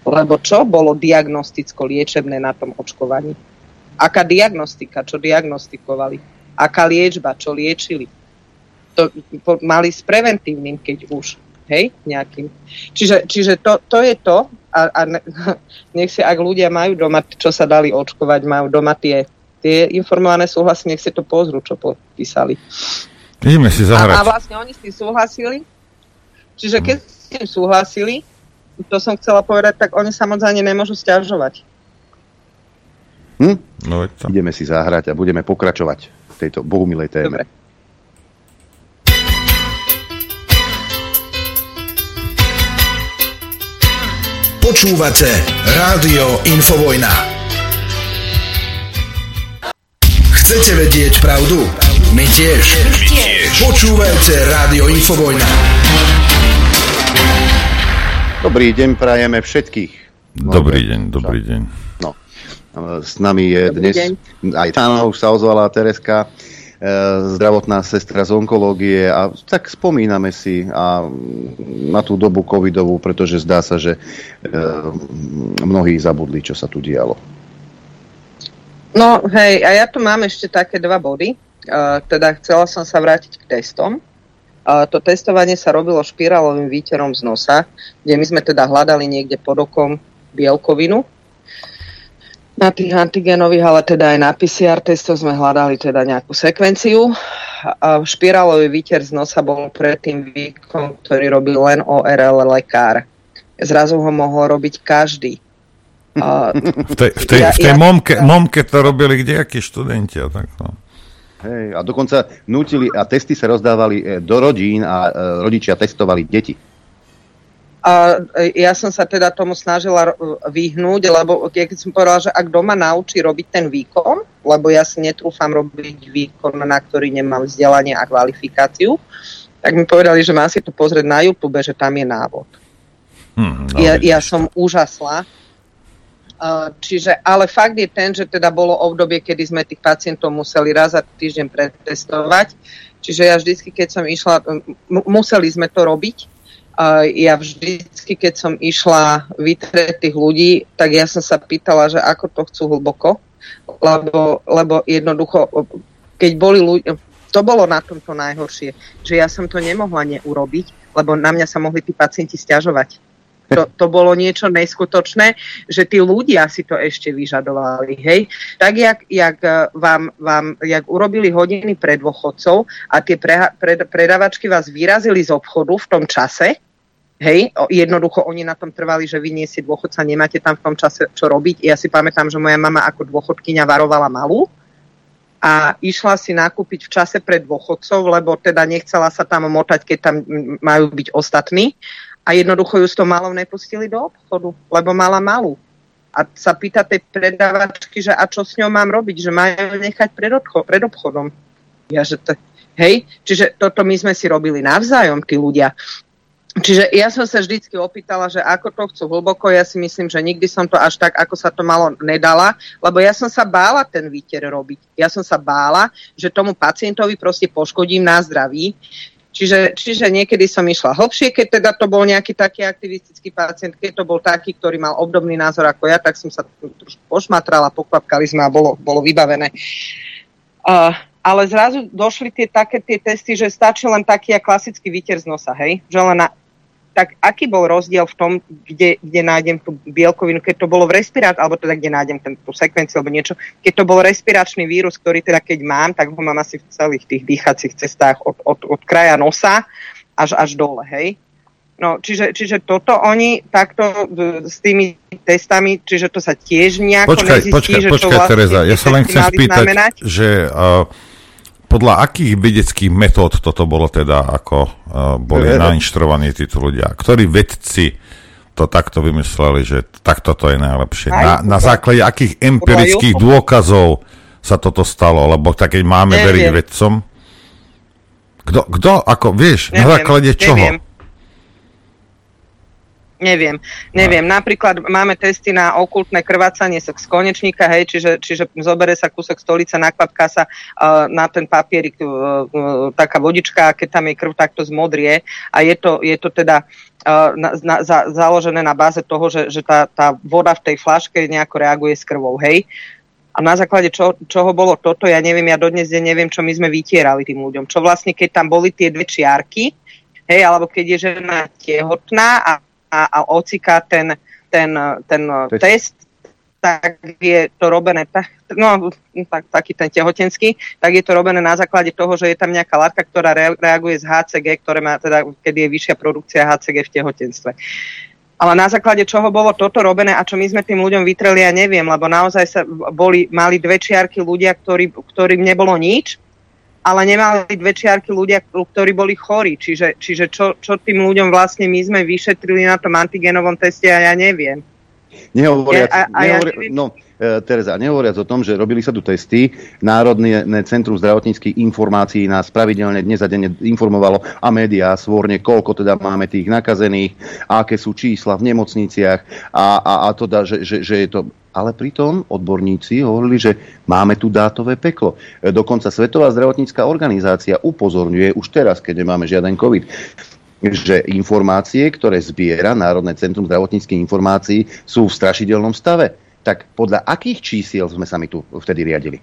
Lebo čo bolo diagnosticko-liečebné na tom očkovaní? Aká diagnostika, čo diagnostikovali? Aká liečba, čo liečili? To mali s preventívnym, keď už, hej, nejakým. Čiže, čiže to, to je to a, a ne, nech si, ak ľudia majú doma, čo sa dali očkovať, majú doma tie, tie informované súhlasy, nech si to pozrú, čo podpísali. Ideme si zahrať. A, a vlastne oni s tým súhlasili. Čiže keď s tým súhlasili, to som chcela povedať, tak oni samozrejme nemôžu stiažovať. Hm? No, to. Ideme si zahrať a budeme pokračovať v tejto bohumilej téme. Dobre. Počúvate Rádio Infovojna. Chcete vedieť pravdu? My tiež. My tiež. Počúvajte Rádio Infovojna. Dobrý deň, prajeme všetkých. Dobrý deň, dobrý deň. No, s nami je dobrý dnes deň. aj tána, už sa ozvala Tereska. zdravotná sestra z onkológie a tak spomíname si a na tú dobu covidovú, pretože zdá sa, že e, mnohí zabudli, čo sa tu dialo. No hej, a ja tu mám ešte také dva body. Uh, teda chcela som sa vrátiť k testom. To testovanie sa robilo špirálovým výterom z nosa, kde my sme teda hľadali niekde pod okom bielkovinu. Na tých antigenových, ale teda aj na PCR testoch sme hľadali teda nejakú sekvenciu. A špirálový výter z nosa bol predtým výkon, ktorý robil len ORL lekár. Zrazu ho mohol robiť každý. A, v tej, v tej, ja, v tej ja, momke, momke to robili kdejakí študenti a tak no. Hej, a dokonca nutili a testy sa rozdávali e, do rodín a e, rodičia testovali deti. A e, ja som sa teda tomu snažila vyhnúť, lebo keď som povedala, že ak doma naučí robiť ten výkon, lebo ja si netrúfam robiť výkon, na ktorý nemám vzdelanie a kvalifikáciu, tak mi povedali, že má si to pozrieť na YouTube, že tam je návod. Hmm, no, ja, ja som úžasla. Čiže, ale fakt je ten, že teda bolo obdobie, kedy sme tých pacientov museli raz za týždeň pretestovať. Čiže ja vždycky, keď som išla, museli sme to robiť, ja vždycky, keď som išla vytrieť tých ľudí, tak ja som sa pýtala, že ako to chcú hlboko, lebo, lebo jednoducho, keď boli ľudia, to bolo na tomto najhoršie, že ja som to nemohla neurobiť, lebo na mňa sa mohli tí pacienti stiažovať. To, to bolo niečo neskutočné, že tí ľudia si to ešte vyžadovali. Hej? Tak, jak, jak, vám, vám, jak urobili hodiny pre dôchodcov a tie pre, pre, predavačky vás vyrazili z obchodu v tom čase, Hej, jednoducho oni na tom trvali, že vy nie si dôchodca, nemáte tam v tom čase čo robiť. Ja si pamätám, že moja mama ako dôchodkyňa varovala malú a išla si nakúpiť v čase pre dôchodcov, lebo teda nechcela sa tam motať, keď tam majú byť ostatní. A jednoducho ju s tou malou nepustili do obchodu, lebo mala malú. A sa pýta tej predávačky, že a čo s ňou mám robiť, že majú nechať pred, odcho- pred obchodom. Ja, že to, hej, čiže toto my sme si robili navzájom, tí ľudia. Čiže ja som sa vždycky opýtala, že ako to chcú hlboko, ja si myslím, že nikdy som to až tak, ako sa to malo, nedala, lebo ja som sa bála ten výter robiť. Ja som sa bála, že tomu pacientovi proste poškodím na zdraví. Čiže, čiže niekedy som išla hlbšie, keď teda to bol nejaký taký aktivistický pacient, keď to bol taký, ktorý mal obdobný názor ako ja, tak som sa trošku pošmatrala, pokvapkali sme a bolo, bolo vybavené. Uh, ale zrazu došli tie také tie testy, že stačí len taký klasický výter z nosa, hej? Že len na, tak aký bol rozdiel v tom, kde, kde nájdem tú bielkovinu, keď to bolo v respirácii, alebo teda kde nájdem ten, tú sekvenciu alebo niečo, keď to bol respiračný vírus, ktorý teda keď mám, tak ho mám asi v celých tých dýchacích cestách od, od, od kraja nosa až, až dole, hej. No, čiže, čiže toto oni takto s tými testami, čiže to sa tiež nejako počkaj, nezistí, počkaj, že počkaj, čo vlastne Tereza, ja sa len chcem spýtať, znamenať. že uh, podľa akých vedeckých metód toto bolo teda, ako uh, boli nainštrovaní títo ľudia? Ktorí vedci to takto vymysleli, že takto to je najlepšie? Na, na základe akých empirických dôkazov sa toto stalo? Lebo tak keď máme veriť vedcom, kto, kto, ako, vieš, neviem, na základe čoho? Neviem. Neviem, neviem. No. Napríklad máme testy na okultné krvácanie z konečníka, hej, čiže, čiže zobere sa kúsok stolice, nakladká sa uh, na ten papierik uh, uh, taká vodička a keď tam je krv, tak to zmodrie a je to, je to teda uh, na, na, za, založené na báze toho, že, že tá, tá voda v tej flaške nejako reaguje s krvou, hej. A na základe čo, čoho bolo toto, ja neviem, ja dodnes neviem, čo my sme vytierali tým ľuďom. Čo vlastne, keď tam boli tie dve čiarky, hej, alebo keď je žena tehotná a a, a ociká ten, ten, ten test. test, tak je to robené, no, tak, taký ten tehotenský, tak je to robené na základe toho, že je tam nejaká látka, ktorá reaguje z HCG, ktoré má teda, kedy je vyššia produkcia HCG v tehotenstve. Ale na základe čoho bolo toto robené a čo my sme tým ľuďom vytreli, ja neviem, lebo naozaj sa boli, mali dve čiarky ľudia, ktorí, ktorým nebolo nič ale nemali dve čiarky ľudia, ktorí boli chorí. Čiže, čiže čo, čo tým ľuďom vlastne my sme vyšetrili na tom antigenovom teste a ja neviem. Nehovoriac, ja, a, a nehovori, ja neviem. no, Tereza, nehovoriac o tom, že robili sa tu testy, Národné centrum zdravotníckých informácií nás pravidelne dnes a denne informovalo a médiá svorne, koľko teda máme tých nakazených, aké sú čísla v nemocniciach a, a, a to že, že, že je to ale pritom odborníci hovorili, že máme tu dátové peklo. Dokonca Svetová zdravotnícká organizácia upozorňuje už teraz, keď nemáme žiaden COVID, že informácie, ktoré zbiera Národné centrum zdravotníckých informácií, sú v strašidelnom stave. Tak podľa akých čísiel sme sa my tu vtedy riadili?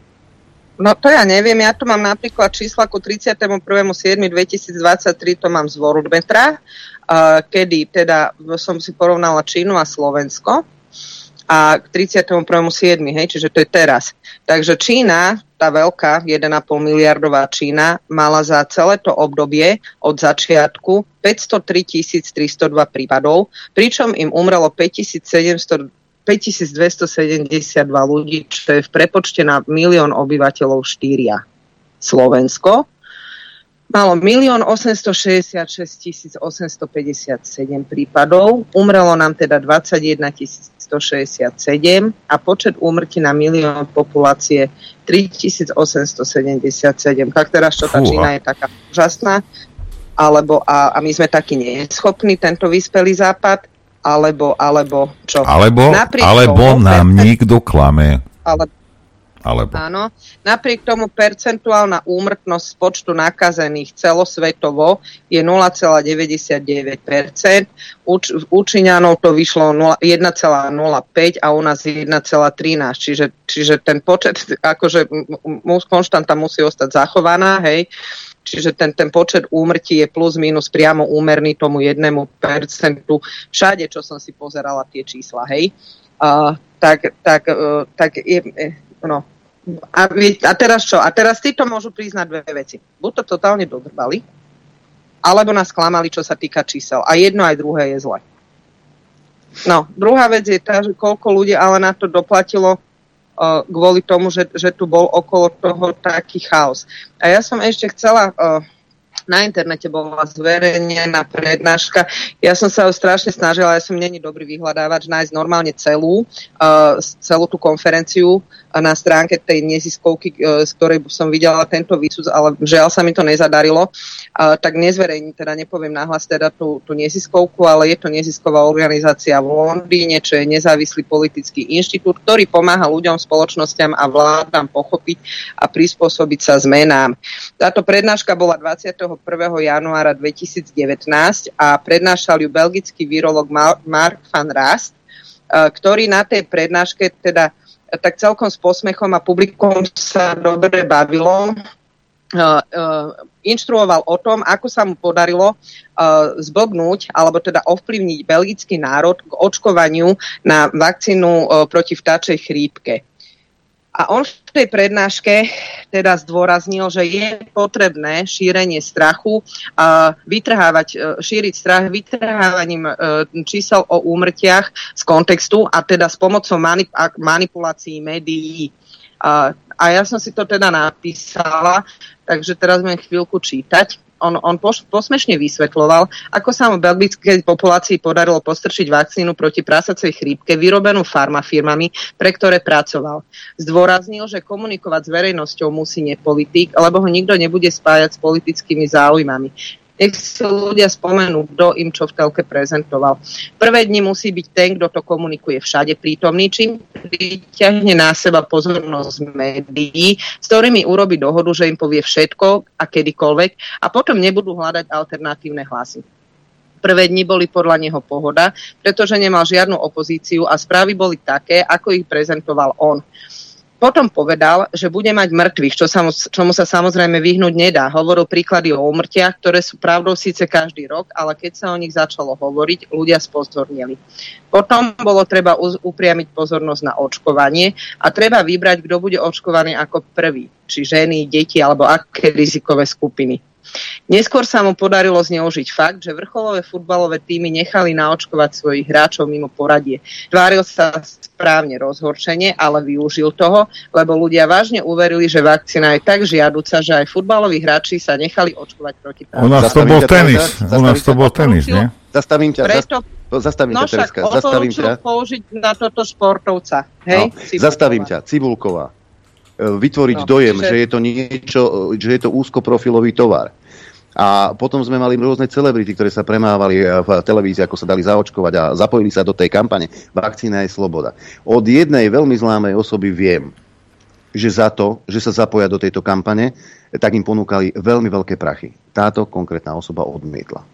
No to ja neviem, ja tu mám napríklad čísla ku 31.7.2023, to mám z Worldmetra, kedy teda som si porovnala Čínu a Slovensko a k 31.7., hej, čiže to je teraz. Takže Čína, tá veľká 1,5 miliardová Čína, mala za celé to obdobie od začiatku 503 302 prípadov, pričom im umrelo 5700 5272 ľudí, čo je v prepočte na milión obyvateľov štyria. Slovensko malo 1 866 857 prípadov, umrelo nám teda 21 167 a počet úmrtí na milión populácie 3877. Tak teraz, čo tá Čína je taká úžasná, alebo a, a my sme takí neschopní, tento vyspelý západ, alebo, alebo čo? Alebo, alebo tomu, nám percent... nikto klame. Ale, alebo. Áno. Napriek tomu percentuálna úmrtnosť počtu nakazených celosvetovo je 0,99%. Uč, u Číňanov to vyšlo 1,05 a u nás 1,13. Čiže, čiže ten počet, akože konštanta musí ostať zachovaná, hej čiže ten, ten počet úmrtí je plus minus priamo úmerný tomu jednému percentu. Všade, čo som si pozerala tie čísla, hej. Uh, tak, tak, uh, tak je, eh, no. A, a teraz čo? A teraz títo môžu priznať dve veci. Buď to totálne dodrbali, alebo nás klamali, čo sa týka čísel. A jedno aj druhé je zle. No, druhá vec je tá, že koľko ľudí ale na to doplatilo kvôli tomu, že, že tu bol okolo toho taký chaos. A ja som ešte chcela uh, na internete bola zverejnená prednáška. Ja som sa strašne snažila, ja som není dobrý vyhľadávač, nájsť normálne celú, uh, celú tú konferenciu na stránke tej neziskovky, uh, z ktorej som videla tento výsud, ale žiaľ sa mi to nezadarilo, uh, tak nezverejním, teda nepoviem nahlas teda tú, tú neziskovku, ale je to nezisková organizácia v Londýne, čo je nezávislý politický inštitút, ktorý pomáha ľuďom, spoločnosťam a vládam pochopiť a prispôsobiť sa zmenám. Táto prednáška bola 20. 1. januára 2019 a prednášal ju belgický virolog Mark van Rast, eh, ktorý na tej prednáške teda eh, tak celkom s posmechom a publikom sa dobre bavilo. Uh, inštruoval o tom, ako sa mu podarilo uh, zblbnúť alebo teda ovplyvniť belgický národ k očkovaniu na vakcínu proti vtáčej chrípke. A on v tej prednáške teda zdôraznil, že je potrebné šírenie strachu, vytrhávať, e, šíriť strach vytrhávaním e, čísel o úmrtiach z kontextu a teda s pomocou manip- manipulácií médií. A ja som si to teda napísala, takže teraz budem chvíľku čítať on, on posmešne vysvetloval, ako sa mu belgickej populácii podarilo postrčiť vakcínu proti prasacej chrípke vyrobenú farmafirmami, pre ktoré pracoval. Zdôraznil, že komunikovať s verejnosťou musí nepolitik, lebo ho nikto nebude spájať s politickými záujmami. Nech si ľudia spomenú, kto im čo v telke prezentoval. Prvé dni musí byť ten, kto to komunikuje všade prítomný, čím priťahne na seba pozornosť médií, s ktorými urobí dohodu, že im povie všetko a kedykoľvek a potom nebudú hľadať alternatívne hlasy. Prvé dni boli podľa neho pohoda, pretože nemal žiadnu opozíciu a správy boli také, ako ich prezentoval on. Potom povedal, že bude mať mŕtvych, čo sa mu, čomu sa samozrejme vyhnúť nedá. Hovoril príklady o úmrtiach, ktoré sú pravdou síce každý rok, ale keď sa o nich začalo hovoriť, ľudia spozornili. Potom bolo treba upriamiť pozornosť na očkovanie a treba vybrať, kto bude očkovaný ako prvý, či ženy, deti alebo aké rizikové skupiny. Neskôr sa mu podarilo zneužiť fakt, že vrcholové futbalové týmy nechali naočkovať svojich hráčov mimo poradie. Tváril sa správne rozhorčenie, ale využil toho, lebo ľudia vážne uverili, že vakcína je tak žiaduca, že aj futbaloví hráči sa nechali očkovať proti práve. U nás to bol tenis. U nás to bol tenis, nie? Zastavím ťa. Preto, zastavím no ťa, Tereska. Zastavím ťa. použiť na toto športovca. Hej? No, zastavím ťa. Cibulková. E, vytvoriť no, dojem, že... že je to niečo, že je to úzkoprofilový tovar. A potom sme mali rôzne celebrity, ktoré sa premávali v televízii, ako sa dali zaočkovať a zapojili sa do tej kampane. Vakcína je sloboda. Od jednej veľmi známej osoby viem, že za to, že sa zapoja do tejto kampane, tak im ponúkali veľmi veľké prachy. Táto konkrétna osoba odmietla.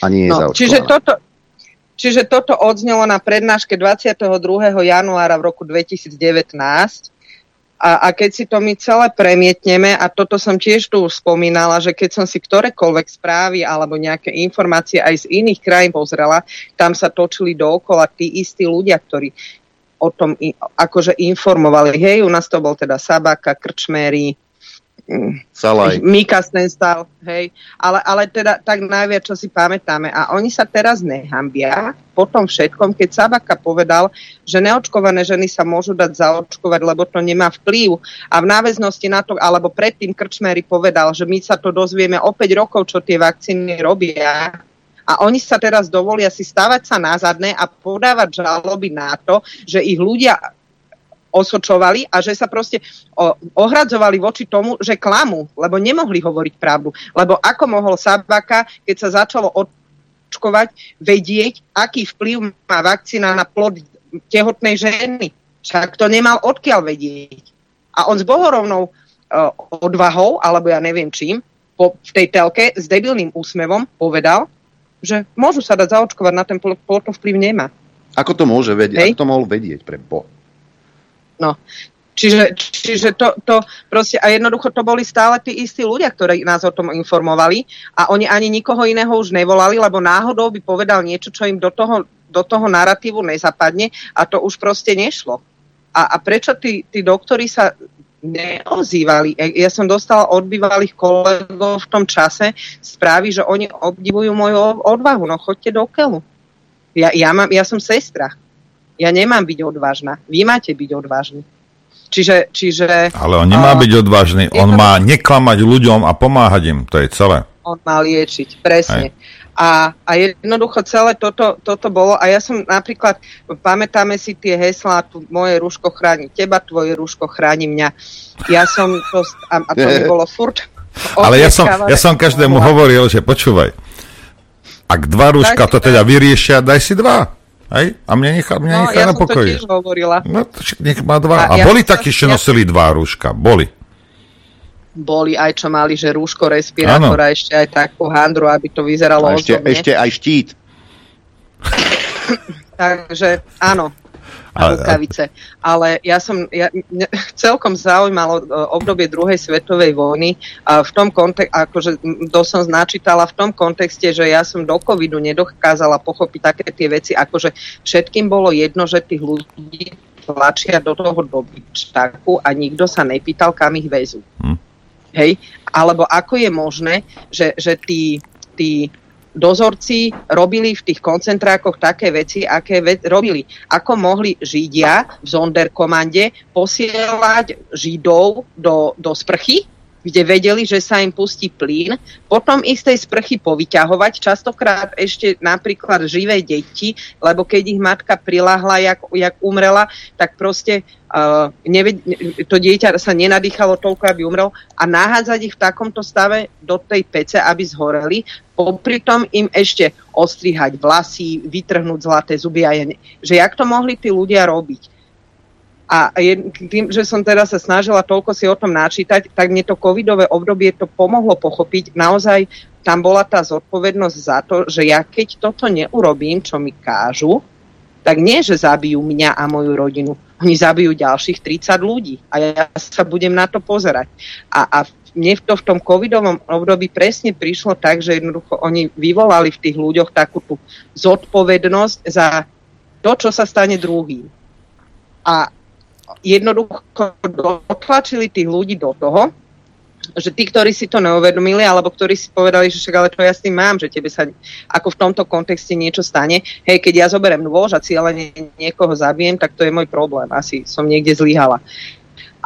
A nie je no, čiže toto, čiže toto odznelo na prednáške 22. januára v roku 2019 a, a keď si to my celé premietneme, a toto som tiež tu spomínala, že keď som si ktorékoľvek správy alebo nejaké informácie aj z iných krajín pozrela, tam sa točili dookola tí istí ľudia, ktorí o tom akože informovali. Hej, u nás to bol teda Sabaka, Krčmery, Salaj. Mika Stenstal, hej. Ale, ale teda tak najviac, čo si pamätáme. A oni sa teraz nehambia po tom všetkom, keď Sabaka povedal, že neočkované ženy sa môžu dať zaočkovať, lebo to nemá vplyv. A v náväznosti na to, alebo predtým Krčmery povedal, že my sa to dozvieme o 5 rokov, čo tie vakcíny robia, a oni sa teraz dovolia si stavať sa na zadné a podávať žaloby na to, že ich ľudia osočovali a že sa proste ohradzovali voči tomu, že klamu, lebo nemohli hovoriť pravdu. Lebo ako mohol Sabaka, keď sa začalo očkovať, vedieť, aký vplyv má vakcína na plod tehotnej ženy. Však to nemal odkiaľ vedieť. A on s bohorovnou odvahou, alebo ja neviem čím, po, v tej telke s debilným úsmevom povedal, že môžu sa dať zaočkovať, na ten plod to vplyv nemá. Ako to môže vedieť? Hej? Ako to mohol vedieť pre Boha? No, Čiže, čiže to, to proste, a jednoducho to boli stále tí istí ľudia, ktorí nás o tom informovali a oni ani nikoho iného už nevolali, lebo náhodou by povedal niečo, čo im do toho, do toho narratívu nezapadne a to už proste nešlo. A, a prečo tí, tí doktori sa neozývali. Ja som dostala od bývalých kolegov v tom čase správy, že oni obdivujú moju odvahu. No chodte do keľu. Ja, ja, mám, ja som sestra. Ja nemám byť odvážna. Vy máte byť odvážni. Čiže, čiže, Ale on nemá uh, byť odvážny, on to... má neklamať ľuďom a pomáhať im, to je celé. On má liečiť, presne. A, a jednoducho celé toto, toto bolo, a ja som napríklad, pamätáme si tie heslá, tu moje rúško chráni teba, tvoje rúško chráni mňa. Ja som to, a, a to mi bolo furt. Ale ja som, ja som každému hovoril, že počúvaj, ak dva rúška to teda vyriešia, daj si dva. Hej? A mne nechá, mňa no, nechá ja na pokoji. Ja som to tiež hovorila. No, nech má dva. A, a ja boli takí, čo ja... nosili dva rúška. Boli. Boli aj, čo mali, že rúško, respirátora, ešte aj takú handru, aby to vyzeralo a ešte, ešte aj štít. Takže áno, a rukavice. Ale ja som ja, ne, celkom zaujímalo e, obdobie druhej svetovej vojny a v tom kontekste, akože to som značítala v tom kontexte, že ja som do covidu nedokázala pochopiť také tie veci, akože všetkým bolo jedno, že tých ľudí tlačia do toho dobyčtaku a nikto sa nepýtal, kam ich väzú. Hm. Hej? Alebo ako je možné, že, že tí, tí dozorci robili v tých koncentrákoch také veci, aké ve- robili. Ako mohli Židia v Zonderkomande posielať Židov do, do sprchy, kde vedeli, že sa im pustí plyn, potom ich z tej sprchy povyťahovať, častokrát ešte napríklad živé deti, lebo keď ich matka prilahla, jak, jak umrela, tak proste uh, neved, to dieťa sa nenadýchalo toľko, aby umrel a nahádzať ich v takomto stave do tej pece, aby zhoreli, popri tom im ešte ostrihať vlasy, vytrhnúť zlaté zuby a je, že jak to mohli tí ľudia robiť a tým, že som teda sa snažila toľko si o tom načítať, tak mne to covidové obdobie to pomohlo pochopiť. Naozaj tam bola tá zodpovednosť za to, že ja keď toto neurobím, čo mi kážu, tak nie, že zabijú mňa a moju rodinu. Oni zabijú ďalších 30 ľudí a ja sa budem na to pozerať. A, a mne to v tom covidovom období presne prišlo tak, že jednoducho oni vyvolali v tých ľuďoch takú tú zodpovednosť za to, čo sa stane druhým. A jednoducho dotlačili tých ľudí do toho, že tí, ktorí si to neuvedomili, alebo ktorí si povedali, že však ale čo ja s tým mám, že tebe sa ako v tomto kontexte niečo stane. Hej, keď ja zoberiem nôž a cieľene niekoho zabijem, tak to je môj problém. Asi som niekde zlyhala.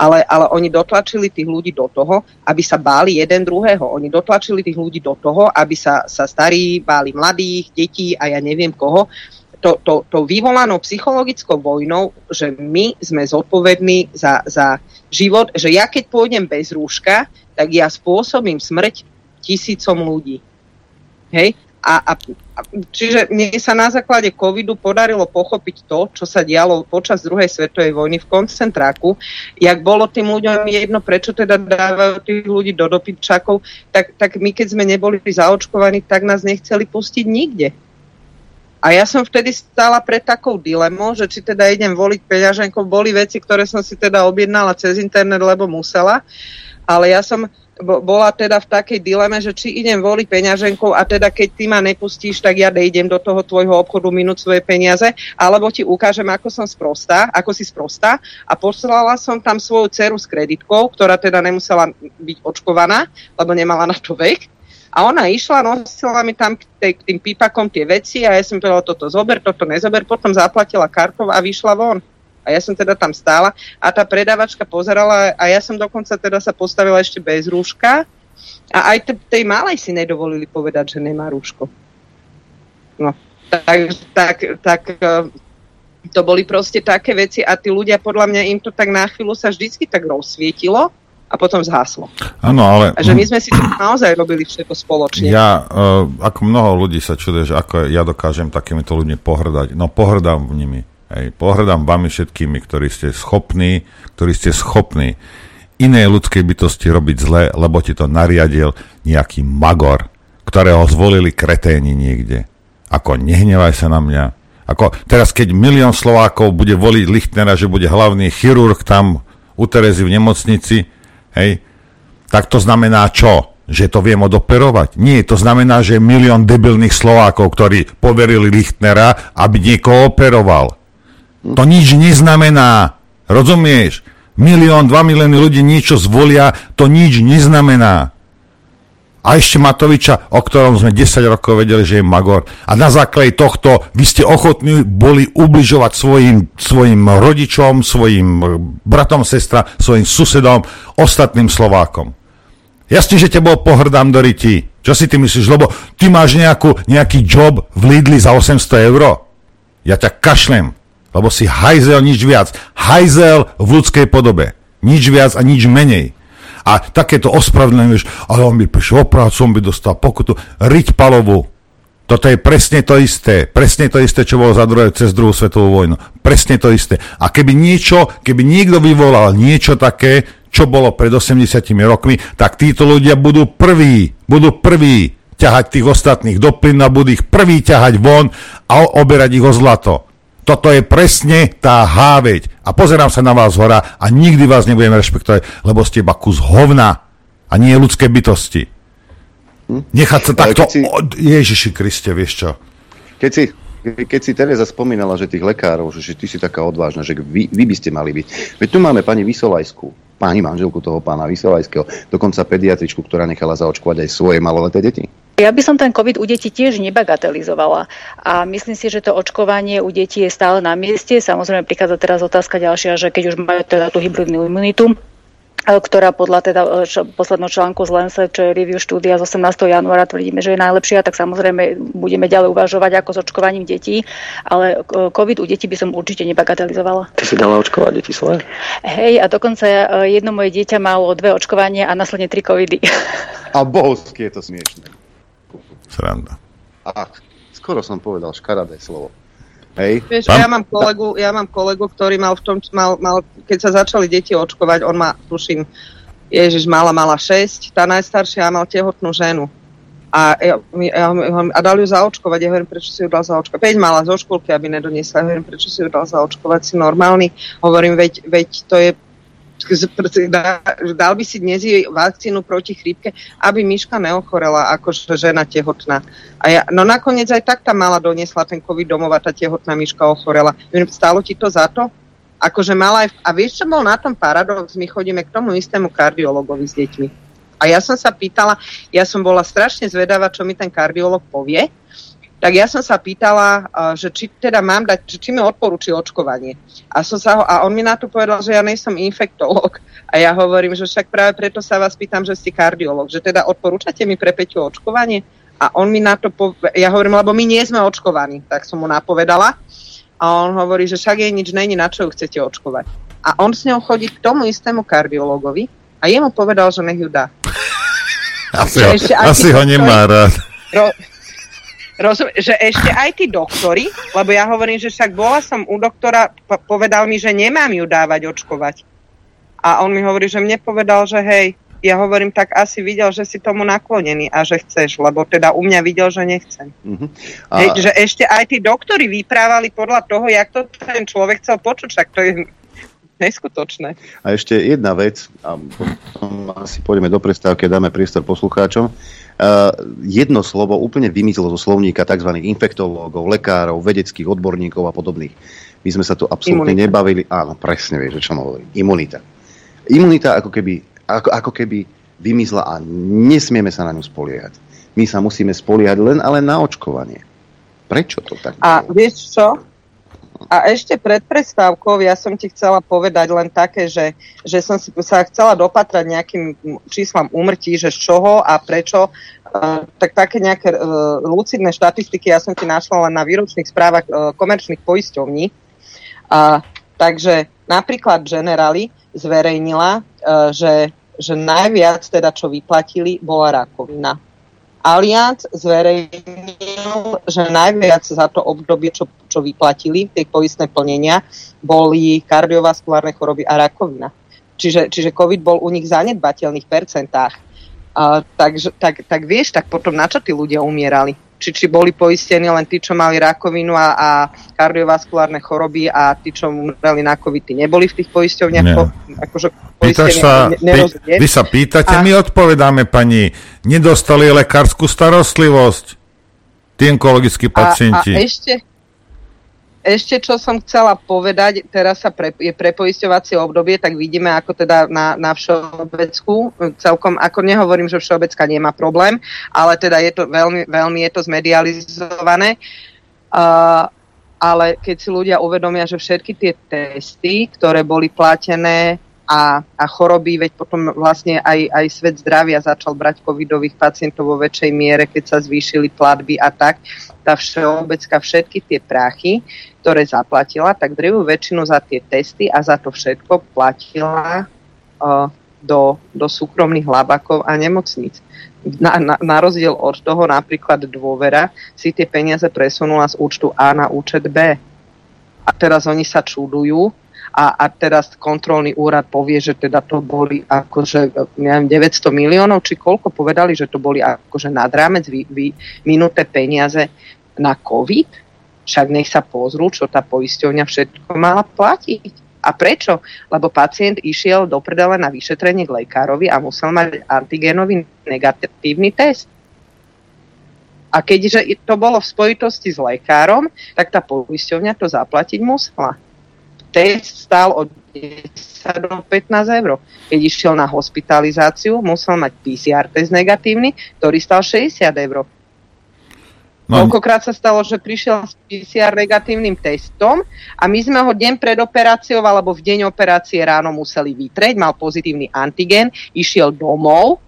Ale, ale oni dotlačili tých ľudí do toho, aby sa báli jeden druhého. Oni dotlačili tých ľudí do toho, aby sa, sa starí báli mladých, detí a ja neviem koho to, to, to vyvolanou psychologickou vojnou, že my sme zodpovední za, za život, že ja keď pôjdem bez rúška, tak ja spôsobím smrť tisícom ľudí. Hej? A, a, a čiže mne sa na základe covidu podarilo pochopiť to, čo sa dialo počas druhej svetovej vojny v koncentráku. Jak bolo tým ľuďom jedno, prečo teda dávajú tých ľudí do dopytčakov, tak, tak my keď sme neboli zaočkovaní, tak nás nechceli pustiť nikde. A ja som vtedy stála pred takou dilemou, že či teda idem voliť peňaženkou. Boli veci, ktoré som si teda objednala cez internet, lebo musela. Ale ja som bola teda v takej dileme, že či idem voliť peňaženkou a teda keď ty ma nepustíš, tak ja nejdem do toho tvojho obchodu minúť svoje peniaze, alebo ti ukážem, ako som sprostá, ako si sprostá a poslala som tam svoju dceru s kreditkou, ktorá teda nemusela byť očkovaná, lebo nemala na to vek. A ona išla, nosila mi tam k, tým pípakom tie veci a ja som povedala, toto zober, toto nezober, potom zaplatila kartou a vyšla von. A ja som teda tam stála a tá predávačka pozerala a ja som dokonca teda sa postavila ešte bez rúška a aj tej malej si nedovolili povedať, že nemá rúško. No, tak, tak, tak e, to boli proste také veci a tí ľudia, podľa mňa im to tak na chvíľu sa vždycky tak rozsvietilo a potom zhaslo. Áno, ale... A že my sme si to naozaj robili všetko spoločne. Ja, uh, ako mnoho ľudí sa čuduje, že ako ja dokážem takýmito ľuďmi pohrdať. No pohrdám nimi. Hej, pohrdám vami všetkými, ktorí ste schopní, ktorí ste schopní inej ľudskej bytosti robiť zle, lebo ti to nariadil nejaký magor, ktorého zvolili kreténi niekde. Ako nehnevaj sa na mňa. Ako teraz, keď milión Slovákov bude voliť Lichtnera, že bude hlavný chirurg tam u Terezy v nemocnici, hej, tak to znamená čo? Že to viem odoperovať? Nie, to znamená, že milión debilných Slovákov, ktorí poverili Lichtnera, aby niekoho operoval. To nič neznamená. Rozumieš? Milión, dva milióny ľudí niečo zvolia, to nič neznamená. A ešte Matoviča, o ktorom sme 10 rokov vedeli, že je magor. A na základe tohto vy ste ochotní boli ubližovať svojim, svojim rodičom, svojim bratom, sestra, svojim susedom, ostatným Slovákom. Jasne, že bol pohrdám do ryti. Čo si ty myslíš? Lebo ty máš nejakú, nejaký job v Lidli za 800 eur. Ja ťa kašlem. Lebo si hajzel nič viac. Hajzel v ľudskej podobe. Nič viac a nič menej. A takéto ospravedlenie, ale on by prišiel o prácu, on by dostal pokutu. Riť palovú. Toto je presne to isté. Presne to isté, čo bolo za druhé, cez druhú svetovú vojnu. Presne to isté. A keby niečo, keby niekto vyvolal niečo také, čo bolo pred 80 rokmi, tak títo ľudia budú prví, budú prví ťahať tých ostatných do plynu a budú ich prví ťahať von a oberať ich o zlato. Toto je presne tá háveď. A pozerám sa na vás hora a nikdy vás nebudem rešpektovať, lebo ste iba kus hovna a nie ľudské bytosti. Hm? Nechať sa takto... Si... Od... Ježiši Kriste, vieš čo? Keď si, keď si Teresa spomínala, že tých lekárov, že, že ty si taká odvážna, že vy, vy by ste mali byť. Veď tu máme pani Vysolajskú, pani manželku toho pána Vysolajského, dokonca pediatričku, ktorá nechala zaočkovať aj svoje maloleté deti. Ja by som ten COVID u detí tiež nebagatelizovala. A myslím si, že to očkovanie u detí je stále na mieste. Samozrejme, prichádza teraz otázka ďalšia, že keď už majú teda tú hybridnú imunitu, ktorá podľa teda čo, posledného článku z Lancet, čo je review štúdia z 18. januára, tvrdíme, že je najlepšia, tak samozrejme budeme ďalej uvažovať ako s očkovaním detí, ale COVID u detí by som určite nebagatelizovala. Ty si dala očkovať deti svoje? Hej, a dokonca jedno moje dieťa malo dve očkovania a následne tri covidy. A bohovsky je to smiešné. Sranda. Ach, skoro som povedal škaradé slovo. Hej. Vieš, ja mám, kolegu, ja mám kolegu, ktorý mal v tom, mal, mal, keď sa začali deti očkovať, on má, tuším, Ježiš, mala, mala 6, tá najstaršia mal tehotnú ženu. A, ja, ja, a dali ju zaočkovať. Ja hovorím, prečo si ju dal zaočkovať. Veď mala zo škôlky, aby nedoniesla. Ja hovorím, prečo si ju dal zaočkovať. Si normálny. Hovorím, veď, veď to je dal by si dnes jej vakcínu proti chrípke, aby myška neochorela ako žena tehotná. A ja, no nakoniec aj tak tá mala doniesla ten COVID domov a tá tehotná myška ochorela. Stálo ti to za to? Akože mala aj... A vieš, čo bol na tom paradox? My chodíme k tomu istému kardiologovi s deťmi. A ja som sa pýtala, ja som bola strašne zvedavá, čo mi ten kardiolog povie, tak ja som sa pýtala, že či teda mám dať, či mi odporúči očkovanie. A, som sa ho, a on mi na to povedal, že ja nejsem infektolog. A ja hovorím, že však práve preto sa vás pýtam, že ste kardiolog. Že teda odporúčate mi pre Peťu očkovanie? A on mi na to, po, ja hovorím, lebo my nie sme očkovaní, tak som mu napovedala. A on hovorí, že však jej nič není, na čo ju chcete očkovať. A on s ňou chodí k tomu istému kardiologovi a jemu povedal, že nech ju dá. Asi, ho, asi ho nemá rád. Ro, rozum, že ešte aj tí doktori, lebo ja hovorím, že však bola som u doktora, povedal mi, že nemám ju dávať očkovať. A on mi hovorí, že mne povedal, že hej, ja hovorím, tak asi videl, že si tomu naklonený a že chceš, lebo teda u mňa videl, že nechcem. Uh-huh. A... Hej, že ešte aj tí doktori vyprávali podľa toho, jak to ten človek chcel počuť, tak to je neskutočné. A ešte jedna vec, a potom asi pôjdeme do prestávky a dáme priestor poslucháčom. Uh, jedno slovo úplne vymizlo zo slovníka tzv. infektológov, lekárov, vedeckých odborníkov a podobných. My sme sa tu absolútne Imunita. nebavili. Áno, presne vieš, o čom hovorím. Imunita. Imunita ako keby ako, ako keby vymysla a nesmieme sa na ňu spoliehať. My sa musíme spoliehať len ale na očkovanie. Prečo to tak? A vieš čo? A ešte pred prestávkou ja som ti chcela povedať len také, že, že som si sa chcela dopatrať nejakým číslam úmrtí, že z čoho a prečo. Uh, tak také nejaké uh, lucidné štatistiky ja som ti našla len na výročných správach uh, komerčných poisťovní. Uh, takže napríklad Generali zverejnila, uh, že že najviac teda, čo vyplatili, bola rakovina. Allianz zverejnil, že najviac za to obdobie, čo, čo vyplatili, tie poistné plnenia, boli kardiovaskulárne choroby a rakovina. Čiže, čiže COVID bol u nich v zanedbateľných percentách. Uh, tak, tak, tak vieš, tak potom na čo tí ľudia umierali? či, či boli poistení len tí, čo mali rakovinu a, a kardiovaskulárne choroby a tí, čo umreli na COVID, tí neboli v tých poisťovniach. Po, akože Pýtaš sa, vy, vy sa pýtate, a... my odpovedáme pani, nedostali lekárskú starostlivosť, tí onkologickí pacienti. A, a ešte, ešte čo som chcela povedať, teraz sa pre, je prepoisťovacie obdobie, tak vidíme ako teda na, na všeobecku, celkom, ako nehovorím, že všeobecka nemá problém, ale teda je to veľmi, veľmi je to zmedializované. Uh, ale keď si ľudia uvedomia, že všetky tie testy, ktoré boli platené a, a choroby, veď potom vlastne aj, aj svet zdravia začal brať covidových pacientov vo väčšej miere, keď sa zvýšili platby a tak, tá všeobecka všetky tie práchy, ktoré zaplatila, tak drevú väčšinu za tie testy a za to všetko platila uh, do, do súkromných labakov a nemocníc. Na, na, na rozdiel od toho napríklad dôvera si tie peniaze presunula z účtu A na účet B. A teraz oni sa čudujú, a, a teraz kontrolný úrad povie, že teda to boli akože neviem, 900 miliónov, či koľko povedali, že to boli akože nad rámec vy, vy, minuté peniaze na COVID, však nech sa pozrú, čo tá poisťovňa všetko mala platiť. A prečo? Lebo pacient išiel do prdele na vyšetrenie k lekárovi a musel mať antigénový negatívny test. A keďže to bolo v spojitosti s lekárom, tak tá poisťovňa to zaplatiť musela test stál od 10 do 15 eur. Keď išiel na hospitalizáciu, musel mať PCR test negatívny, ktorý stal 60 eur. No. Koľkokrát sa stalo, že prišiel s PCR negatívnym testom a my sme ho deň pred operáciou alebo v deň operácie ráno museli vytreť, mal pozitívny antigen, išiel domov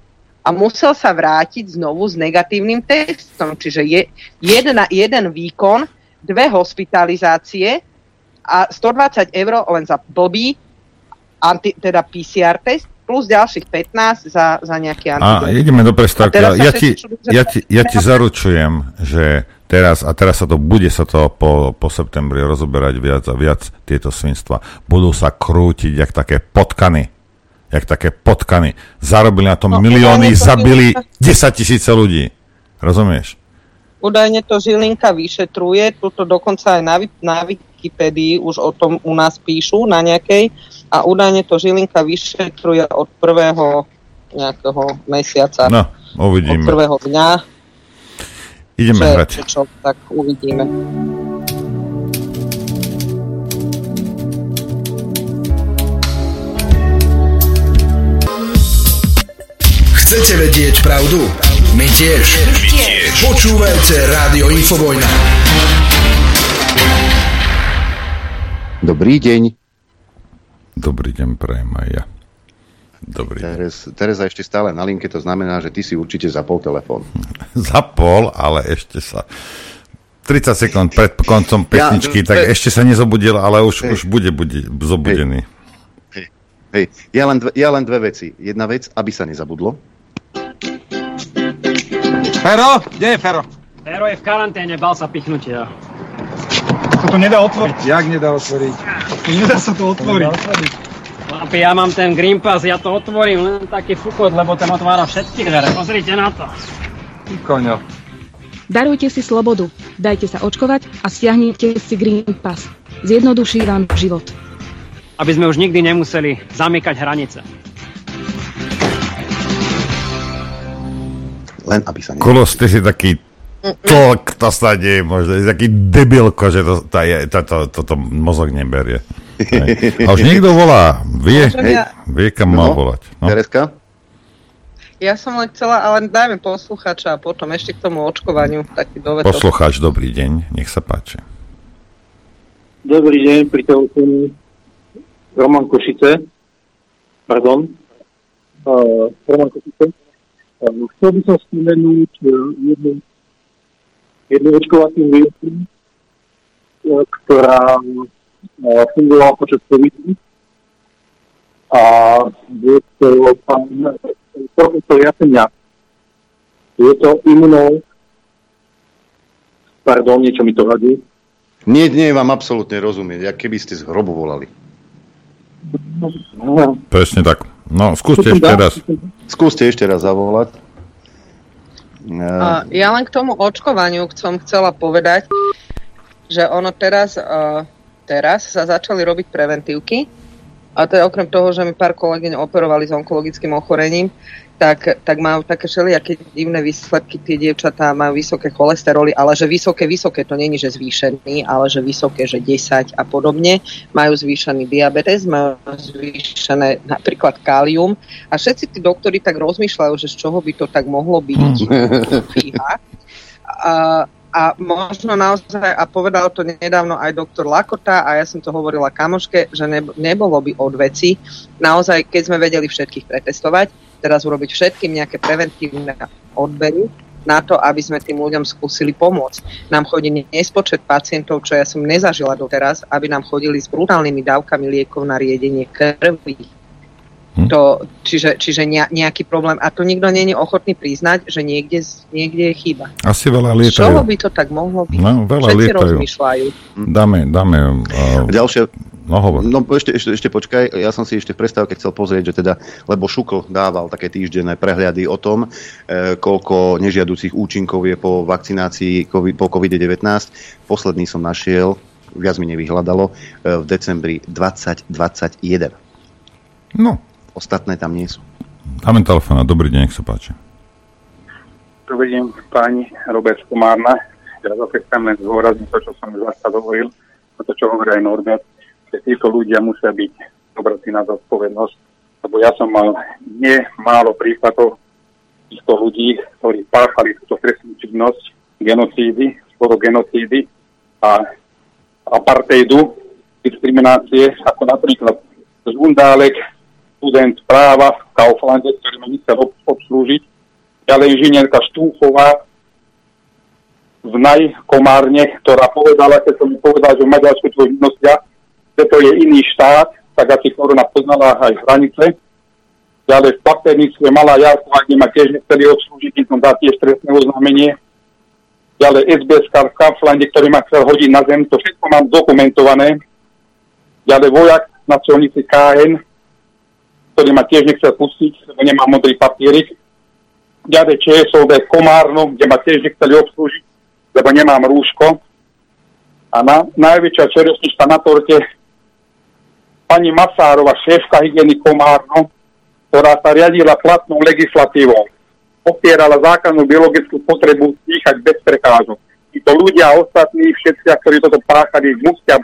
a musel sa vrátiť znovu s negatívnym testom. Čiže je, jedna, jeden výkon, dve hospitalizácie, a 120 eur len za blbý anti, teda PCR test plus ďalších 15 za, za nejaký antigen. A ideme do prestávky. Ja, ti, ja, ti, ja ti zaručujem, že teraz, a teraz sa to bude sa to po, po septembri rozoberať viac a viac tieto svinstva. Budú sa krútiť jak také potkany. Jak také potkany. Zarobili na tom no, milióny, zabili 10 tisíce ľudí. Rozumieš? Údajne to Žilinka vyšetruje, tuto dokonca aj na, na Wikipedii už o tom u nás píšu na nejakej a údajne to Žilinka vyšetruje od prvého nejakého mesiaca. No, uvidíme. Od prvého dňa. Ideme že, hrať. Čo, tak uvidíme. Chcete vedieť pravdu? My tiež. My tiež. Počúvajte Rádio Infovojna. Dobrý deň. Dobrý deň, prajem aj ja. Dobrý Teres, Tereza ešte stále na linke, to znamená, že ty si určite zapol telefón. zapol, ale ešte sa... 30 sekúnd pred koncom pesničky, ja, tak ešte sa nezobudil, ale už, hej, už bude budi, zobudený. Hej, hej. Ja, len dve, ja len dve veci. Jedna vec, aby sa nezabudlo. Fero? Kde je Fero? Fero je v karanténe, bal sa pichnutia. To to nedá otvoriť. Jak nedá otvoriť? Nedá sa to otvoriť. Chlapi, ja mám ten Green Pass, ja to otvorím, len taký fukot, lebo ten otvára všetky dvere. Pozrite na to. Koňo. Darujte si slobodu, dajte sa očkovať a stiahnite si Green Pass. Zjednoduší vám život. Aby sme už nikdy nemuseli zamykať hranice. Len aby sa... Kolos, ty si taký to, to sa deje možno, je taký debilko, že to, to, to, to, to, to mozog neberie. Hej. A už niekto volá, vie, ja... vie kam má no, volať. No. Tereska? Ja som len chcela, ale dajme posluchača a potom ešte k tomu očkovaniu taký dovetok. Poslucháč, dobrý deň, nech sa páči. Dobrý deň, pri telefónu Roman Košice. Pardon. Uh, Roman Košice. Uh, chcel by som spomenúť uh, jednu jednu očkovací výrobku, e, ktorá e, fungovala počas covidu a je to pán profesor Jasenia. Je to imuno... Pardon, niečo mi to radí. Nie, nie vám absolútne rozumieť, jak keby ste z hrobu volali. Presne tak. No, skúste ešte raz. Skúste ešte raz zavolať. Uh, ja len k tomu očkovaniu som chcela povedať, že ono teraz, uh, teraz sa začali robiť preventívky a to je okrem toho, že mi pár kolegyň operovali s onkologickým ochorením, tak, tak majú také všelijaké divné výsledky, tie dievčatá majú vysoké cholesteroly, ale že vysoké, vysoké, to není, že zvýšený, ale že vysoké, že 10 a podobne. Majú zvýšený diabetes, majú zvýšené napríklad kálium a všetci tí doktori tak rozmýšľajú, že z čoho by to tak mohlo byť. A, a možno naozaj, a povedal to nedávno aj doktor Lakota a ja som to hovorila kamoške, že nebolo by od veci, naozaj, keď sme vedeli všetkých pretestovať, teraz urobiť všetkým nejaké preventívne odbery na to, aby sme tým ľuďom skúsili pomôcť. Nám chodí nespočet pacientov, čo ja som nezažila doteraz, aby nám chodili s brutálnymi dávkami liekov na riedenie krvi. Hm? To, čiže čiže nejaký problém. A to nikto není ochotný priznať, že niekde, niekde je chyba. Asi veľa lietajú. Čoho by to tak mohlo byť? No, veľa Všetci lietajú. rozmýšľajú. Dáme, dáme. Uh... Ďalšia, No hovor. No ešte, ešte, ešte počkaj, ja som si ešte v prestávke chcel pozrieť, že teda, lebo Šukl dával také týždenné prehľady o tom, e, koľko nežiaducich účinkov je po vakcinácii COVID, po COVID-19. Posledný som našiel, viac mi nevyhľadalo, e, v decembri 2021. No. Ostatné tam nie sú. Dáme telefón, dobrý deň, nech sa páči. Dobrý deň, páni Robert Komárna. Ja zase chcem len zhorazniť to, čo som už zase hovoril, to, čo hovorí aj Norbert že títo ľudia musia byť zobratí na zodpovednosť. Lebo ja som mal nie málo príkladov týchto ľudí, ktorí páchali túto trestnú činnosť, genocídy, skoro genocídy a apartheidu, diskriminácie, ako napríklad Zundálek, student práva v Kauflande, ktorý ma nechcel obslúžiť, ďalej inžinierka Štúchová v Najkomárne, ktorá povedala, keď som mi povedal, že v Maďarsku to že to je iný štát, tak asi korona poznala aj hranice. Ďalej v Paternictve Malá Jarková, kde ma tiež nechceli odslúžiť, som dá tiež trestné oznámenie. Ďalej SBS v Kauflande, ktorý ma chcel hodiť na zem, to všetko mám dokumentované. Ďalej vojak na colnici KN, ktorý ma tiež nechcel pustiť, lebo nemá modrý papierik. Ďalej ČSOD Komárno, kde ma tiež nechceli obslúžiť, lebo nemám rúško. A na, najväčšia čerešnička na torte pani Masárova, šéfka hygieny Komárno, ktorá sa riadila platnou legislatívou. Opierala základnú biologickú potrebu dýchať bez prekážok. Títo ľudia a ostatní, všetci, ktorí toto páchali, musia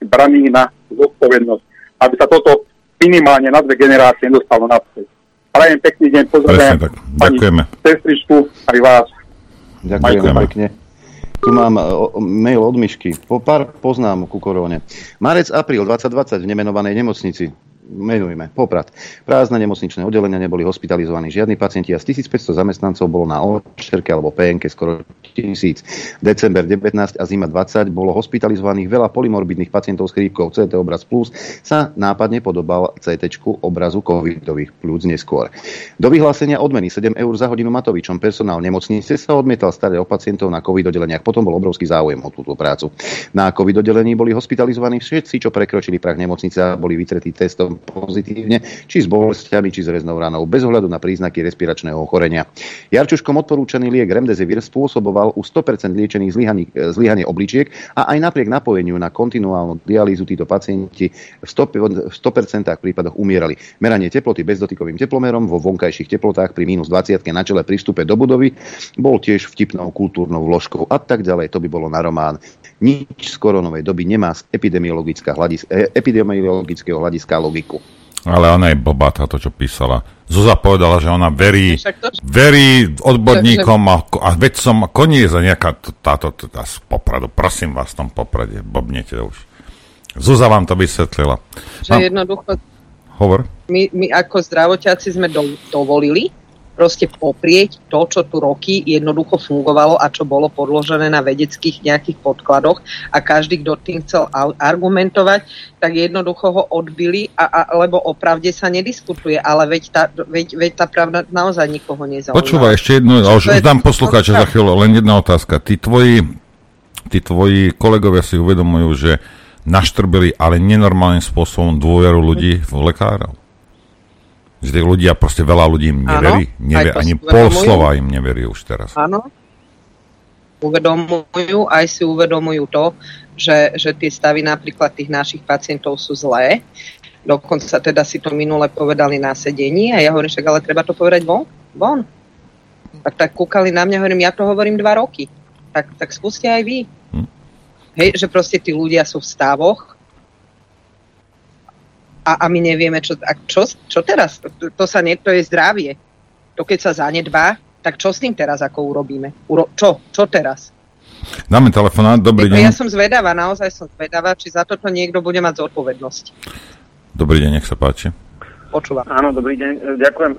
braní na zodpovednosť, aby sa toto minimálne na dve generácie dostalo naspäť. Prajem pekný deň, pozdravujem pani sestričku aj vás. Ďakujem pekne. Tu mám e, mail od Myšky. Po pár poznám ku korone. Marec, apríl 2020 v nemenovanej nemocnici menujme, Poprad. Prázdne nemocničné oddelenia neboli hospitalizovaní žiadni pacienti a z 1500 zamestnancov bolo na očerke alebo PNK skoro tisíc. December 19 a zima 20 bolo hospitalizovaných veľa polymorbidných pacientov s chrípkou. CT obraz plus sa nápadne podobal CT obrazu covidových plus neskôr. Do vyhlásenia odmeny 7 eur za hodinu Matovičom personál nemocnice sa odmietal staré o pacientov na covid oddeleniach. Potom bol obrovský záujem o túto prácu. Na covid oddelení boli hospitalizovaní všetci, čo prekročili prach nemocnice a boli vytretí testom pozitívne, či s bolestiami, či s reznou ranou, bez ohľadu na príznaky respiračného ochorenia. Jarčuškom odporúčaný liek Remdesivir spôsoboval u 100% liečených zlyhanie obličiek a aj napriek napojeniu na kontinuálnu dialýzu títo pacienti v 100%, v 100% prípadoch umierali. Meranie teploty bezdotykovým teplomerom vo vonkajších teplotách pri minus 20 na čele pri vstupe do budovy bol tiež vtipnou kultúrnou vložkou a tak ďalej. To by bolo na román. Nič z koronovej doby nemá z eh, epidemiologického hľadiska logiku. Ale ona je blbá, táto, čo písala. Zuza povedala, že ona verí, verí odborníkom a, a vedcom a koniec a nejaká táto, táto z popradu. Prosím vás, v tom poprade, blbnete už. Zuza vám to vysvetlila. Že Mám... jednoducho... Hovor. My, my ako zdravotiaci sme do, dovolili, proste poprieť to, čo tu roky jednoducho fungovalo a čo bolo podložené na vedeckých nejakých podkladoch a každý, kto tým chcel argumentovať, tak jednoducho ho odbili, a, a, lebo o pravde sa nediskutuje, ale veď tá, veď, veď tá pravda naozaj nikoho nezaujíma. Počúvaj, ešte jednu, už, už dám poslucháča za chvíľu, len jedna otázka. Tí tvoji, tí tvoji kolegovia si uvedomujú, že naštrbili ale nenormálnym spôsobom dôveru ľudí v lekárov? Že tí ľudia, proste veľa ľudí im neverí. Nevie, ani pol slova im neverí už teraz. Áno. Uvedomujú, aj si uvedomujú to, že, že tie stavy napríklad tých našich pacientov sú zlé. Dokonca teda si to minule povedali na sedení a ja hovorím, však ale treba to povedať von. von. Tak, tak kúkali na mňa, hovorím, ja to hovorím dva roky. Tak, tak skúste aj vy. Hm. Hej, že proste tí ľudia sú v stavoch, a, a my nevieme, čo, a čo, čo teraz? To, to, sa nie, to je zdravie. To keď sa zanedbá, tak čo s tým teraz ako urobíme? Uro, čo? Čo teraz? Dáme telefonát, dobrý deň. Ja som zvedavá, naozaj som zvedavá, či za toto niekto bude mať zodpovednosť. Dobrý deň, nech sa páči. Počúvam. Áno, dobrý deň. Ďakujem,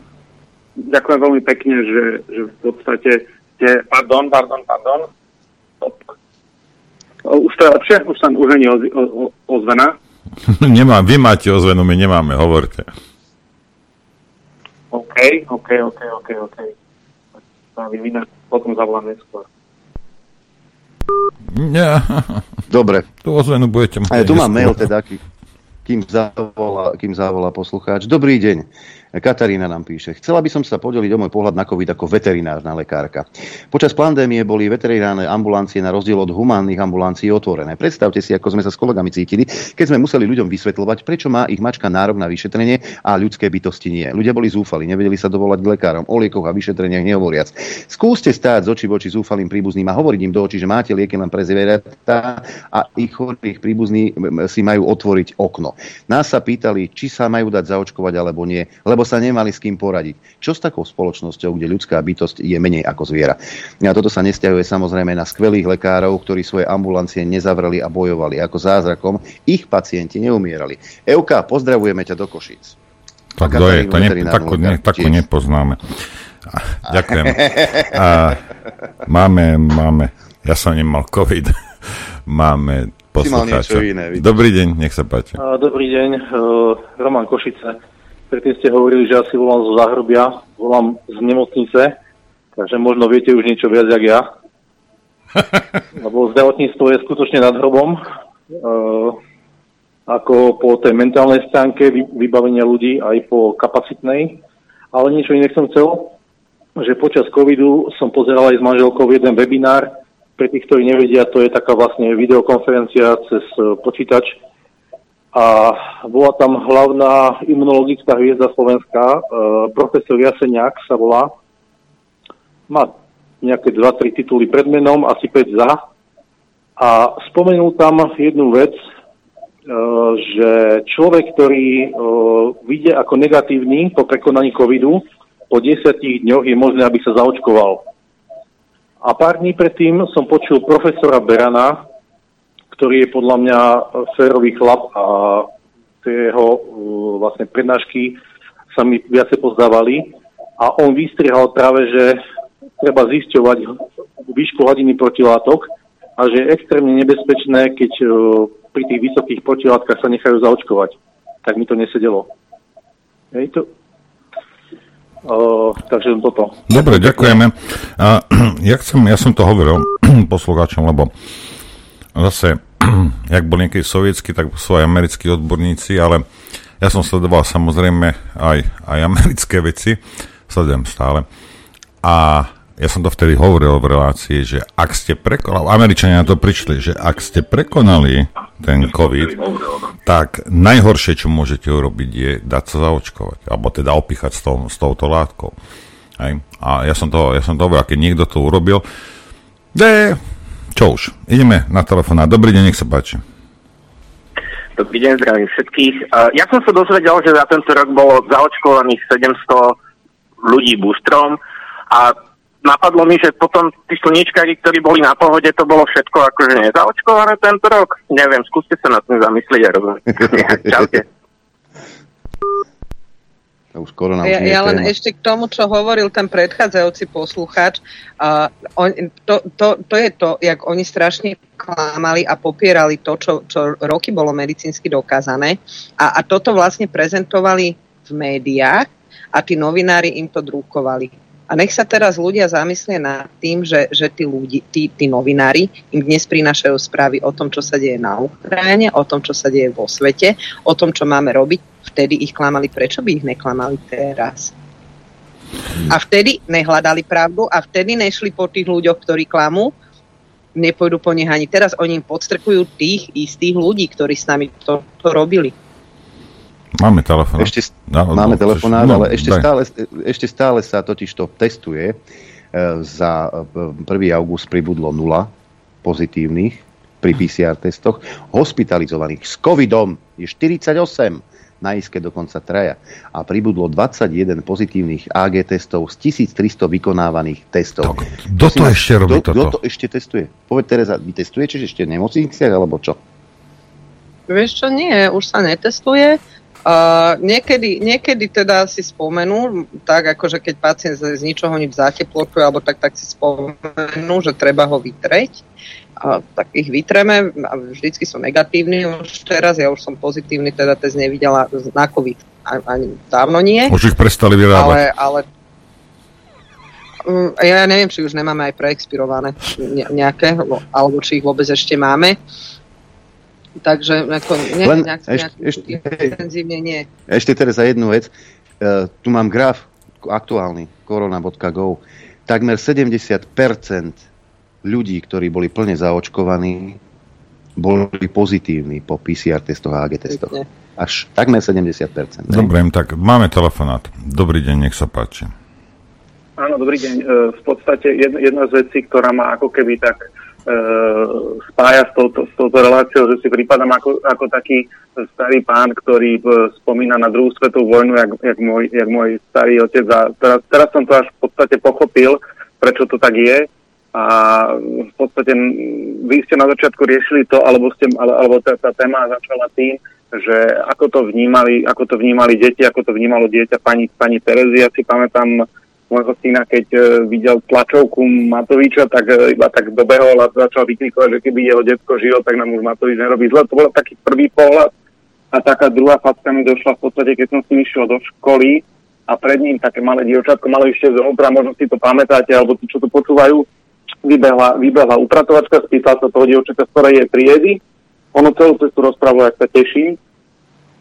ďakujem veľmi pekne, že, že v podstate ste... Pardon, pardon, pardon. Už to je lepšie? Už sa už nie ozvená. Nemám, vy máte ozvenu, my nemáme, hovorte. OK, OK, OK, OK, OK. Potom zavolám neskôr. Nie. Dobre. Tu ozvenu budete mať. tu mám mail teda, kým zavolá, kým zavolá poslucháč. Dobrý deň. Katarína nám píše, chcela by som sa podeliť o môj pohľad na COVID ako veterinárna lekárka. Počas pandémie boli veterinárne ambulancie na rozdiel od humánnych ambulancií otvorené. Predstavte si, ako sme sa s kolegami cítili, keď sme museli ľuďom vysvetľovať, prečo má ich mačka nárok na vyšetrenie a ľudské bytosti nie. Ľudia boli zúfali, nevedeli sa dovolať k lekárom, o liekoch a vyšetreniach nehovoriac. Skúste stáť z očí voči zúfalým príbuzným a hovoriť im do očí, že máte lieky len pre zvieratá a ich chorých príbuzní si majú otvoriť okno. Nás sa pýtali, či sa majú dať zaočkovať alebo nie, lebo lebo sa nemali s kým poradiť. Čo s takou spoločnosťou, kde ľudská bytosť je menej ako zviera? A toto sa nestiahuje samozrejme na skvelých lekárov, ktorí svoje ambulancie nezavreli a bojovali. Ako zázrakom ich pacienti neumierali. Euka, pozdravujeme ťa do Košíc. Tak kto je? To ne, takú, ne, takú nepoznáme. Ďakujem. A máme, máme, ja som nemal COVID, máme poslucháča. Dobrý deň, nech sa páči. Dobrý deň, uh, Roman Košice. Predtým ste hovorili, že asi volám zo zahrobia, volám z nemocnice, takže možno viete už niečo viac, jak ja. Lebo zdravotníctvo je skutočne nad hrobom. E, ako po tej mentálnej stránke vybavenia ľudí, aj po kapacitnej. Ale niečo iné som chcel, že počas covidu som pozeral aj s manželkou jeden webinár. Pre tých, ktorí nevedia, to je taká vlastne videokonferencia cez počítač, a bola tam hlavná imunologická hviezda Slovenska, e, profesor Jaseniak sa volá. Má nejaké 2-3 tituly pred menom, asi 5 za. A spomenul tam jednu vec, e, že človek, ktorý e, vyjde ako negatívny po prekonaní covidu, po 10 dňoch je možné, aby sa zaočkoval. A pár dní predtým som počul profesora Berana, ktorý je podľa mňa férový chlap a tie jeho uh, vlastne prednášky sa mi viacej pozdávali a on vystrihal práve, že treba zisťovať výšku hladiny protilátok a že je extrémne nebezpečné, keď uh, pri tých vysokých protilátkach sa nechajú zaočkovať. Tak mi to nesedelo. Hej, to, Uh, takže toto. Dobre, ďakujeme. A, ja, chcem, ja som to hovoril poslucháčom, lebo zase, jak bol niekedy sovietsky, tak sú aj americkí odborníci, ale ja som sledoval samozrejme aj, aj americké veci, sledujem stále. A ja som to vtedy hovoril v relácii, že ak ste prekonali, Američania na to prišli, že ak ste prekonali ten COVID, tak najhoršie, čo môžete urobiť, je dať sa zaočkovať, alebo teda opichať s, tou, s touto látkou. Hej. A ja som to, ja som to hovoril, keď niekto to urobil, de, čo už, ideme na telefonát. Dobrý deň, nech sa páči. Dobrý deň, zdravím všetkých. Ja som sa dozvedel, že za tento rok bolo zaočkovaných 700 ľudí boostrom a napadlo mi, že potom tí slničkári, ktorí boli na pohode, to bolo všetko akože nezaočkované tento rok. Neviem, skúste sa nad tým zamyslieť a rozumieť. Čaute. Už skoro nám ja, ja len ešte k tomu, čo hovoril ten predchádzajúci poslucháč, uh, on, to, to, to je to, jak oni strašne klamali a popierali to, čo, čo roky bolo medicínsky dokázané a, a toto vlastne prezentovali v médiách a tí novinári im to drukovali. A nech sa teraz ľudia zamyslia nad tým, že, že tí, ľudí, tí, tí novinári im dnes prinášajú správy o tom, čo sa deje na Ukrajine, o tom, čo sa deje vo svete, o tom, čo máme robiť. Vtedy ich klamali, prečo by ich neklamali teraz? A vtedy nehľadali pravdu a vtedy nešli po tých ľuďoch, ktorí klamú, nepôjdu po nich ani teraz. Oni im podstrkujú tých istých ľudí, ktorí s nami to, to robili. Máme telefonát. Ešte, no, máme telefonát, no, ale ešte stále, ešte stále sa totiž to testuje. E, za 1. august pribudlo 0 pozitívnych pri PCR testoch. Hospitalizovaných s covidom je 48 na iske dokonca traja. A pribudlo 21 pozitívnych AG testov z 1300 vykonávaných testov. Kto to ešte robí kto, toto? Kto to ešte testuje? Povedz Tereza, vy testujete ešte v nemocniciach, alebo čo? Vieš čo, nie, už sa netestuje. Uh, niekedy, niekedy teda si spomenú, tak akože keď pacient z, z ničoho nič zateplotuje, alebo tak, tak si spomenú, že treba ho vytreť. A, tak ich vytreme a vždycky sú negatívni už teraz. Ja už som pozitívny, teda test nevidela na COVID. Ani dávno nie. Už ich prestali vyrábať. Ale, ale um, ja neviem, či už nemáme aj preexpirované nejaké, alebo či ich vôbec ešte máme. Takže ako, ne, Len nejak, ešte, ešte, intenzívne nie. Ešte teraz za jednu vec. Uh, tu mám graf aktuálny, korona.go. Takmer 70% ľudí, ktorí boli plne zaočkovaní, boli pozitívni po PCR testoch a AG testoch. Až takmer 70%. Dobre, tak máme telefonát. Dobrý deň, nech sa páči. Áno, dobrý deň. E, v podstate jedna z vecí, ktorá ma ako keby tak spája s touto, s touto reláciou, že si prípadám ako, ako taký starý pán, ktorý e, spomína na druhú svetovú vojnu, jak, jak, môj, jak môj starý otec. A teraz, teraz som to až v podstate pochopil, prečo to tak je. A v podstate vy ste na začiatku riešili to, alebo, ste, alebo tá, tá téma začala tým, že ako to vnímali, ako to vnímali deti, ako to vnímalo dieťa pani, pani Terezy. Ja si pamätám, môjho syna, keď uh, videl tlačovku Matoviča, tak uh, iba tak dobehol a začal vykrikovať, že keby jeho detko žilo, tak nám už Matovič nerobí zle. To bol taký prvý pohľad. A taká druhá facka mi došla v podstate, keď som s ním išiel do školy a pred ním také malé dievčatko, malo ešte zvnútra, možno si to pamätáte, alebo tí, čo to počúvajú, vybehla, vybehla upratovačka, spýtala sa toho dievčatka, z ktorej je triedy. Ono celú cestu rozprávalo, ak sa teším.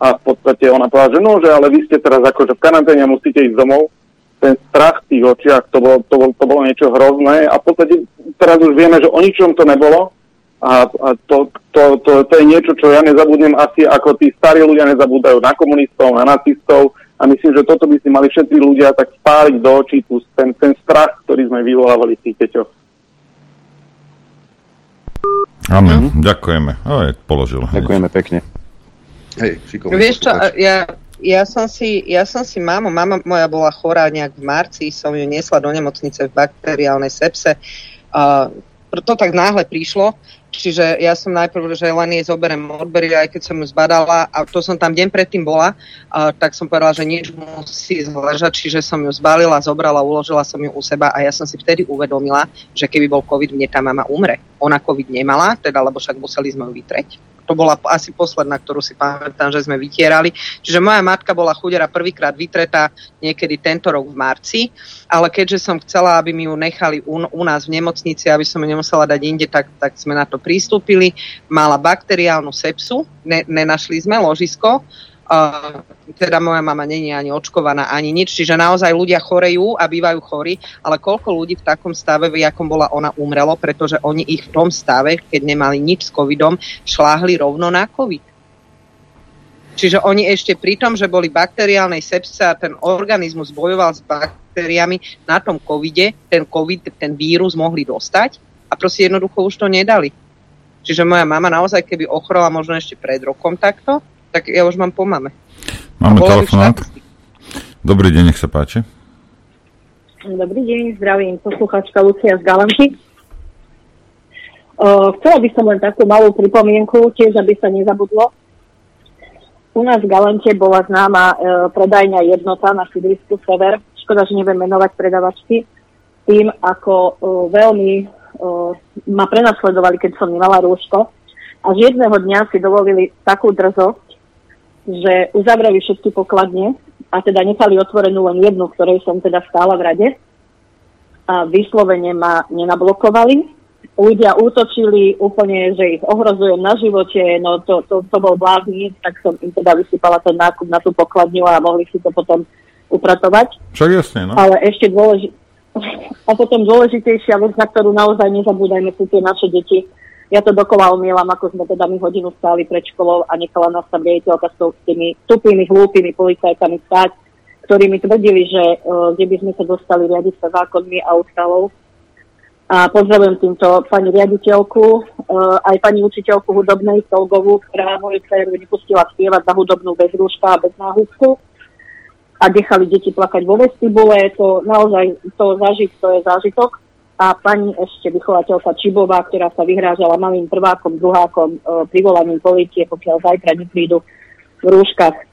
A v podstate ona povedala, že no, že ale vy ste teraz akože v karanténe musíte ísť domov ten strach v tých očiach, to bolo, to, bolo, to bolo niečo hrozné a v podstate teraz už vieme, že o ničom to nebolo a, a to, to, to, to je niečo, čo ja nezabudnem asi ako tí starí ľudia nezabúdajú na komunistov, na nacistov a myslím, že toto by si mali všetci ľudia tak spáliť do očí, ten, ten strach, ktorý sme vyvolávali v tých deťoch. Amen, mm. ďakujeme. Aj, položil. Ďakujeme pekne. Hej, Vieš čo, ja ja som si, ja som si mámo, mama moja bola chorá nejak v marci, som ju niesla do nemocnice v bakteriálnej sepse. A to tak náhle prišlo, čiže ja som najprv, že len jej zoberiem odbery, aj keď som ju zbadala, a to som tam deň predtým bola, a, tak som povedala, že nič musí zležať, čiže som ju zbalila, zobrala, uložila som ju u seba a ja som si vtedy uvedomila, že keby bol COVID, mne tá mama umre. Ona COVID nemala, teda, lebo však museli sme ju vytreť to bola asi posledná, ktorú si pamätám, že sme vytierali. Čiže moja matka bola chudera prvýkrát vytretá niekedy tento rok v marci, ale keďže som chcela, aby mi ju nechali u, u nás v nemocnici, aby som ju nemusela dať inde, tak, tak sme na to pristúpili. Mala bakteriálnu sepsu, ne, nenašli sme ložisko, teda moja mama není ani očkovaná, ani nič, čiže naozaj ľudia chorejú a bývajú chorí, ale koľko ľudí v takom stave, v akom bola ona umrelo, pretože oni ich v tom stave, keď nemali nič s covidom, šláhli rovno na covid. Čiže oni ešte pri tom, že boli bakteriálnej sepse a ten organizmus bojoval s baktériami na tom covide, ten covid, ten vírus mohli dostať a proste jednoducho už to nedali. Čiže moja mama naozaj, keby ochorela možno ešte pred rokom takto, tak ja už mám po mame. Máme telefonát. Dobrý deň, nech sa páči. Dobrý deň, zdravím posluchačka Lucia z Galanty. Uh, chcela by som len takú malú pripomienku, tiež aby sa nezabudlo. U nás v Galante bola známa uh, predajňa jednota na sídlisku Sever. Škoda, že neviem menovať predavačky. Tým, ako uh, veľmi uh, ma prenasledovali, keď som nemala rúško. Až jedného dňa si dovolili takú drzosť, že uzavreli všetky pokladne a teda nechali otvorenú len jednu, ktorej som teda stála v rade a vyslovene ma nenablokovali. Ľudia útočili úplne, že ich ohrozujem na živote, no to, to, to bol bláznik, tak som im teda vysypala ten nákup na tú pokladňu a mohli si to potom upratovať. Však jasne, no. Ale ešte dôležité, a potom dôležitejšia vec, na ktorú naozaj nezabúdajme, sú tie naše deti ja to dokola umielam, ako sme teda my hodinu stáli pred školou a nechala nás tam riaditeľka s tými tupými, hlúpými policajtami stáť, ktorí mi tvrdili, že uh, kde by sme sa dostali riadiť sa zákonmi a ústavou. A pozdravujem týmto pani riaditeľku, uh, aj pani učiteľku hudobnej Solgovú, ktorá moju dceru nepustila spievať za hudobnú bez rúška a bez náhubku a nechali deti plakať vo vestibule. To naozaj, to zažiť, to je zážitok a pani ešte vychovateľka Čibová, ktorá sa vyhrážala malým prvákom, druhákom e, privolaním policie, pokiaľ zajtra neprídu v rúškach.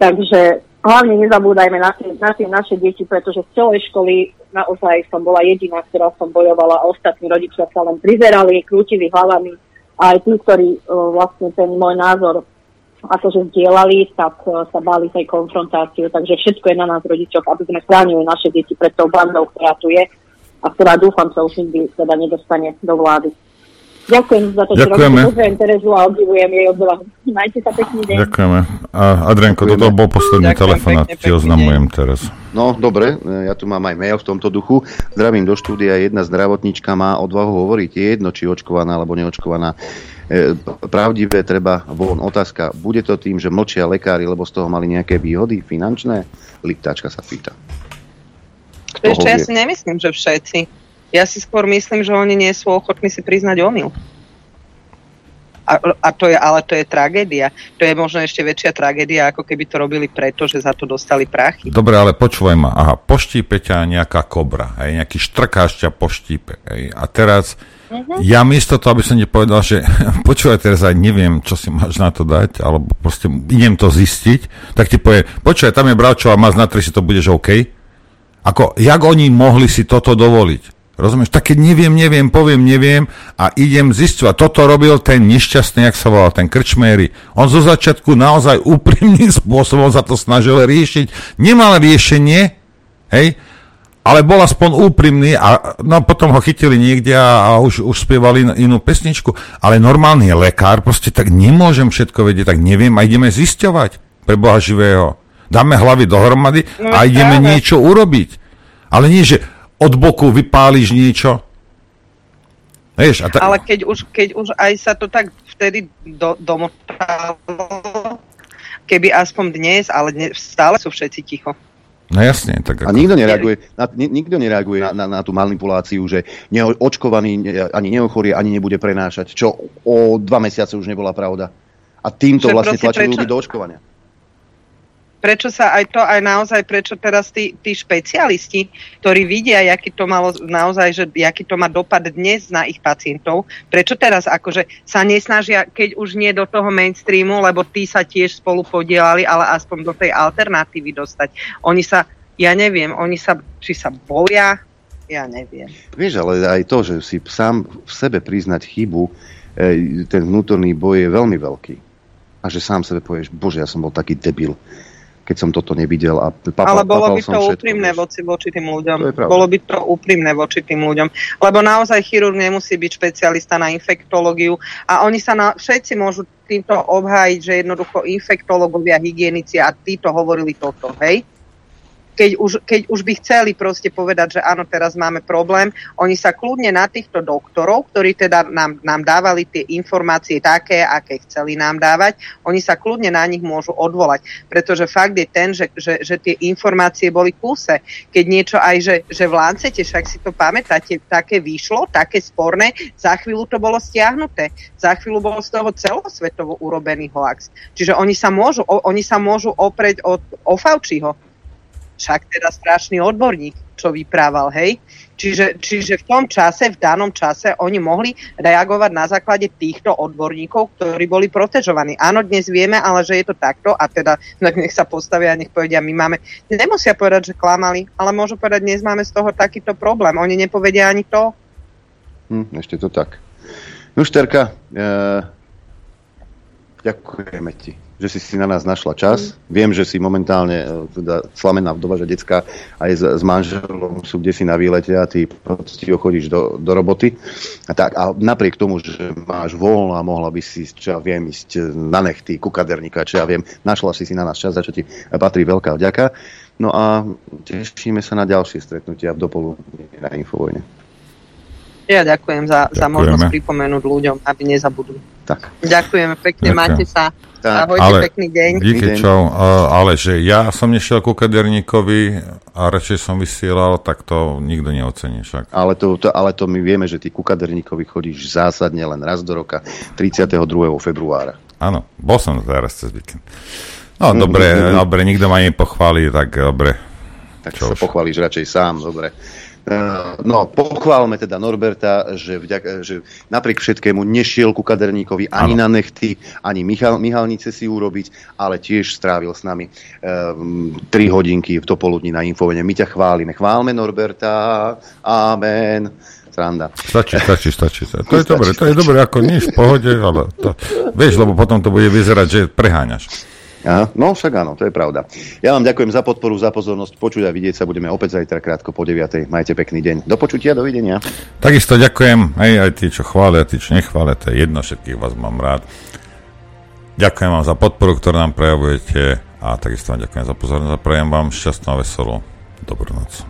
Takže hlavne nezabúdajme na na tie naše deti, pretože z celej školy naozaj som bola jediná, ktorá som bojovala a ostatní rodičia sa len prizerali, krútili hlavami a aj tí, ktorí e, vlastne ten môj názor akože zdieľali, tak e, sa báli tej konfrontáciu. Takže všetko je na nás rodičoch, aby sme chránili naše deti pred tou bandou, ktorá tu je a ktorá dúfam sa už nikdy teda nedostane do vlády. Ďakujem za to, Ďakujeme. že robíte Terezu a obdivujem jej odvahu. Majte sa pekný deň. Ďakujeme. A Adrianko, toto bol posledný telefonát, ti oznamujem teraz. No, dobre, ja tu mám aj mail v tomto duchu. Zdravím do štúdia, jedna zdravotníčka má odvahu hovoriť, je jedno, či očkovaná alebo neočkovaná. E, pravdivé treba von. Otázka, bude to tým, že mlčia lekári, lebo z toho mali nejaké výhody finančné? Liptáčka sa pýta. Ešte ja si nemyslím, že všetci. Ja si skôr myslím, že oni nie sú ochotní si priznať omyl. A, a to je, ale to je tragédia. To je možno ešte väčšia tragédia, ako keby to robili preto, že za to dostali prachy. Dobre, ale počúvaj ma. Aha, poštípe ťa nejaká kobra, hej, nejaký štrkáš ťa poštípe. Hej, a teraz uh-huh. ja miesto toho, aby som ti povedal, že počúvaj teraz aj neviem, čo si máš na to dať, alebo proste idem to zistiť, tak ti povie, počúvaj, tam je bravčová má na si to budeš OK, ako, jak oni mohli si toto dovoliť? Rozumieš? Tak keď neviem, neviem, poviem, neviem a idem zistovať. Toto robil ten nešťastný, jak sa volal, ten krčméry. On zo začiatku naozaj úprimným spôsobom sa to snažil riešiť. Nemal riešenie, hej, ale bol aspoň úprimný a no, potom ho chytili niekde a, a už, už spievali inú pesničku. Ale normálny lekár, proste tak nemôžem všetko vedieť, tak neviem a ideme zisťovať pre Boha živého dáme hlavy dohromady no, a ideme práve. niečo urobiť. Ale nie, že od boku vypáliš niečo. Vieš, a ta... Ale keď už, keď už aj sa to tak vtedy do, domotalo, keby aspoň dnes, ale dnes, stále sú všetci ticho. No jasne. Tak ako... A nikto nereaguje, na, nikto nereaguje na, na, na tú manipuláciu, že neočkovaný ani neochorie, ani nebude prenášať, čo o dva mesiace už nebola pravda. A týmto že vlastne tlačí ľudí do očkovania. Prečo sa aj to, aj naozaj, prečo teraz tí, tí špecialisti, ktorí vidia, aký to malo naozaj, že aký to má dopad dnes na ich pacientov, prečo teraz akože sa nesnažia, keď už nie do toho mainstreamu, lebo tí sa tiež spolu podielali, ale aspoň do tej alternatívy dostať. Oni sa, ja neviem, oni sa, či sa boja, ja neviem. Vieš, ale aj to, že si sám v sebe priznať chybu, e, ten vnútorný boj je veľmi veľký. A že sám sebe povieš, bože, ja som bol taký debil keď som toto nevidel. A papal, Ale bolo by to úprimné voči, voči tým ľuďom. Bolo by to úprimné voči tým ľuďom. Lebo naozaj chirurg nemusí byť špecialista na infektológiu a oni sa na, všetci môžu týmto obhájiť, že jednoducho infektológovia, hygienici a títo hovorili toto, hej? Keď už, keď už by chceli proste povedať, že áno, teraz máme problém, oni sa kľudne na týchto doktorov, ktorí teda nám, nám dávali tie informácie také, aké chceli nám dávať, oni sa kľudne na nich môžu odvolať. Pretože fakt je ten, že, že, že tie informácie boli kúse. Keď niečo aj, že, že v Lancete, však si to pamätáte, také vyšlo, také sporné, za chvíľu to bolo stiahnuté. Za chvíľu bolo z toho celosvetovo urobený hoax. Čiže oni sa môžu, oni sa môžu oprieť od, o Faučiho však teda strašný odborník, čo vyprával, hej. Čiže, čiže v tom čase, v danom čase, oni mohli reagovať na základe týchto odborníkov, ktorí boli protežovaní. Áno, dnes vieme, ale že je to takto a teda nech sa postavia a nech povedia, my máme, nemusia povedať, že klamali, ale môžu povedať, dnes máme z toho takýto problém. Oni nepovedia ani to. Hm, ešte to tak. No Šterka, e, ďakujeme ti že si si na nás našla čas. Mm. Viem, že si momentálne e, teda slamená vdova, že decka aj s, s manželom sú kde si na výlete a ty poctivo chodíš do, do roboty. A, tak, a napriek tomu, že máš voľno a mohla by si, čo ja viem, ísť na nechty, ku kaderníka, čo ja viem, našla si si na nás čas, za čo ti patrí veľká vďaka. No a tešíme sa na ďalšie stretnutia v dopoludní na Infovojne. Ja ďakujem za, za možnosť pripomenúť ľuďom, aby nezabudli. Tak. Ďakujeme pekne, Ďakujem. máte sa. Tak. Ahojte, ale, pekný deň. Díky, čau. Ale že ja som nešiel ku kaderníkovi a radšej som vysielal, tak to nikto neocení však. Ale to, to, ale to my vieme, že ty ku kaderníkovi chodíš zásadne len raz do roka, 32. februára. Áno, bol som teraz cez víkend. No, mm, dobre, mm, dobre, nikto ma nepochváli, tak dobre. Tak Čo sa už? pochválíš radšej sám, dobre. Eh, no, pochválme teda Norberta, že, vďak, že napriek všetkému nešiel ku kaderníkovi ani ano. na nechty, ani Michal, Mihalnice si urobiť, ale tiež strávil s nami um, ehm, 3 hodinky v dopoludní na Infovene. My ťa chválime. Chválme Norberta. Amen. Sranda. Stačí, stačí, stačí. To je dobre, to je dobre, ako nič v pohode, ale to, vieš, lebo potom to bude vyzerať, že preháňaš. Aha, no však áno, to je pravda. Ja vám ďakujem za podporu, za pozornosť. Počuť a vidieť sa budeme opäť zajtra krátko po 9. Majte pekný deň. Do počutia, dovidenia. Takisto ďakujem aj, aj tí, čo chvália, tí, čo nechvália, to je jedno, všetkých vás mám rád. Ďakujem vám za podporu, ktorú nám prejavujete a takisto vám ďakujem za pozornosť a prejem vám šťastnú a veselú dobrú noc.